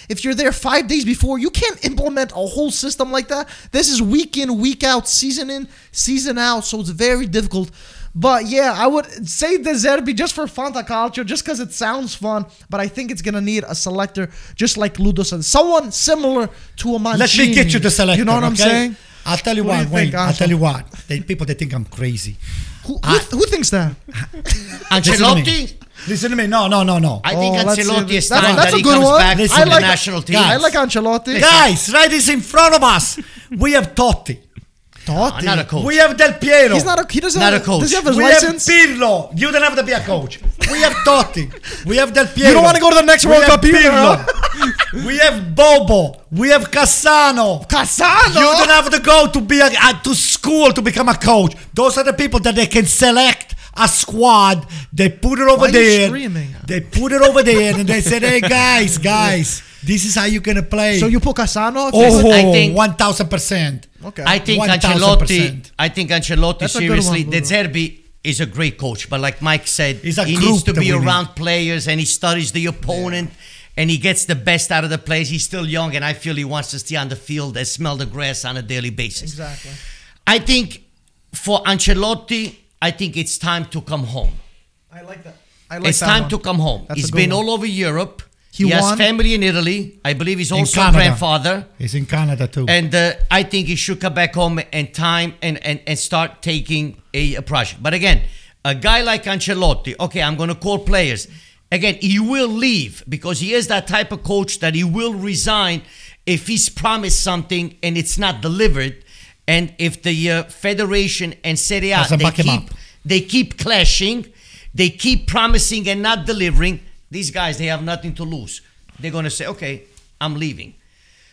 Speaker 1: if you're there five days before, you can't implement a whole system like that. This is week in, week out, season in, season out. So it's very difficult. But yeah, I would say De Zerbi just for Fanta culture, just because it sounds fun. But I think it's gonna need a selector, just like Ludo said, someone similar to a Mancini.
Speaker 3: Let me get you the selector.
Speaker 1: You know what I'm saying?
Speaker 3: I'll tell you
Speaker 1: What do
Speaker 3: what.
Speaker 1: you think,
Speaker 3: I'll tell you what. The people they think I'm crazy.
Speaker 1: Who, who,
Speaker 3: I-
Speaker 1: who thinks that?
Speaker 3: Listen.
Speaker 4: Ancelotti.
Speaker 3: Listen to me. No, no, no, no.
Speaker 4: I think
Speaker 1: Oh, let's
Speaker 4: Ancelotti is
Speaker 1: That's-
Speaker 4: time
Speaker 1: that's
Speaker 4: that
Speaker 1: a
Speaker 4: he
Speaker 1: good
Speaker 4: comes
Speaker 1: one.
Speaker 4: back
Speaker 3: Listen,
Speaker 4: from
Speaker 1: I
Speaker 4: the
Speaker 1: like-
Speaker 4: national team.
Speaker 1: I like Ancelotti.
Speaker 3: Guys, right is in front of us. We have Totti.
Speaker 1: Totti.
Speaker 4: not a coach.
Speaker 3: We have Del Piero.
Speaker 1: He's not a. He doesn't.
Speaker 4: Not
Speaker 1: have,
Speaker 4: a coach.
Speaker 1: Does he have his
Speaker 3: we
Speaker 1: license?
Speaker 3: have Pirlo. You don't have to be a coach. We have Totti. We have Del Piero.
Speaker 1: You don't want to go to the next
Speaker 3: We
Speaker 1: World
Speaker 3: have
Speaker 1: Cup either,
Speaker 3: Pirlo. we have Bobo. We have Cassano.
Speaker 1: Casano.
Speaker 3: You don't have to go to be a, uh, to school to become a coach. Those are the people that they can select a squad. They put it over
Speaker 1: Why are you
Speaker 3: there.
Speaker 1: screaming?
Speaker 3: They put it over there and they said, "Hey guys, guys, this is how you're gonna play."
Speaker 1: So you put Cassano?
Speaker 3: oh,
Speaker 4: I think-
Speaker 3: one thousand percent.
Speaker 1: Okay.
Speaker 4: I think
Speaker 3: 1000%.
Speaker 4: Ancelotti. I think Ancelotti
Speaker 1: That's
Speaker 4: seriously.
Speaker 1: one,
Speaker 4: De Zerbi is a great coach, but like Mike said,
Speaker 3: He's a
Speaker 4: he needs to be
Speaker 3: we need.
Speaker 4: around players and he studies the opponent. And he gets the best out of the players. He's still young, and I feel he wants to stay on the field and smell the grass on a daily basis.
Speaker 1: exactly.
Speaker 4: I think for Ancelotti, I think it's time to come home.
Speaker 1: I like that. I like
Speaker 4: it's
Speaker 1: that
Speaker 4: time
Speaker 1: one.
Speaker 4: to come home.
Speaker 1: That's
Speaker 4: He's been
Speaker 1: one.
Speaker 4: all over Europe.
Speaker 1: He
Speaker 4: He, has family in Italy. I believe he's also a grandfather.
Speaker 3: He's in Canada too.
Speaker 4: And uh, I think he should come back home and time and, and, and start taking a, a project. But again, a guy like Ancelotti, okay, I'm going to call players. Again, he will leave because he is that type of coach that he will resign if he's promised something and it's not delivered. And if the uh, federation and Serie A, they keep. They keep clashing, they keep promising and not delivering, these guys, they have nothing to lose. They're going to say, okay, I'm leaving.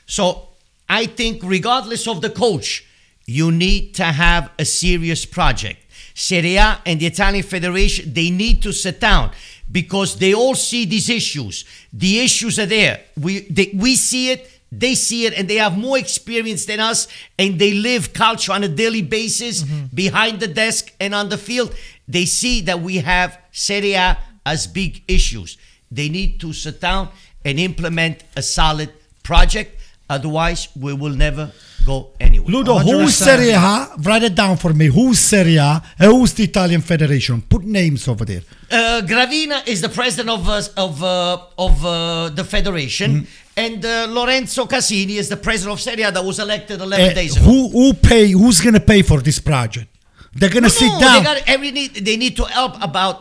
Speaker 4: So I think, regardless of the coach, you need to have a serious project. Serie A and the Italian Federation, they need to sit down because they all see these issues. The issues are there. We, they, we see it, they see it, and they have more experience than us, and they live culture on a daily basis mm-hmm. behind the desk and on the field. They see that we have Serie A as big issues. They need to sit down and implement a solid project. Otherwise, we will never go anywhere.
Speaker 3: Ludo, who's Serie A? Write it down for me. Who's Serie A who's the Italian Federation? Put names over there.
Speaker 4: Uh, Gravina is the president of uh, of uh, of uh, the federation, and uh, Lorenzo Casini is the president of Serie A that was elected 11
Speaker 3: Uh,
Speaker 4: days ago.
Speaker 3: who who pay? Who's gonna pay for this project? They're gonna sit
Speaker 4: No,
Speaker 3: down.
Speaker 4: They, got every need, they need to help about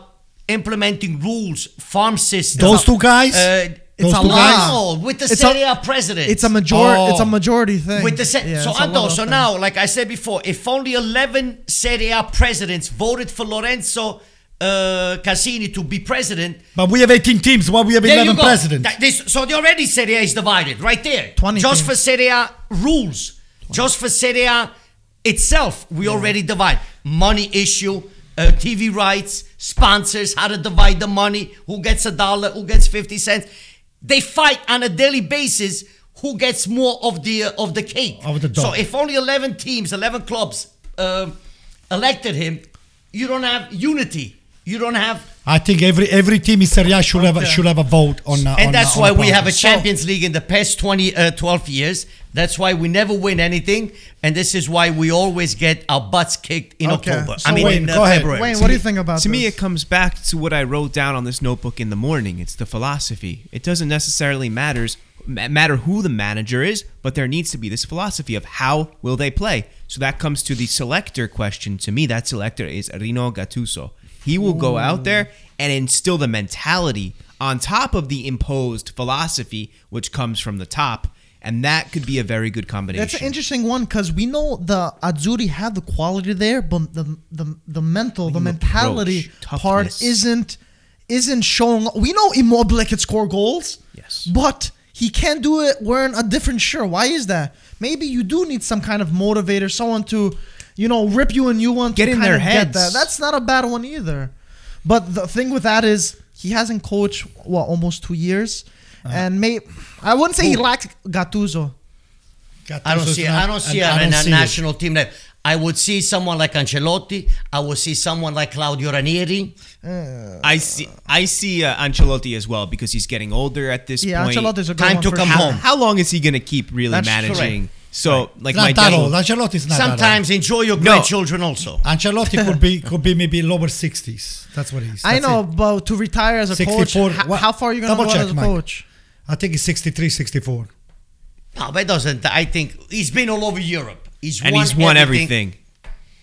Speaker 4: implementing rules, farm systems.
Speaker 3: Those two guys?
Speaker 1: It's a
Speaker 3: two
Speaker 1: lot.
Speaker 4: with the
Speaker 1: It's
Speaker 4: Serie
Speaker 1: a-
Speaker 4: A president.
Speaker 1: It's a major.
Speaker 3: Oh.
Speaker 1: It's a majority thing.
Speaker 4: With the se-
Speaker 1: Yeah,
Speaker 4: so
Speaker 1: it's a
Speaker 4: Anto, so
Speaker 1: thing.
Speaker 4: now, like I said before, if only 11 Serie A presidents voted for Lorenzo uh, Casini to be president,
Speaker 3: but we have 18 teams. Why we have
Speaker 4: there
Speaker 3: 11
Speaker 4: you go.
Speaker 3: presidents?
Speaker 4: That- this- so the already Serie A is divided right there.
Speaker 1: 20
Speaker 4: Just
Speaker 1: teams.
Speaker 4: for Serie A rules, just for Serie A itself, we already divide. Money issue, uh, TV rights, sponsors, how to divide the money, who gets a dollar, who gets 50 cents. They fight on a daily basis who gets more of the uh, of the cake.
Speaker 3: Of the
Speaker 4: so if only 11 teams, 11 clubs um elected him, you don't have unity. You don't have
Speaker 3: I think every every team in Serie A should have a, should have a vote on. Uh,
Speaker 4: and
Speaker 3: on,
Speaker 4: that's
Speaker 3: uh,
Speaker 4: why
Speaker 3: on
Speaker 4: we have a
Speaker 3: process.
Speaker 4: Champions League in the past 20, uh, 12 years. That's why we never win anything. And this is why we always get our butts kicked in
Speaker 1: Okay,
Speaker 4: October.
Speaker 1: so
Speaker 4: I mean,
Speaker 3: Wayne,
Speaker 4: in uh,
Speaker 3: go ahead.
Speaker 4: February.
Speaker 1: Wayne, what do you think about
Speaker 2: to me, it comes back to what I wrote down on this notebook in the morning. It's the philosophy. It doesn't necessarily matters matter who the manager is, but there needs to be this philosophy of how will they play. So that comes to the selector question. To me, that selector is Rino Gattuso. He will go out mm. there and instill the mentality on top of the imposed philosophy, which comes from the top, and that could be a very good combination.
Speaker 1: That's an interesting one because we know the Azzurri have the quality there, but the the, the mental, the mentality
Speaker 2: approach,
Speaker 1: part isn't isn't showing. We know Immobile can score goals,
Speaker 2: Yes.
Speaker 1: but he can't do it wearing a different shirt. Why is that? Maybe you do need some kind of motivator, someone to, you know, rip you a new one.
Speaker 2: Get
Speaker 1: to
Speaker 2: in
Speaker 1: kind
Speaker 2: their
Speaker 1: of get
Speaker 2: heads.
Speaker 1: that. That's not a bad one either. But the thing with that is he hasn't coached what almost two years,
Speaker 2: Uh-huh.
Speaker 1: and may I wouldn't say he lacks Gattuso.
Speaker 4: I don't see.
Speaker 3: not-
Speaker 4: I don't see
Speaker 3: I
Speaker 4: her in
Speaker 3: don't
Speaker 4: a
Speaker 3: see it.
Speaker 4: national team level. I would see someone like Ancelotti. I would see someone like Claudio Ranieri.
Speaker 2: I see. I see uh, Ancelotti as well because he's getting older at this
Speaker 1: Yeah,
Speaker 2: point.
Speaker 1: Ancelotti's a good
Speaker 4: Time
Speaker 1: one
Speaker 4: to
Speaker 1: for
Speaker 4: come
Speaker 1: sure.
Speaker 4: home.
Speaker 2: How long is he going to keep really
Speaker 4: That's
Speaker 2: managing?
Speaker 4: correct.
Speaker 2: So, like
Speaker 3: Not
Speaker 2: my
Speaker 3: that
Speaker 2: dad,
Speaker 3: old. Ancelotti's not
Speaker 4: Sometimes enjoy your
Speaker 2: No.
Speaker 4: grandchildren also.
Speaker 3: that old. Ancelotti could be could be maybe lower sixties. That's what he's.
Speaker 1: I
Speaker 3: That's
Speaker 1: know,
Speaker 3: it.
Speaker 1: but to retire as a coach,
Speaker 3: 64
Speaker 1: h-
Speaker 3: what-
Speaker 1: how far are you going to
Speaker 3: double
Speaker 1: go
Speaker 3: check,
Speaker 1: as a
Speaker 3: Mike.
Speaker 1: coach?
Speaker 3: I think he's 63, 64.
Speaker 4: No, but it doesn't. I think he's been all over Europe. He's
Speaker 2: and
Speaker 4: won
Speaker 2: he's won
Speaker 4: everything.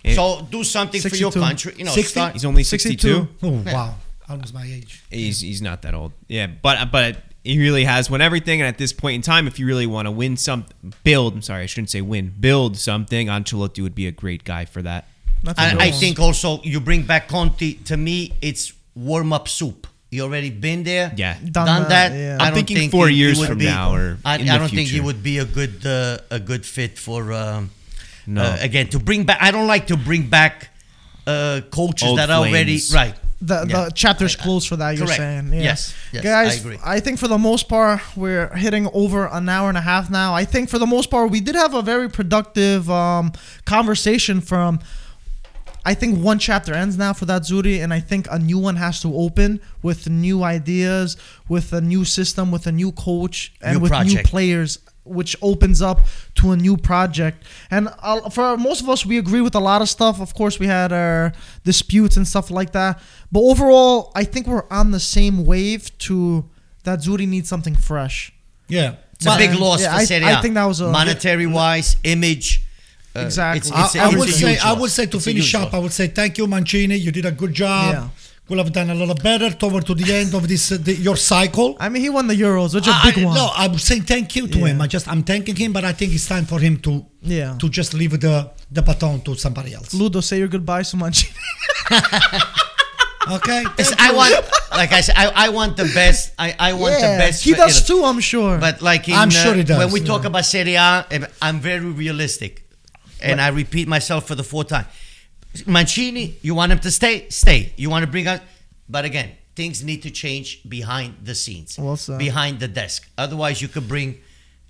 Speaker 2: everything.
Speaker 4: So do something for your country. You know,
Speaker 3: 60?
Speaker 4: start-
Speaker 2: He's only
Speaker 1: 62.
Speaker 2: 62.
Speaker 3: Oh wow, almost my age.
Speaker 2: He's he's not that old. Yeah, but but he really has won everything. And at this point in time, if you really want to win some, build. I'm sorry, I shouldn't say win. Build something. Ancelotti would be a great guy for that.
Speaker 1: That's
Speaker 4: And I think also you bring back Conte. To me, it's warm up soup. You already been there,
Speaker 2: Yeah.
Speaker 1: Done
Speaker 4: done,
Speaker 1: that,
Speaker 4: that.
Speaker 1: yeah.
Speaker 4: I
Speaker 2: I'm
Speaker 4: don't
Speaker 2: thinking
Speaker 4: think
Speaker 2: four
Speaker 4: he- he
Speaker 2: years
Speaker 4: would
Speaker 2: from
Speaker 4: be-
Speaker 2: now or
Speaker 4: I,
Speaker 2: in
Speaker 4: I
Speaker 2: the
Speaker 4: don't think he would be a good uh, a good fit for. Um,
Speaker 2: No.
Speaker 4: uh, again, to bring back. I don't like to bring back uh, coaches
Speaker 2: Old
Speaker 4: that are already right.
Speaker 1: The
Speaker 4: Yeah.
Speaker 1: the chapter's closed for that. You're saying, yeah.
Speaker 4: Yes. Yes,
Speaker 1: guys.
Speaker 4: I agree.
Speaker 1: think for the most part we're hitting over an hour and a half now. I think for the most part we did have a very productive um, conversation from. I think one chapter ends now for the Azzurri, and I think a new one has to open with new ideas, with a new system, with a new coach, and
Speaker 4: New
Speaker 1: with new players, which opens up to a new project. And uh, for most of us, we agree with a lot of stuff. Of course, we had our disputes and stuff like that, but overall, I think we're on the same wave. To the Azzurri needs something fresh.
Speaker 3: Yeah,
Speaker 4: It's a big loss
Speaker 1: yeah,
Speaker 4: for
Speaker 1: I-
Speaker 4: Serie
Speaker 1: I
Speaker 4: A.
Speaker 1: think that was a-
Speaker 4: monetary wise, image. uh,
Speaker 1: Exactly.
Speaker 4: It's,
Speaker 3: I,
Speaker 4: it's,
Speaker 3: I
Speaker 4: it's
Speaker 3: would say I would say to
Speaker 4: It's
Speaker 3: finish up. I would say thank you, Mancini. You did a good job.
Speaker 1: Yeah.
Speaker 3: Could have done a lot better toward to the end of this uh, the, your cycle.
Speaker 1: I mean, he won the Euros, which is a big one.
Speaker 3: No, I'm saying thank you to
Speaker 1: Yeah.
Speaker 3: him. I just I'm thanking him, but I think it's time for him to
Speaker 1: Yeah.
Speaker 3: to just leave the the baton to somebody else.
Speaker 1: Ludo, say your goodbyes so much.
Speaker 3: Okay.
Speaker 4: Listen, I want, like I said, I, I want the best. I, I want the best.
Speaker 1: he
Speaker 4: for
Speaker 1: does
Speaker 4: Italy.
Speaker 1: too, I'm sure.
Speaker 4: But like in,
Speaker 3: I'm sure
Speaker 4: uh,
Speaker 3: he does,
Speaker 4: when we talk about Serie A, I'm very realistic, and I repeat myself for the fourth time. Mancini, you want him to stay, stay. You want to bring out, but again, things need to change behind the scenes,
Speaker 1: Well said.
Speaker 4: behind the desk. Otherwise, you could bring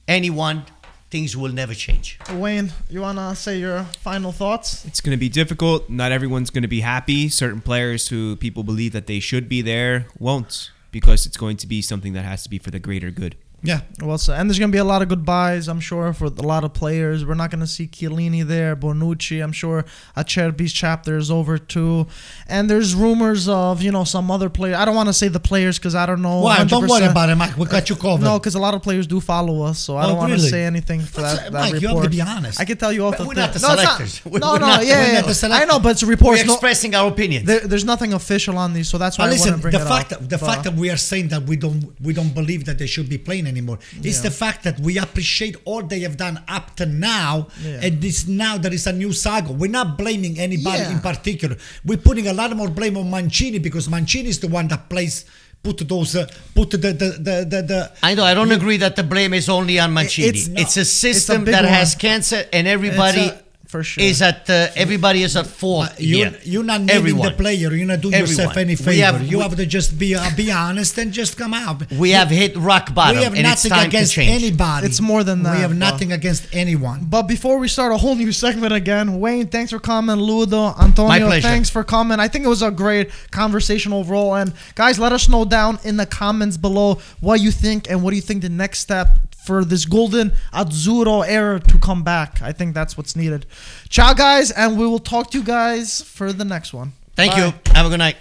Speaker 4: anyone. Things will never change.
Speaker 1: Wayne, you wanna say your final thoughts?
Speaker 2: It's going to be difficult. Not everyone's going to be happy. Certain players who people believe that they should be there won't because it's going to be something that has to be for the greater good.
Speaker 3: Yeah.
Speaker 1: Well said. And there's gonna be a lot of goodbyes, I'm sure, for a lot of players. We're not gonna see Chiellini there, Bonucci. I'm sure Acerbi's chapter is over too. And there's rumors of you know some other player. I don't want to say the players because I don't know.
Speaker 3: Why? Don't worry
Speaker 1: 100%.
Speaker 3: about it, Mike. We got you uh, covered.
Speaker 1: No, because a lot of players do follow us, so I
Speaker 3: Oh,
Speaker 1: don't want to
Speaker 3: really?
Speaker 1: say anything for
Speaker 3: That's-
Speaker 1: that, that
Speaker 3: Mike, you have to be honest.
Speaker 1: I can tell you off
Speaker 4: But
Speaker 1: the
Speaker 4: we're not the
Speaker 1: no,
Speaker 4: selectors.
Speaker 1: Not,
Speaker 4: We're
Speaker 1: no, no,
Speaker 4: not-
Speaker 1: yeah,
Speaker 3: we're
Speaker 1: yeah,
Speaker 3: not the.
Speaker 1: I know, but it's
Speaker 4: We're
Speaker 1: reports. No,
Speaker 4: expressing our opinions.
Speaker 1: there, there's nothing official on these, so that's why
Speaker 3: But
Speaker 1: I want
Speaker 3: listen,
Speaker 1: to bring
Speaker 3: the
Speaker 1: it
Speaker 3: fact
Speaker 1: up.
Speaker 3: the
Speaker 1: But-
Speaker 3: fact that we are saying that we don't we don't believe that they should be playing anymore is
Speaker 1: Yeah.
Speaker 3: the fact that we appreciate all they have done up to now,
Speaker 1: Yeah.
Speaker 3: and this now there is a new saga. We're not blaming anybody
Speaker 1: Yeah.
Speaker 3: in particular. We're putting a lot more blame on Mancini because Mancini is the one that plays put those uh, put the the the the. the
Speaker 4: I know. I don't agree that the blame is only on Mancini.
Speaker 1: It's
Speaker 4: It's, a system
Speaker 1: big
Speaker 4: that
Speaker 1: one.
Speaker 4: has cancer, and everybody.
Speaker 3: It's
Speaker 1: For sure.
Speaker 4: is that uh, everybody is at fault
Speaker 3: But you're, you're not naming
Speaker 4: Everyone.
Speaker 3: the player. You're not doing yourself any favor.
Speaker 4: have-
Speaker 3: you
Speaker 4: we-
Speaker 3: have to just be uh, be honest and just come out.
Speaker 4: We have hit rock bottom,
Speaker 3: we have
Speaker 4: and it's
Speaker 3: nothing
Speaker 4: time
Speaker 3: against anybody.
Speaker 1: It's more than that,
Speaker 3: We have
Speaker 1: bro.
Speaker 3: nothing against anyone.
Speaker 1: But before we start a whole new segment again, Wayne, thanks for coming. Ludo, Antonio, thanks for coming. I think it was a great conversation overall. And guys, let us know down in the comments below what you think and what do you think the next step for this golden Azzurro era to come back. I think that's what's needed. Ciao, guys, and we will talk to you guys for the next one.
Speaker 4: Thank
Speaker 1: Bye.
Speaker 4: you. Have a good night.